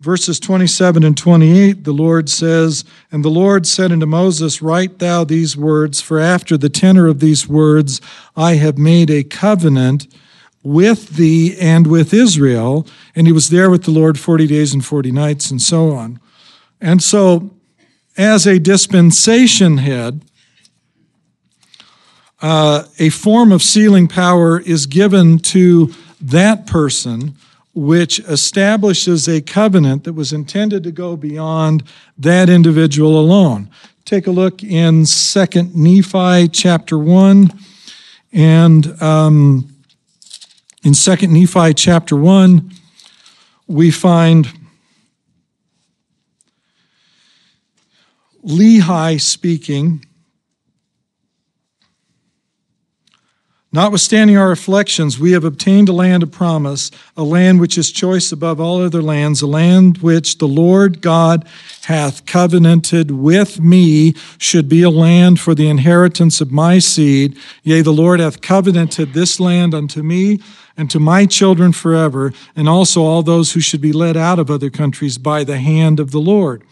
verses 27 and 28 the Lord says, And the Lord said unto Moses, Write thou these words, for after the tenor of these words I have made a covenant with thee and with Israel. And he was there with the Lord 40 days and 40 nights, and so on. And so, as a dispensation head, uh, a form of sealing power is given to that person which establishes a covenant that was intended to go beyond that individual alone. Take a look in 2nd Nephi chapter 1 and um, in 2nd Nephi chapter 1 we find Lehi speaking Notwithstanding our afflictions, we have obtained a land of promise, a land which is choice above all other lands, a land which the Lord God hath covenanted with me, should be a land for the inheritance of my seed. Yea, the Lord hath covenanted this land unto me and to my children forever, and also all those who should be led out of other countries by the hand of the Lord.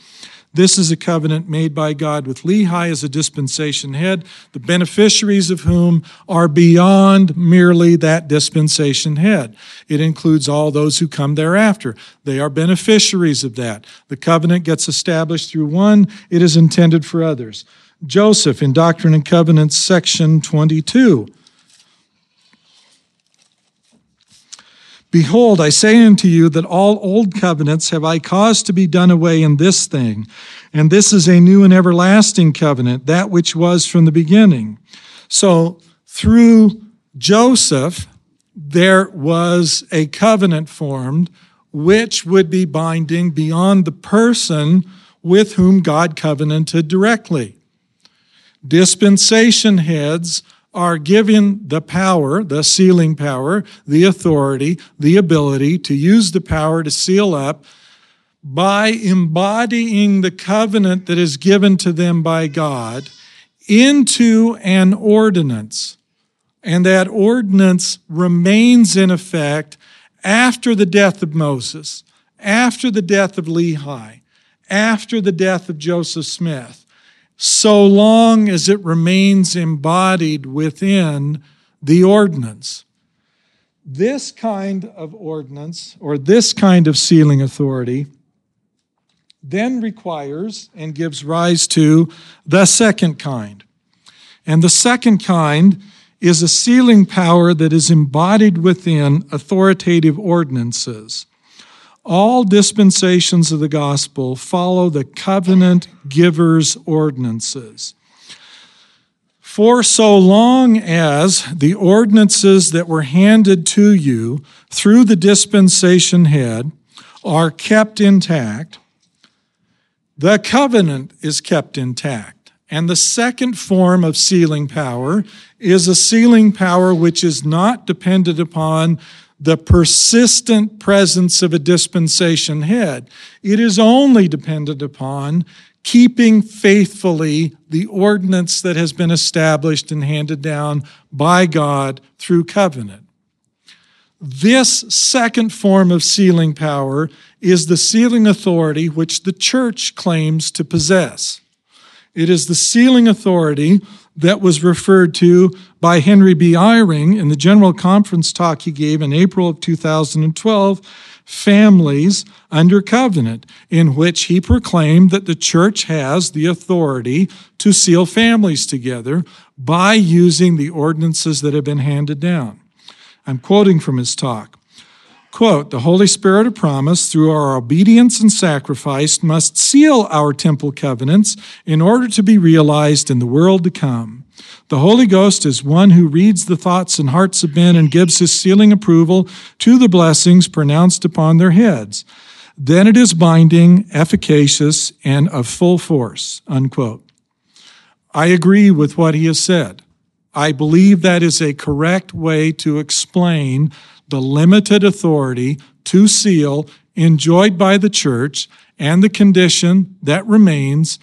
This is a covenant made by God with Lehi as a dispensation head, the beneficiaries of whom are beyond merely that dispensation head. It includes all those who come thereafter. They are beneficiaries of that. The covenant gets established through one, it is intended for others. Joseph in Doctrine and Covenants, section 22 Behold, I say unto you that all old covenants have I caused to be done away in this thing, and this is a new and everlasting covenant, that which was from the beginning. So, through Joseph, there was a covenant formed which would be binding beyond the person with whom God covenanted directly. Dispensation heads are given the power, the sealing power, the authority, the ability to use the power to seal up by embodying the covenant that is given to them by God into an ordinance. And that ordinance remains in effect after the death of Moses, after the death of Lehi, after the death of Joseph Smith so long as it remains embodied within the ordinance. This kind of ordinance, or this kind of sealing authority, then requires and gives rise to the second kind. And the second kind is a sealing power that is embodied within authoritative ordinances. All dispensations of the gospel follow the covenant giver's ordinances. For so long as the ordinances that were handed to you through the dispensation head are kept intact, the covenant is kept intact. And the second form of sealing power is a sealing power which is not dependent upon the persistent presence of a dispensation head. It is only dependent upon keeping faithfully the ordinance that has been established and handed down by God through covenant. This second form of sealing power is the sealing authority which the church claims to possess. It is the sealing authority that was referred to by Henry B. Eyring in the General Conference talk he gave in April of 2012, Families under Covenant, in which he proclaimed that the church has the authority to seal families together by using the ordinances that have been handed down. I'm quoting from his talk. Quote, the Holy Spirit of promise, through our obedience and sacrifice, must seal our temple covenants in order to be realized in the world to come. The Holy Ghost is one who reads the thoughts and hearts of men and gives his sealing approval to the blessings pronounced upon their heads. Then it is binding, efficacious, and of full force. Unquote. I agree with what he has said. I believe that is a correct way to explain the limited authority to seal enjoyed by the church and the condition that remains,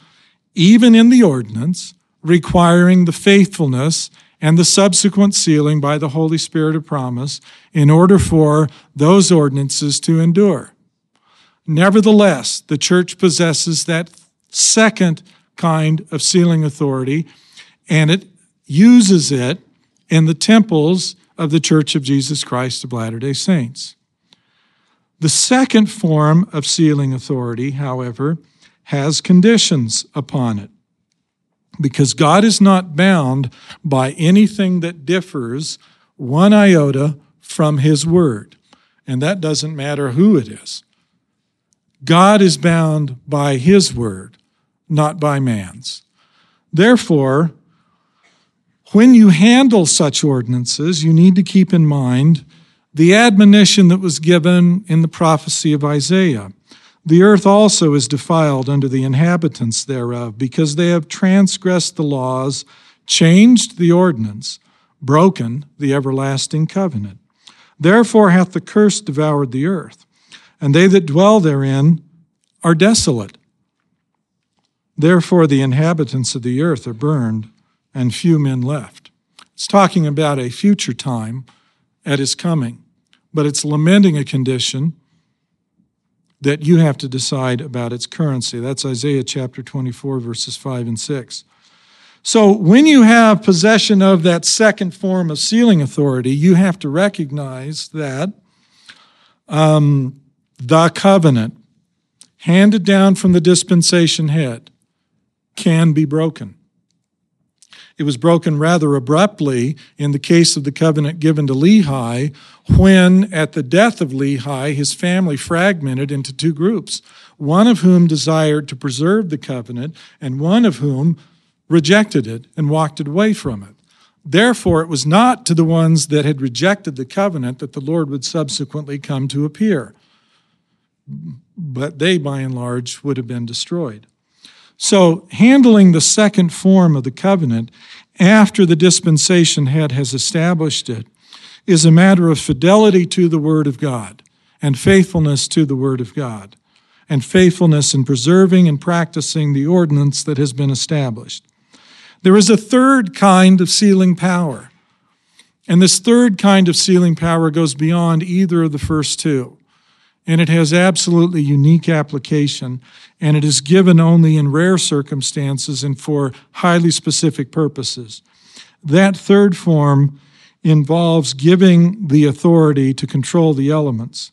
even in the ordinance, requiring the faithfulness and the subsequent sealing by the Holy Spirit of promise in order for those ordinances to endure. Nevertheless, the church possesses that second kind of sealing authority, and it uses it in the temples of the Church of Jesus Christ of Latter day Saints. The second form of sealing authority, however, has conditions upon it. Because God is not bound by anything that differs one iota from His Word. And that doesn't matter who it is. God is bound by His Word, not by man's. Therefore, when you handle such ordinances, you need to keep in mind the admonition that was given in the prophecy of Isaiah. The earth also is defiled under the inhabitants thereof, because they have transgressed the laws, changed the ordinance, broken the everlasting covenant. Therefore hath the curse devoured the earth, and they that dwell therein are desolate. Therefore the inhabitants of the earth are burned and few men left. It's talking about a future time at his coming, but it's lamenting a condition that you have to decide about its currency. That's Isaiah chapter 24, verses 5 and 6. So when you have possession of that second form of sealing authority, you have to recognize that um, the covenant handed down from the dispensation head can be broken. It was broken rather abruptly in the case of the covenant given to Lehi, when at the death of Lehi, his family fragmented into two groups, one of whom desired to preserve the covenant, and one of whom rejected it and walked away from it. Therefore, it was not to the ones that had rejected the covenant that the Lord would subsequently come to appear, but they, by and large, would have been destroyed. So, handling the second form of the covenant after the dispensation head has established it is a matter of fidelity to the Word of God and faithfulness to the Word of God and faithfulness in preserving and practicing the ordinance that has been established. There is a third kind of sealing power, and this third kind of sealing power goes beyond either of the first two and it has absolutely unique application, and it is given only in rare circumstances and for highly specific purposes. That third form involves giving the authority to control the elements.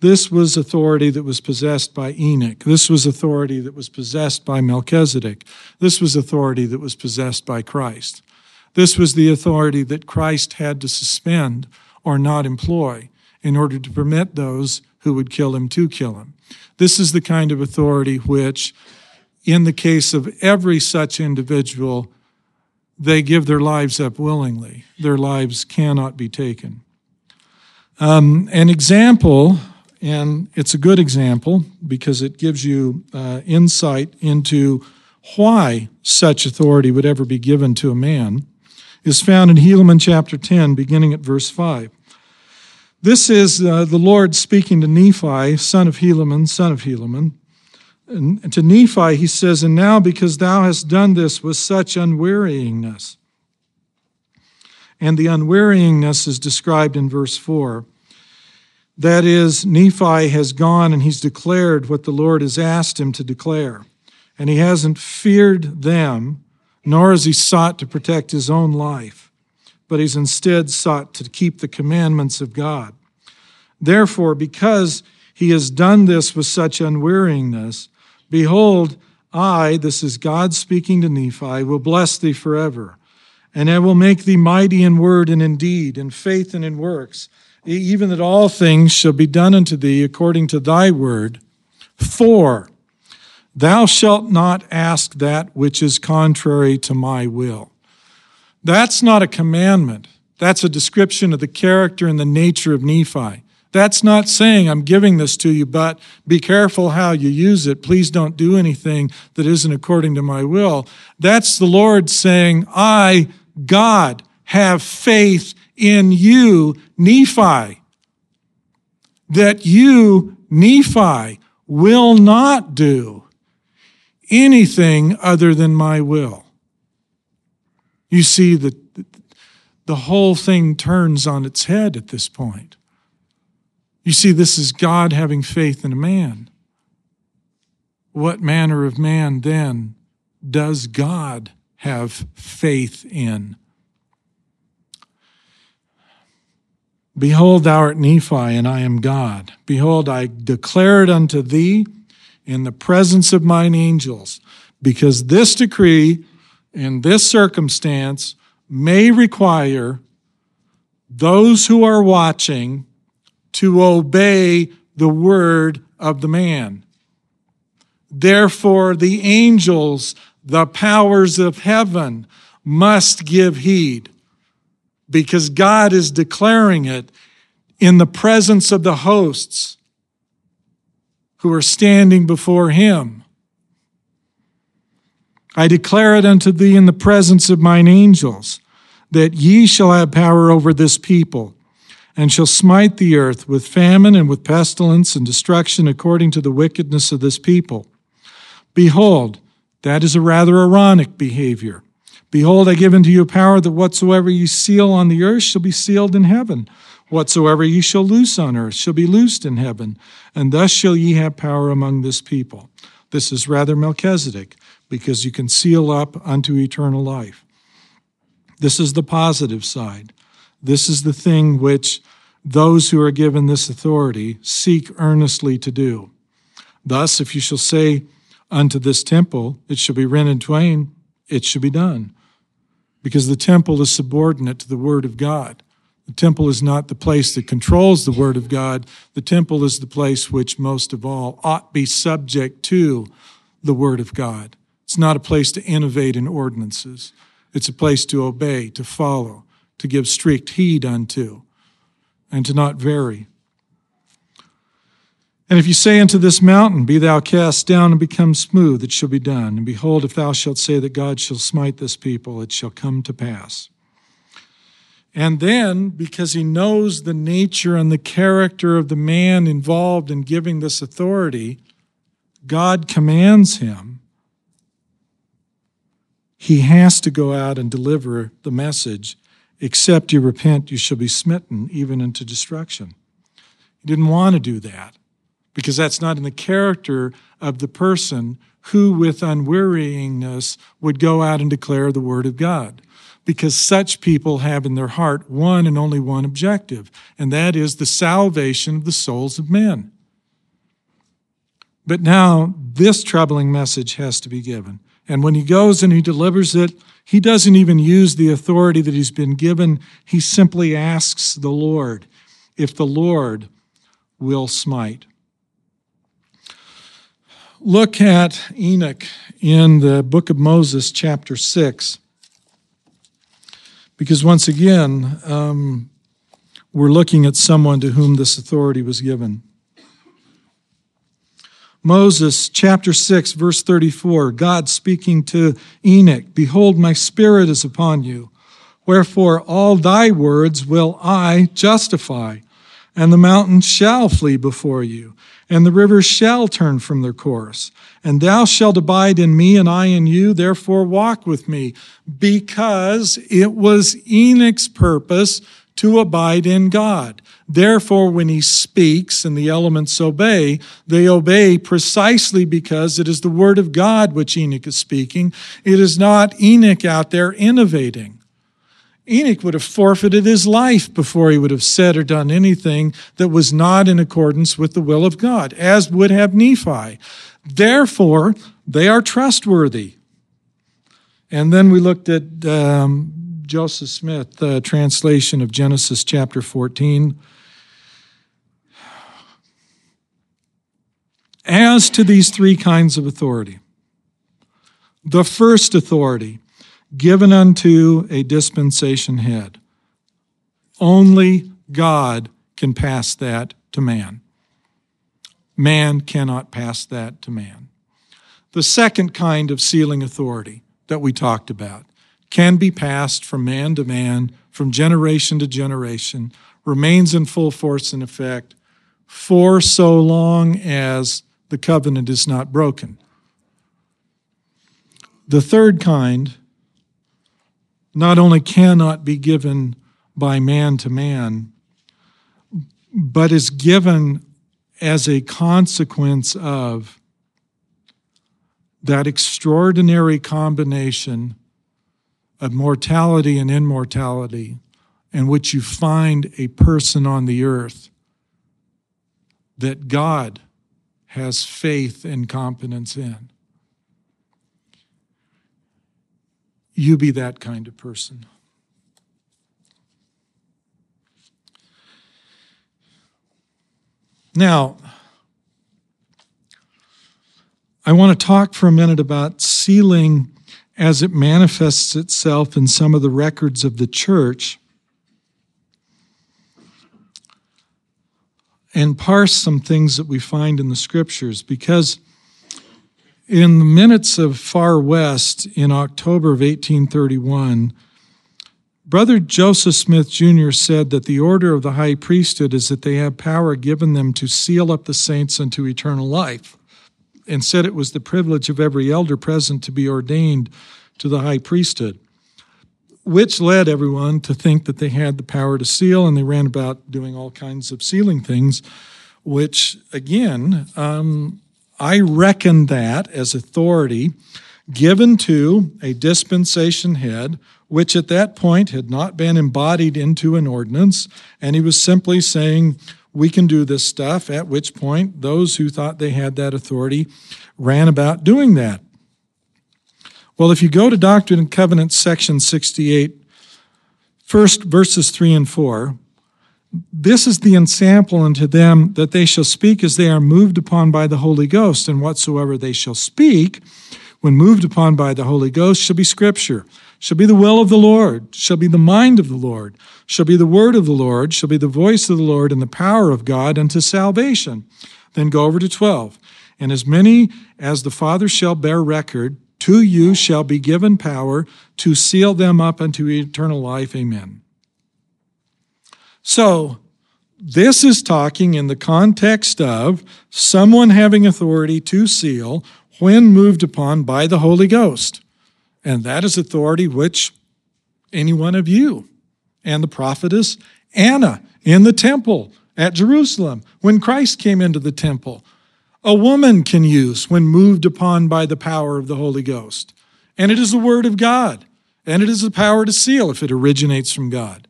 This was authority that was possessed by Enoch. This was authority that was possessed by Melchizedek. This was authority that was possessed by Christ. This was the authority that Christ had to suspend or not employ in order to permit those who would kill him to kill him. This is the kind of authority which, in the case of every such individual, they give their lives up willingly. Their lives cannot be taken. Um, an example, and it's a good example because it gives you uh, insight into why such authority would ever be given to a man, is found in Helaman chapter 10, beginning at verse 5. This is uh, the Lord speaking to Nephi, son of Helaman, son of Helaman. And to Nephi, he says, And now because thou hast done this with such unwearyingness. And the unwearyingness is described in verse 4. That is, Nephi has gone and he's declared what the Lord has asked him to declare. And he hasn't feared them, nor has he sought to protect his own life but he's instead sought to keep the commandments of God. Therefore, because he has done this with such unweariness, behold, I, this is God speaking to Nephi, will bless thee forever. And I will make thee mighty in word and in deed, in faith and in works, even that all things shall be done unto thee according to thy word. For thou shalt not ask that which is contrary to my will. That's not a commandment. That's a description of the character and the nature of Nephi. That's not saying I'm giving this to you, but be careful how you use it. Please don't do anything that isn't according to my will. That's the Lord saying, I, God, have faith in you, Nephi. That you, Nephi, will not do anything other than my will. You see, the, the whole thing turns on its head at this point. You see, this is God having faith in a man. What manner of man then does God have faith in? Behold, thou art Nephi, and I am God. Behold, I declare it unto thee in the presence of mine angels, because this decree in this circumstance may require those who are watching to obey the word of the man. Therefore, the angels, the powers of heaven, must give heed because God is declaring it in the presence of the hosts who are standing before him. I declare it unto thee in the presence of mine angels, that ye shall have power over this people and shall smite the earth with famine and with pestilence and destruction according to the wickedness of this people. Behold, that is a rather Aaronic behavior. Behold, I give unto you power that whatsoever ye seal on the earth shall be sealed in heaven. Whatsoever ye shall loose on earth shall be loosed in heaven. And thus shall ye have power among this people. This is rather Melchizedek, because you can seal up unto eternal life. This is the positive side. This is the thing which those who are given this authority seek earnestly to do. Thus, if you shall say unto this temple, it shall be rent in twain, it shall be done. Because the temple is subordinate to the Word of God. The temple is not the place that controls the Word of God. The temple is the place which most of all ought be subject to the Word of God. It's not a place to innovate in ordinances. It's a place to obey, to follow, to give strict heed unto and to not vary. And if you say unto this mountain, Be thou cast down and become smooth, it shall be done. And behold, if thou shalt say that God shall smite this people, it shall come to pass. And then, because he knows the nature and the character of the man involved in giving this authority, God commands him. He has to go out and deliver the message Except you repent, you shall be smitten even into destruction. He didn't want to do that because that's not in the character of the person who, with unwearyingness, would go out and declare the word of God. Because such people have in their heart one and only one objective, and that is the salvation of the souls of men. But now this troubling message has to be given. And when he goes and he delivers it, he doesn't even use the authority that he's been given. He simply asks the Lord if the Lord will smite. Look at Enoch in the book of Moses, chapter 6. Because once again, um, we're looking at someone to whom this authority was given. Moses chapter 6, verse 34, God speaking to Enoch, Behold, my spirit is upon you. Wherefore all thy words will I justify, and the mountains shall flee before you, and the rivers shall turn from their course. And thou shalt abide in me, and I in you, therefore walk with me, because it was Enoch's purpose to abide in God. Therefore, when he speaks and the elements obey, they obey precisely because it is the word of God which Enoch is speaking. It is not Enoch out there innovating. Enoch would have forfeited his life before he would have said or done anything that was not in accordance with the will of God, as would have Nephi. Therefore, they are trustworthy. And then we looked at um, Joseph Smith uh, translation of Genesis chapter 14. As to these three kinds of authority, the first authority given unto a dispensation head, only God can pass that to man. Man cannot pass that to man. The second kind of sealing authority that we talked about can be passed from man to man, from generation to generation, remains in full force and effect for so long as the covenant is not broken. The third kind not only cannot be given by man to man, but is given as a consequence of that extraordinary combination of mortality and immortality in which you find a person on the earth that God has faith and confidence in. You be that kind of person. Now, I want to talk for a minute about sealing as it manifests itself in some of the records of the church and parse some things that we find in the scriptures because in the minutes of Far West in October of 1831, Brother Joseph Smith Jr. said that the order of the high priesthood is that they have power given them to seal up the saints unto eternal life and said it was the privilege of every elder present to be ordained to the high priesthood, which led everyone to think that they had the power to seal, and they ran about doing all kinds of sealing things, which, again, um, I reckon that as authority given to a dispensation head, which at that point had not been embodied into an ordinance, and he was simply saying, we can do this stuff, at which point those who thought they had that authority ran about doing that. Well, if you go to Doctrine and Covenants, section 68, first verses 3 and 4, this is the ensample unto them that they shall speak as they are moved upon by the Holy Ghost, and whatsoever they shall speak, when moved upon by the Holy Ghost, shall be Scripture shall be the will of the Lord, shall be the mind of the Lord, shall be the word of the Lord, shall be the voice of the Lord and the power of God unto salvation. Then go over to 12. And as many as the Father shall bear record, to you shall be given power to seal them up unto eternal life. Amen. So, this is talking in the context of someone having authority to seal when moved upon by the Holy Ghost. And that is authority which any one of you and the prophetess Anna in the temple at Jerusalem when Christ came into the temple, a woman can use when moved upon by the power of the Holy Ghost. And it is the Word of God, and it is the power to seal if it originates from God.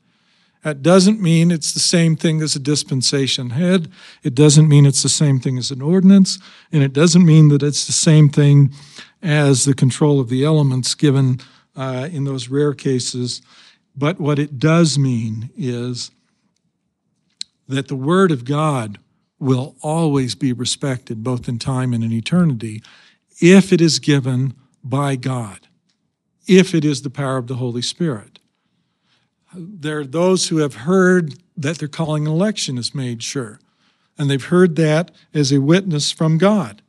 That doesn't mean it's the same thing as a dispensation head. It doesn't mean it's the same thing as an ordinance. And it doesn't mean that it's the same thing as the control of the elements given uh, in those rare cases. But what it does mean is that the Word of God will always be respected, both in time and in eternity, if it is given by God, if it is the power of the Holy Spirit. There are those who have heard that their calling election is made sure, and they've heard that as a witness from God.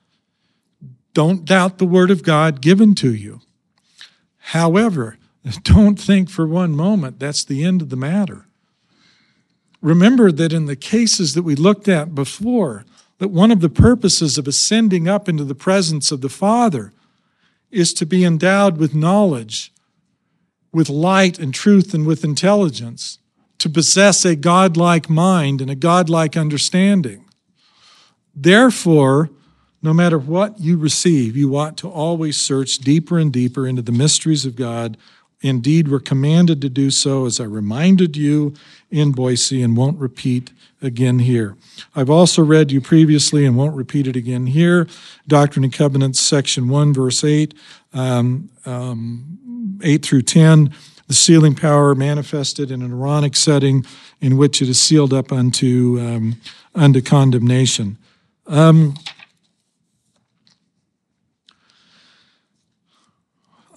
Don't doubt the word of God given to you. However, don't think for one moment that's the end of the matter. Remember that in the cases that we looked at before, that one of the purposes of ascending up into the presence of the Father is to be endowed with knowledge, with light and truth, and with intelligence, to possess a godlike mind and a godlike understanding. Therefore, no matter what you receive, you ought to always search deeper and deeper into the mysteries of God. Indeed, we're commanded to do so, as I reminded you in Boise and won't repeat again here. I've also read you previously and won't repeat it again here Doctrine and Covenants, section 1, verse 8, um, um, 8 through 10. the sealing power manifested in an Aaronic setting in which it is sealed up unto, um, unto condemnation.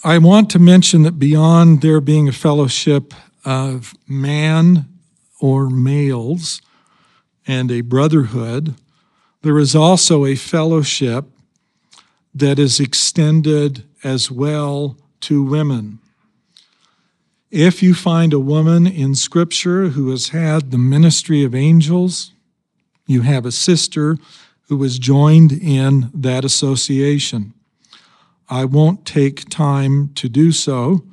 I want to mention that beyond there being a fellowship of man or males and a brotherhood, there is also a fellowship that is extended as well to women. If you find a woman in Scripture who has had the ministry of angels, you have a sister who is joined in that association. I won't take time to do so,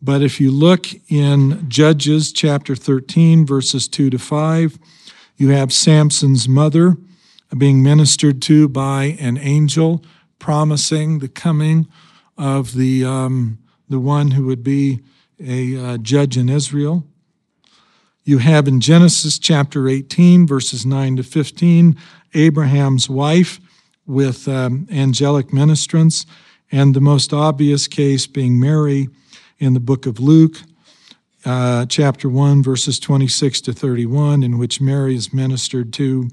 but if you look in Judges chapter 13, verses 2 to 5, you have Samson's mother being ministered to by an angel promising the coming of the, um, the one who would be a uh, judge in Israel. You have in Genesis chapter 18, verses 9 to 15, Abraham's wife with um, angelic ministrants and the most obvious case being Mary in the book of Luke, uh, chapter 1, verses 26 to 31, in which Mary is ministered to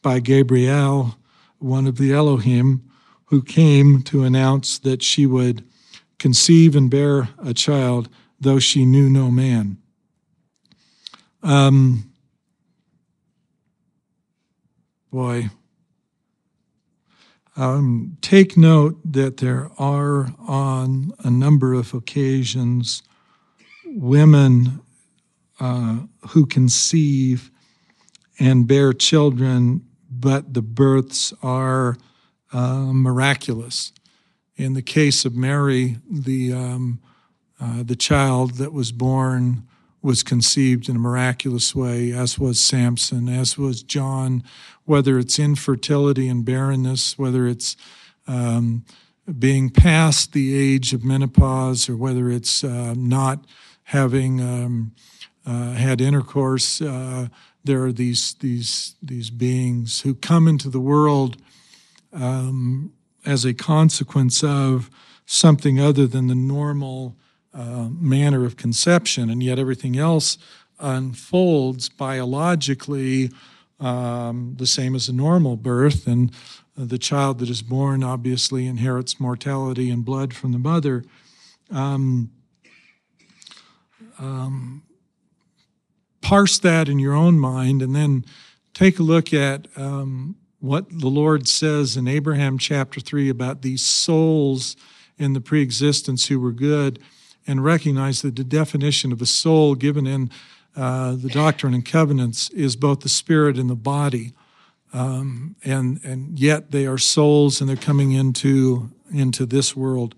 by Gabriel, one of the Elohim, who came to announce that she would conceive and bear a child, though she knew no man. Um, boy, um, take note that there are, on a number of occasions, women uh, who conceive and bear children, but the births are uh, miraculous. In the case of Mary, the um, uh, the child that was born was conceived in a miraculous way, as was Samson, as was John, whether it's infertility and barrenness, whether it's um, being past the age of menopause, or whether it's uh, not having um, uh, had intercourse. Uh, there are these these these beings who come into the world um, as a consequence of something other than the normal uh, manner of conception, and yet everything else unfolds biologically um, the same as a normal birth. And the child that is born obviously inherits mortality and blood from the mother. Um, um, parse that in your own mind and then take a look at um, what the Lord says in Abraham chapter 3 about these souls in the pre-existence who were good and recognize that the definition of a soul given in uh, the Doctrine and Covenants is both the spirit and the body. Um, and and yet they are souls and they're coming into into this world.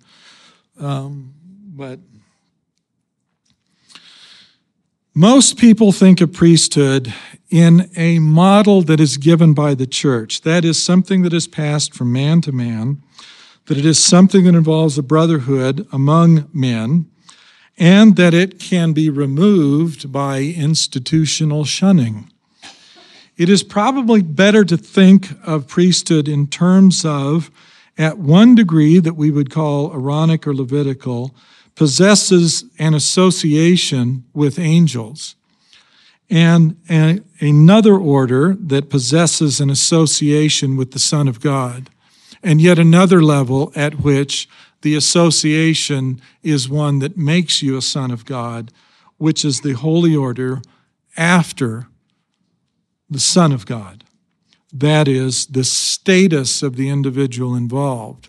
Um, but most people think of priesthood in a model that is given by the church. That is something that is passed from man to man, that it is something that involves a brotherhood among men, and that it can be removed by institutional shunning. It is probably better to think of priesthood in terms of, at one degree that we would call Aaronic or Levitical, possesses an association with angels, and a, another order that possesses an association with the Son of God, and yet another level at which the association is one that makes you a son of God, which is the holy order after the Son of God. That is, the status of the individual involved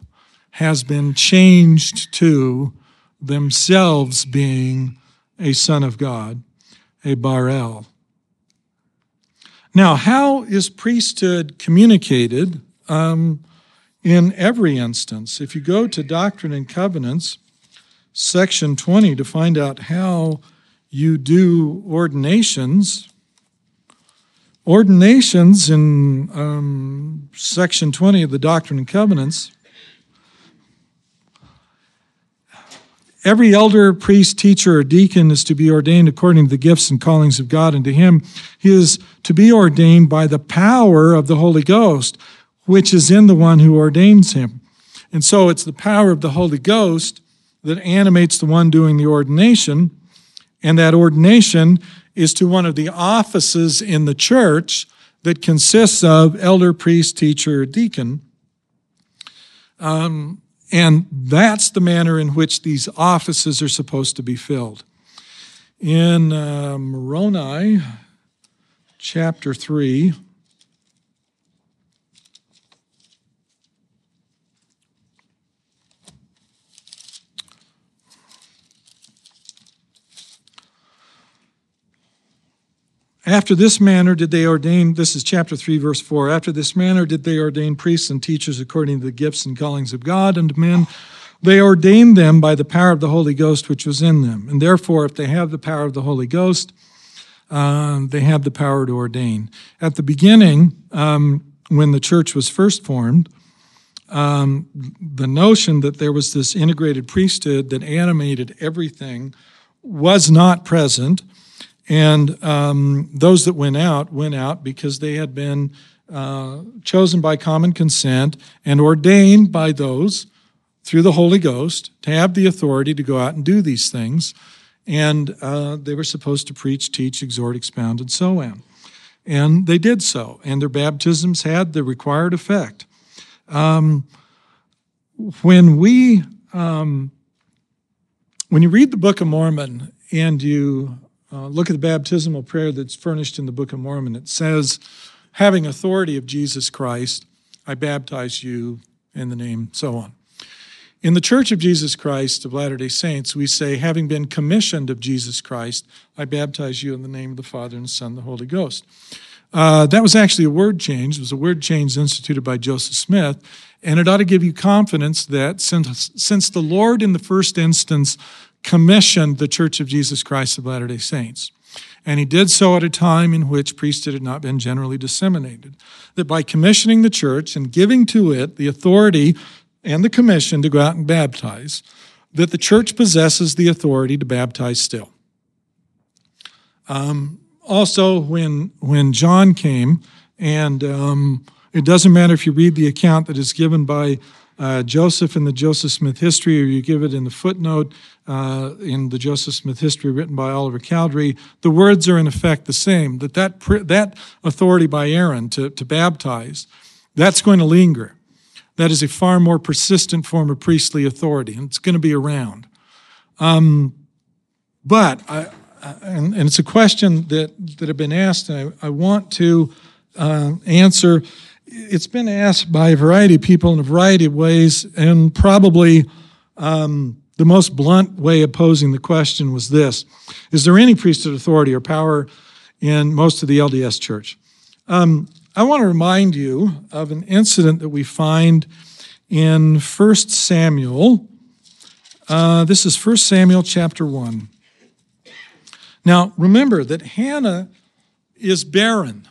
has been changed to themselves being a son of God, a Bar-El. Now, how is priesthood communicated? Um, in every instance. If you go to Doctrine and Covenants, section 20, to find out how you do ordinations, ordinations in um, section 20 of the Doctrine and Covenants, Every elder, priest, teacher, or deacon is to be ordained according to the gifts and callings of God, and to him he is to be ordained by the power of the Holy Ghost which is in the one who ordains him. And so it's the power of the Holy Ghost that animates the one doing the ordination. And that ordination is to one of the offices in the church that consists of elder, priest, teacher, deacon. Um, and that's the manner in which these offices are supposed to be filled. In uh, Moroni, chapter 3, After this manner did they ordain, this is chapter 3, verse 4. After this manner did they ordain priests and teachers according to the gifts and callings of God and men. They ordained them by the power of the Holy Ghost which was in them. And therefore, if they have the power of the Holy Ghost, uh, they have the power to ordain. At the beginning, um, when the church was first formed, um, the notion that there was this integrated priesthood that animated everything was not present. And um, those that went out went out because they had been uh, chosen by common consent and ordained by those through the Holy Ghost to have the authority to go out and do these things. And uh, they were supposed to preach, teach, exhort, expound, and so on. And they did so, and their baptisms had the required effect. Um, when we, um, when you read the Book of Mormon and you uh, look at the baptismal prayer that's furnished in the Book of Mormon. It says, having authority of Jesus Christ, I baptize you in the name, so on. In the Church of Jesus Christ of Latter day Saints, we say, having been commissioned of Jesus Christ, I baptize you in the name of the Father and the Son and the Holy Ghost. Uh, that was actually a word change. It was a word change instituted by Joseph Smith, and it ought to give you confidence that since, since the Lord, in the first instance, commissioned the Church of Jesus Christ of Latter day Saints. And he did so at a time in which priesthood had not been generally disseminated. That by commissioning the church and giving to it the authority and the commission to go out and baptize, that the church possesses the authority to baptize still. Um, also, when when John came, and um, it doesn't matter if you read the account that is given by uh, Joseph in the Joseph Smith history, or you give it in the footnote uh, in the Joseph Smith history written by Oliver Cowdery, the words are in effect the same. That that, that authority by Aaron to, to baptize, that's going to linger. That is a far more persistent form of priestly authority, and it's going to be around. Um, but I, and, and, it's a question that that have been asked, and I, I want to uh, answer it's been asked by a variety of people in a variety of ways, and probably um, the most blunt way of posing the question was this Is there any priesthood authority or power in most of the LDS church? Um, I want to remind you of an incident that we find in 1 Samuel. Uh, this is 1 Samuel chapter 1. Now, remember that Hannah is barren.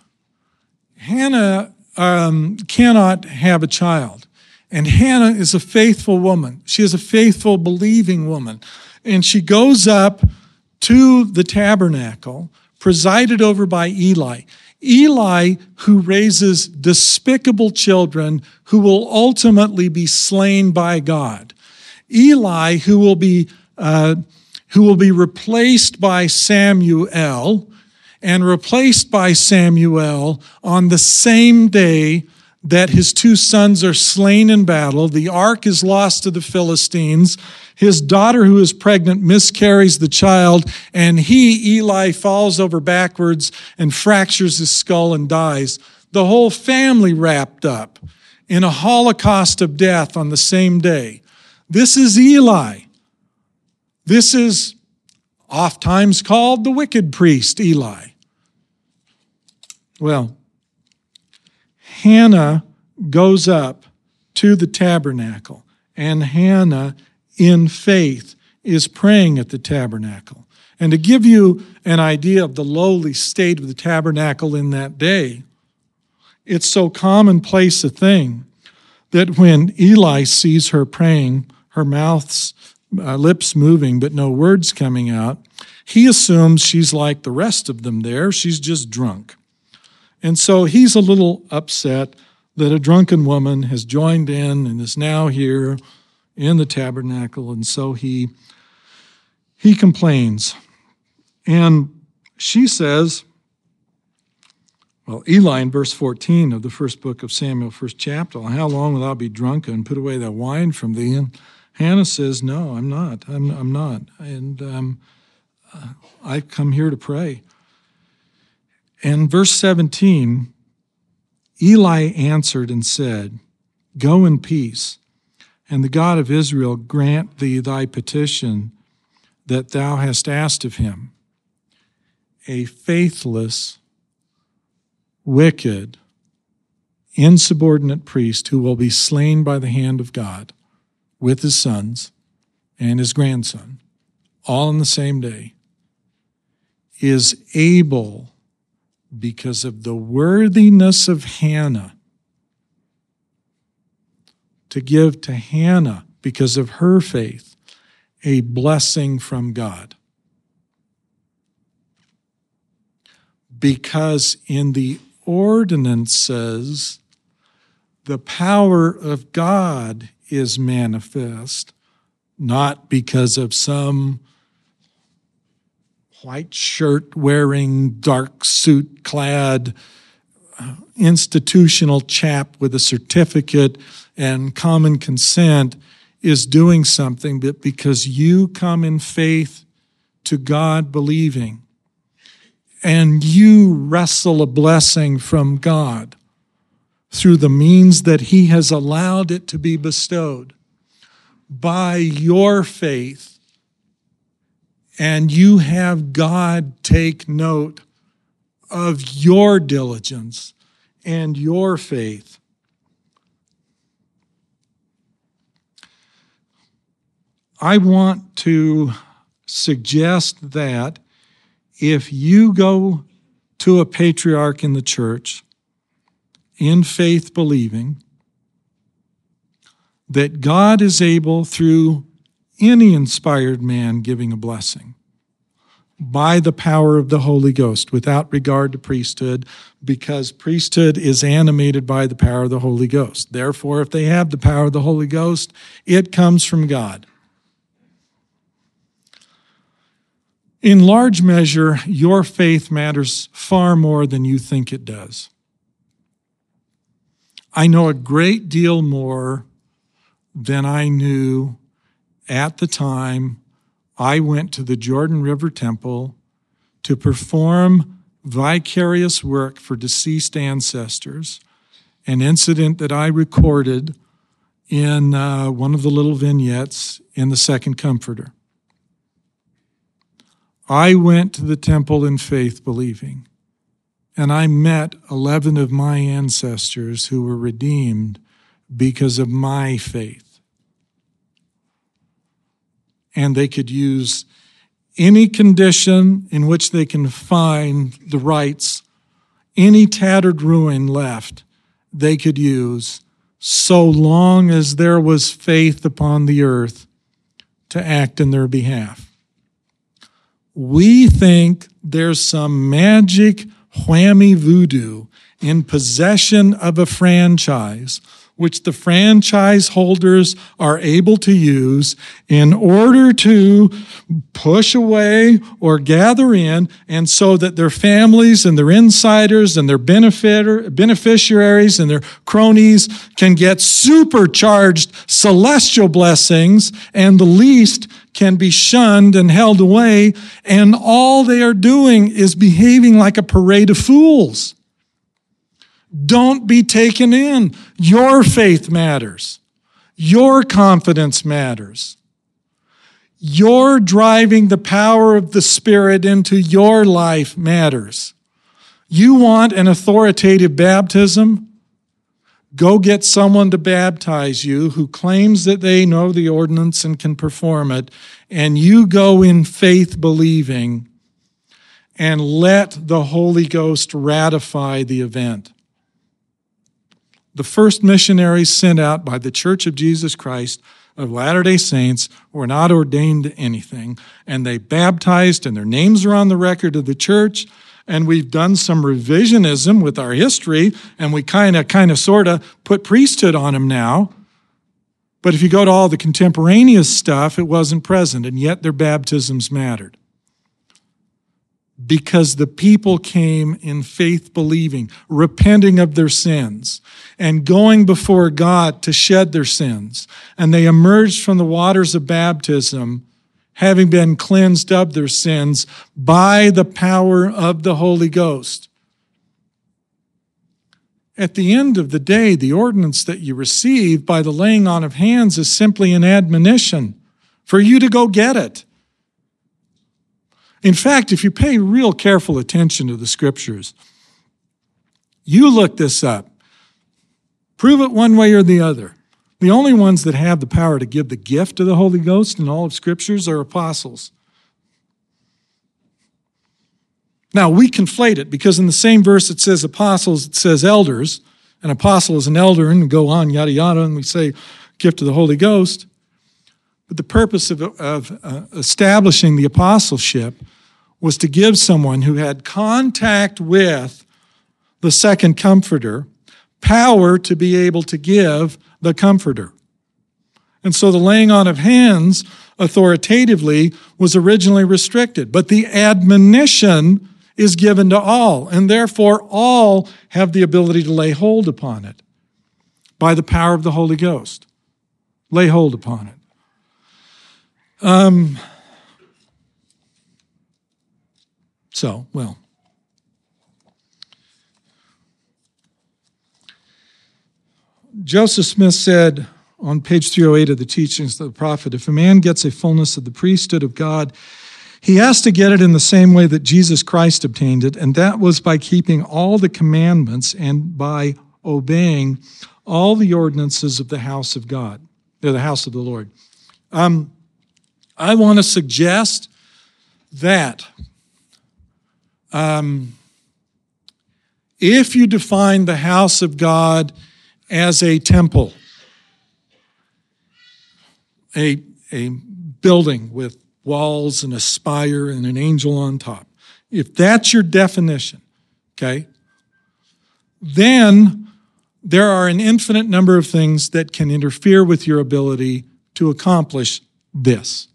Hannah um, cannot have a child. And Hannah is a faithful woman. She is a faithful, believing woman. And she goes up to the tabernacle, presided over by Eli. Eli, who raises despicable children who will ultimately be slain by God. Eli, who will be, uh, who will be replaced by Samuel, and replaced by Samuel on the same day that his two sons are slain in battle. The ark is lost to the Philistines. His daughter, who is pregnant, miscarries the child, and he, Eli, falls over backwards and fractures his skull and dies. The whole family wrapped up in a holocaust of death on the same day. This is Eli. This is oft times called the wicked priest, Eli. Well, Hannah goes up to the tabernacle, and Hannah, in faith, is praying at the tabernacle. And to give you an idea of the lowly state of the tabernacle in that day, it's so commonplace a thing that when Eli sees her praying, her mouth's uh, lips moving, but no words coming out, he assumes she's like the rest of them there. She's just drunk. And so he's a little upset that a drunken woman has joined in and is now here in the tabernacle. And so he, he complains. And she says, well, Eli in verse 14 of the first book of Samuel, first chapter, how long will thou be drunken? Put away that wine from thee. And Hannah says, No, I'm not. I'm, I'm not. And um, uh, I've come here to pray. And verse 17, Eli answered and said, Go in peace, and the God of Israel grant thee thy petition that thou hast asked of him. A faithless, wicked, insubordinate priest who will be slain by the hand of God with his sons and his grandson, all in the same day, is able, because of the worthiness of Hannah, to give to Hannah, because of her faith, a blessing from God. Because in the ordinances, the power of God is manifest, not because of some white shirt wearing, dark suit clad uh, institutional chap with a certificate and common consent is doing something, but because you come in faith to God believing and you wrestle a blessing from God through the means that He has allowed it to be bestowed by your faith, and you have God take note of your diligence and your faith. I want to suggest that if you go to a patriarch in the church in faith believing that God is able through any inspired man giving a blessing by the power of the Holy Ghost without regard to priesthood, because priesthood is animated by the power of the Holy Ghost. Therefore, if they have the power of the Holy Ghost, it comes from God. In large measure, your faith matters far more than you think it does. I know a great deal more than I knew at the time I went to the Jordan River Temple to perform vicarious work for deceased ancestors, an incident that I recorded in uh, one of the little vignettes in the Second Comforter. I went to the temple in faith believing, and I met 11 of my ancestors who were redeemed because of my faith. And they could use any condition in which they can find the rites, any tattered ruin left, they could use, so long as there was faith upon the earth to act in their behalf. We think there's some magic whammy voodoo in possession of a franchise, which the franchise holders are able to use in order to push away or gather in, and so that their families and their insiders and their beneficiaries and their cronies can get supercharged celestial blessings, and the least can be shunned and held away, and all they are doing is behaving like a parade of fools. Don't be taken in. Your faith matters. Your confidence matters. Your driving the power of the Spirit into your life matters. You want an authoritative baptism? Go get someone to baptize you who claims that they know the ordinance and can perform it, and you go in faith believing and let the Holy Ghost ratify the event. The first missionaries sent out by the Church of Jesus Christ of Latter day Saints were not ordained to anything, and they baptized, and their names are on the record of the church and we've done some revisionism with our history and we kind of kind of sort of put priesthood on them now. But if you go to all the contemporaneous stuff it wasn't present and yet their baptisms mattered because the people came in faith believing, repenting of their sins, and going before God to shed their sins. And they emerged from the waters of baptism, having been cleansed of their sins by the power of the Holy Ghost. At the end of the day, the ordinance that you receive by the laying on of hands is simply an admonition for you to go get it. In fact, if you pay real careful attention to the scriptures, you look this up, prove it one way or the other. The only ones that have the power to give the gift of the Holy Ghost in all of scriptures are apostles. Now, we conflate it because in the same verse it says apostles, it says elders. An apostle is an elder, and go on, yada, yada, and we say gift of the Holy Ghost. But the purpose of, of uh, establishing the apostleship was to give someone who had contact with the second comforter power to be able to give the comforter. And so the laying on of hands authoritatively was originally restricted, but the admonition is given to all, and therefore all have the ability to lay hold upon it by the power of the Holy Ghost. Lay hold upon it. Um, So, well. Joseph Smith said on page 308 of the teachings of the prophet if a man gets a fullness of the priesthood of God, he has to get it in the same way that Jesus Christ obtained it, and that was by keeping all the commandments and by obeying all the ordinances of the house of God, or the house of the Lord. Um, I want to suggest that um, if you define the house of God as a temple, a, a building with walls and a spire and an angel on top, if that's your definition, okay, then there are an infinite number of things that can interfere with your ability to accomplish this.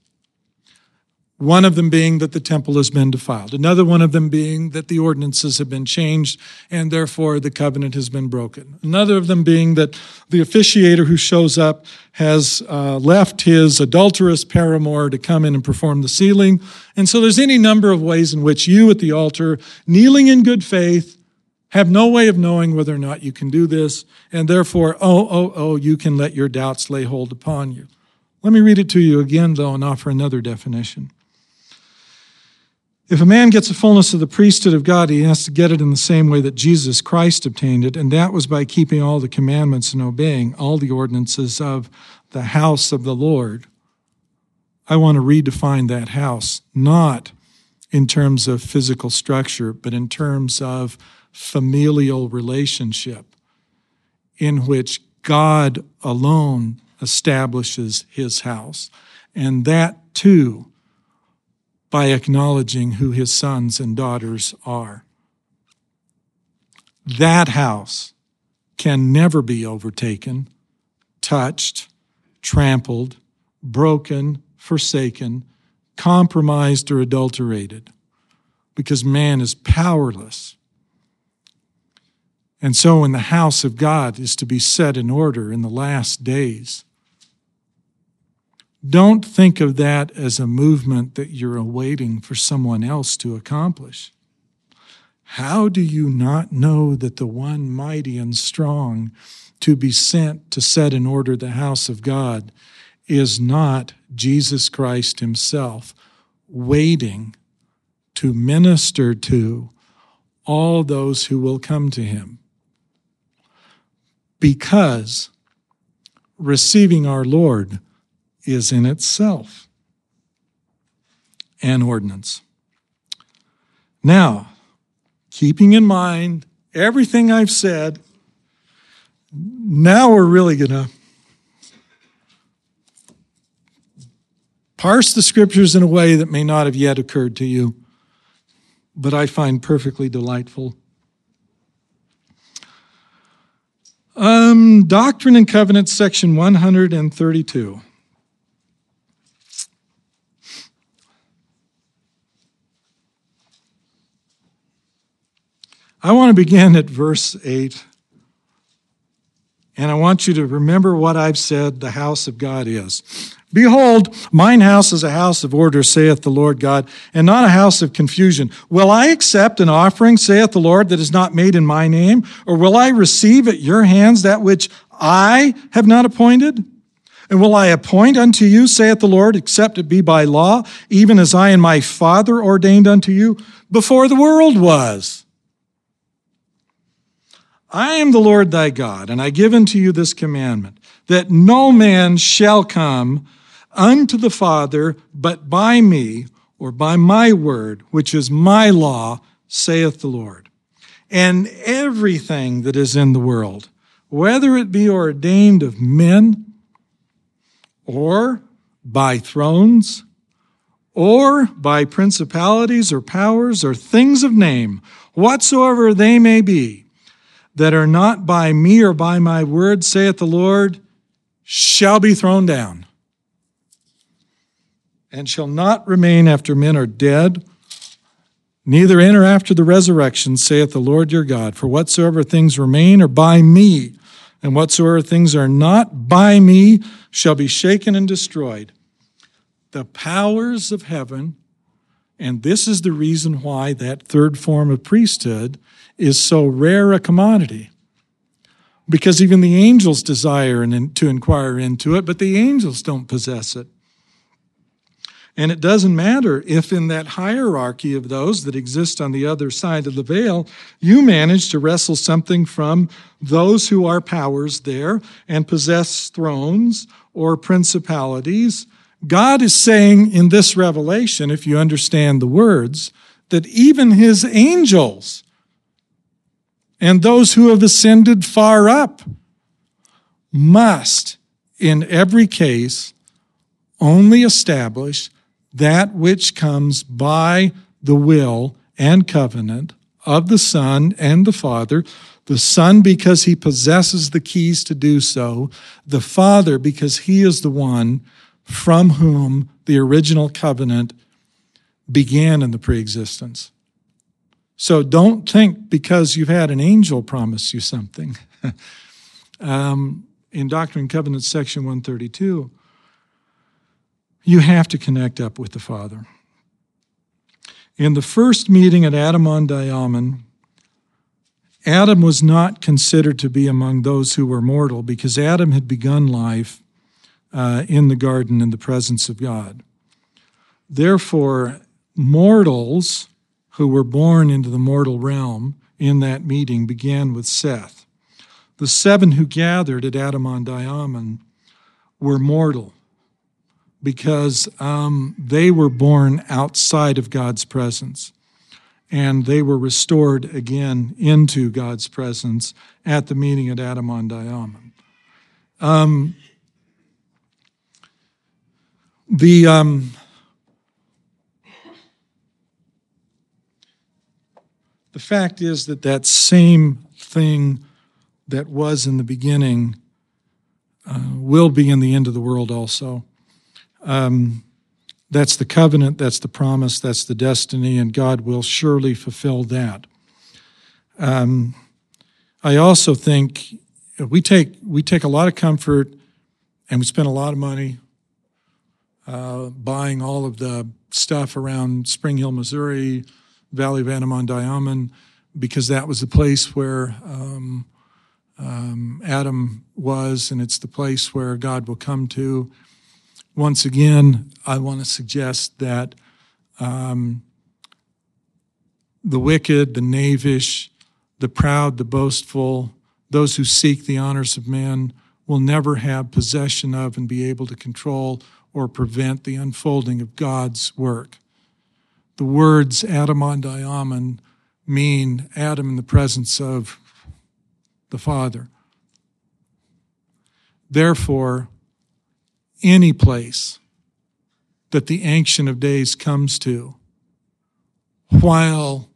One of them being that the temple has been defiled. Another one of them being that the ordinances have been changed and therefore the covenant has been broken. Another of them being that the officiator who shows up has uh, left his adulterous paramour to come in and perform the sealing. And so there's any number of ways in which you at the altar, kneeling in good faith, have no way of knowing whether or not you can do this, and therefore, oh, oh, oh, you can let your doubts lay hold upon you. Let me read it to you again, though, and offer another definition. If a man gets the fullness of the priesthood of God, he has to get it in the same way that Jesus Christ obtained it, and that was by keeping all the commandments and obeying all the ordinances of the house of the Lord. I want to redefine that house, not in terms of physical structure, but in terms of familial relationship, in which God alone establishes his house. And that too by acknowledging who his sons and daughters are. That house can never be overtaken, touched, trampled, broken, forsaken, compromised, or adulterated, because man is powerless. And so, when the house of God is to be set in order in the last days, don't think of that as a movement that you're awaiting for someone else to accomplish. How do you not know that the one mighty and strong to be sent to set in order the house of God is not Jesus Christ Himself, waiting to minister to all those who will come to Him? Because receiving our Lord is in itself an ordinance. Now, keeping in mind everything I've said, now we're really going to parse the scriptures in a way that may not have yet occurred to you, but I find perfectly delightful. Um, Doctrine and Covenants, section 132. I want to begin at verse 8. And I want you to remember what I've said the house of God is. Behold, mine house is a house of order, saith the Lord God, and not a house of confusion. Will I accept an offering, saith the Lord, that is not made in my name? Or will I receive at your hands that which I have not appointed? And will I appoint unto you, saith the Lord, except it be by law, even as I and my Father ordained unto you before the world was? I am the Lord thy God, and I give unto you this commandment, that no man shall come unto the Father but by me, or by my word, which is my law, saith the Lord. And everything that is in the world, whether it be ordained of men, or by thrones, or by principalities or powers or things of name, whatsoever they may be, that are not by me or by my word, saith the Lord, shall be thrown down, and shall not remain after men are dead, neither enter after the resurrection, saith the Lord your God. For whatsoever things remain are by me, and whatsoever things are not by me shall be shaken and destroyed. The powers of heaven, and this is the reason why that third form of priesthood is so rare a commodity. Because even the angels desire to inquire into it, but the angels don't possess it. And it doesn't matter if, in that hierarchy of those that exist on the other side of the veil, you manage to wrestle something from those who are powers there and possess thrones or principalities. God is saying in this revelation, if you understand the words, that even his angels and those who have ascended far up must, in every case, only establish that which comes by the will and covenant of the Son and the Father. The Son, because he possesses the keys to do so. The Father, because he is the one from whom the original covenant began in the preexistence. So don't think because you've had an angel promise you something. um, in Doctrine and Covenants, section 132, you have to connect up with the Father. In the first meeting at Adam-ondi-Ahman, Adam was not considered to be among those who were mortal because Adam had begun life uh, in the garden in the presence of God. Therefore, mortals who were born into the mortal realm in that meeting began with Seth. The seven who gathered at Adam-ondi-Ahman were mortal because um, they were born outside of God's presence and they were restored again into God's presence at the meeting at Adam-ondi-Ahman. Um, the um, the fact is that that same thing that was in the beginning uh, will be in the end of the world also. Um, that's the covenant, that's the promise, that's the destiny, and God will surely fulfill that. Um, I also think we take we take a lot of comfort, and we spend a lot of money uh, buying all of the stuff around Spring Hill, Missouri, Valley of Adam-ondi-Ahman, because that was the place where um, um, Adam was, and it's the place where God will come to once again, I want to suggest that um, the wicked, the knavish, the proud, the boastful, those who seek the honors of men will never have possession of and be able to control or prevent the unfolding of God's work. The words Adam-ondi-Ahman mean Adam in the presence of the Father. Therefore, any place that the Ancient of Days comes to while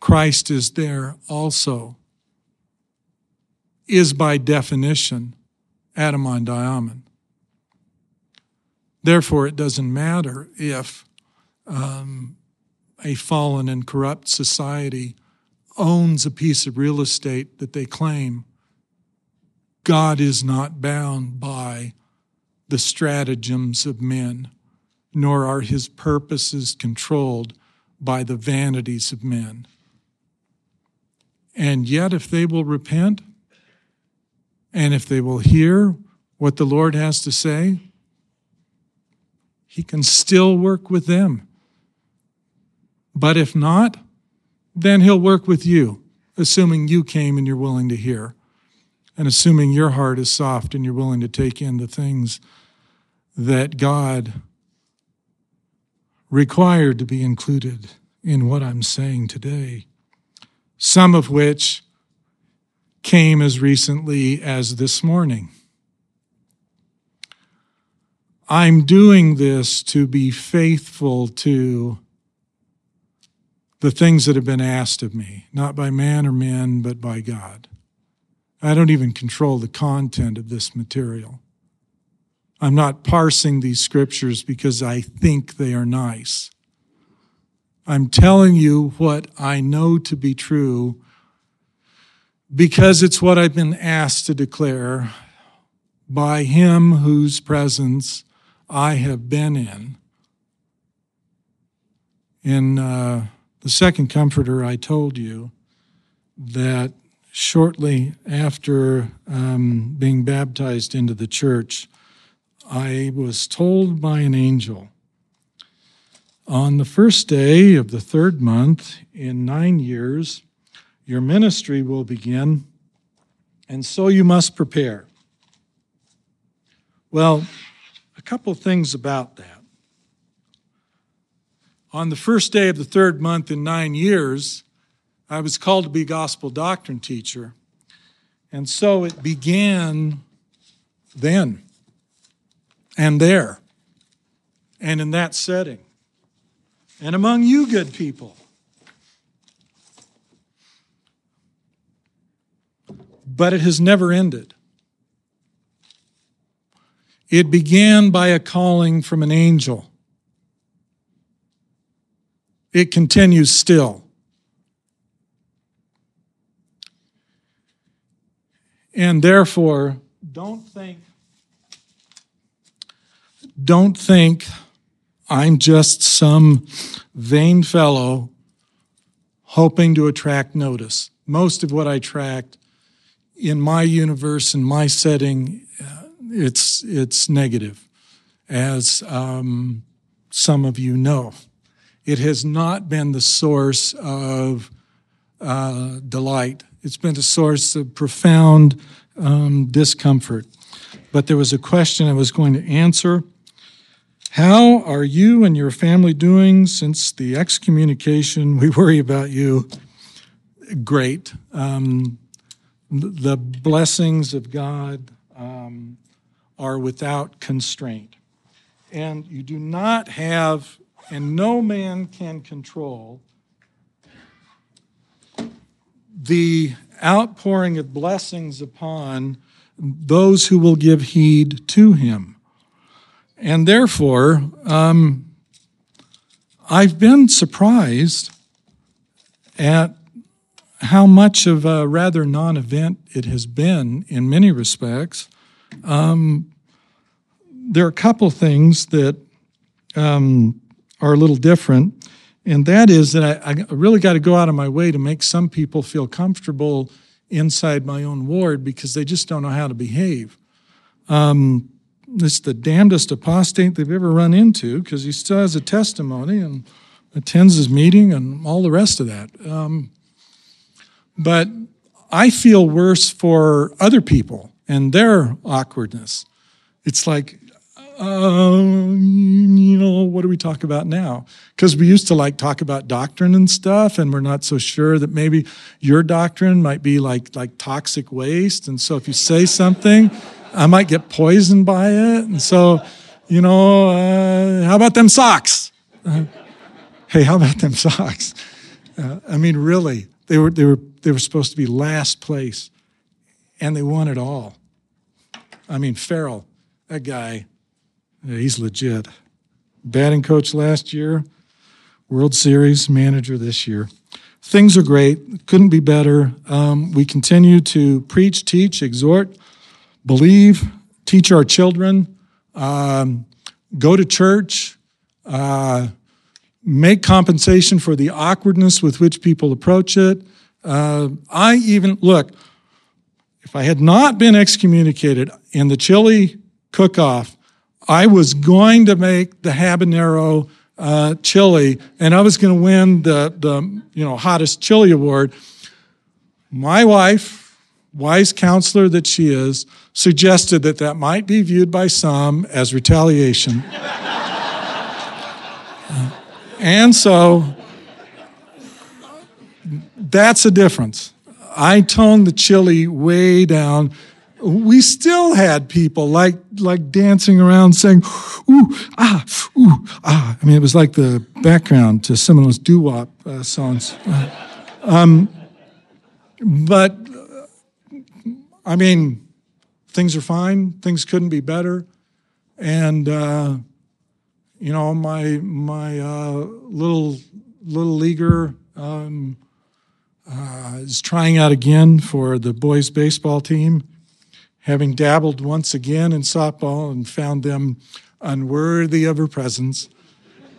Christ is there also is by definition Adam-ondi-Ahman. Therefore, it doesn't matter if um, a fallen and corrupt society owns a piece of real estate that they claim, God is not bound by the stratagems of men, nor are his purposes controlled by the vanities of men. And yet, if they will repent, and if they will hear what the Lord has to say, he can still work with them. But if not, then he'll work with you, assuming you came and you're willing to hear, and assuming your heart is soft and you're willing to take in the things that God required to be included in what I'm saying today, some of which came as recently as this morning. I'm doing this to be faithful to the things that have been asked of me, not by man or men, but by God. I don't even control the content of this material. I'm not parsing these scriptures because I think they are nice. I'm telling you what I know to be true because it's what I've been asked to declare by Him whose presence I have been in. In uh, the second comforter, I told you that shortly after um, being baptized into the church, I was told by an angel on the first day of the third month in nine years, your ministry will begin, and so you must prepare. Well, a couple things about that. On the first day of the third month in nine years, I was called to be gospel doctrine teacher. And so it began then and there and in that setting and among you, good people. But it has never ended. It began by a calling from an angel. It continues still. And therefore, don't think, don't think I'm just some vain fellow hoping to attract notice. Most of what I attract in my universe, in my setting, uh, it's, it's negative, as um, some of you know. It has not been the source of uh, delight. It's been a source of profound um, discomfort. But there was a question I was going to answer how are you and your family doing since the excommunication? We worry about you. Great. Um, the blessings of God um, are without constraint. And you do not have, and no man can control, the outpouring of blessings upon those who will give heed to him. And therefore, um, I've been surprised at how much of a rather non event it has been in many respects. Um, there are a couple things that um, are a little different, and that is that I, I really got to go out of my way to make some people feel comfortable inside my own ward because they just don't know how to behave. Um, it's the damnedest apostate they've ever run into because he still has a testimony and attends his meeting and all the rest of that. Um, but I feel worse for other people and their awkwardness. It's like, uh, you know, what do we talk about now? Because we used to like talk about doctrine and stuff, and we're not so sure that maybe your doctrine might be like like toxic waste. And so if you say something, I might get poisoned by it. And so, you know, uh, how about them Sox? Uh, hey, how about them Sox? Uh, I mean, really, they were, they, were, they were supposed to be last place, and they won it all. I mean, Farrell, that guy, he's legit. Batting coach last year, World Series manager this year. things are great. Couldn't be better. Um, we continue to preach, teach, exhort, believe, teach our children, um, go to church, uh, make compensation for the awkwardness with which people approach it. Uh, I even, look, if I had not been excommunicated in the chili cook off, I was going to make the habanero uh, chili, and I was going to win the, the you know hottest chili award. My wife, wise counselor that she is, suggested that that might be viewed by some as retaliation. uh, and so that's a difference. I toned the chili way down. We still had people like like dancing around saying, "Ooh ah ooh ah." I mean, it was like the background to some of those doo wop uh, songs. Uh, um, but uh, I mean, things are fine. Things couldn't be better, and uh, you know, my my uh, little little leaguer. Um, uh, is trying out again for the boys' baseball team, having dabbled once again in softball and found them unworthy of her presence.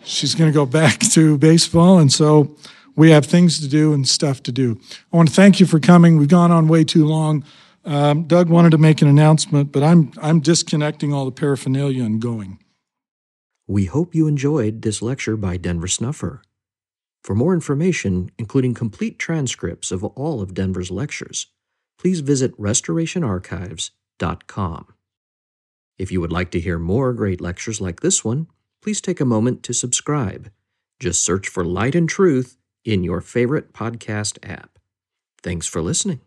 She's going to go back to baseball, and so we have things to do and stuff to do. I want to thank you for coming. We've gone on way too long. Um, Doug wanted to make an announcement, but I'm I'm disconnecting all the paraphernalia and going. We hope you enjoyed this lecture by Denver Snuffer. For more information, including complete transcripts of all of Denver's lectures, please visit restorationarchives.com. If you would like to hear more great lectures like this one, please take a moment to subscribe. Just search for Light and Truth in your favorite podcast app. Thanks for listening.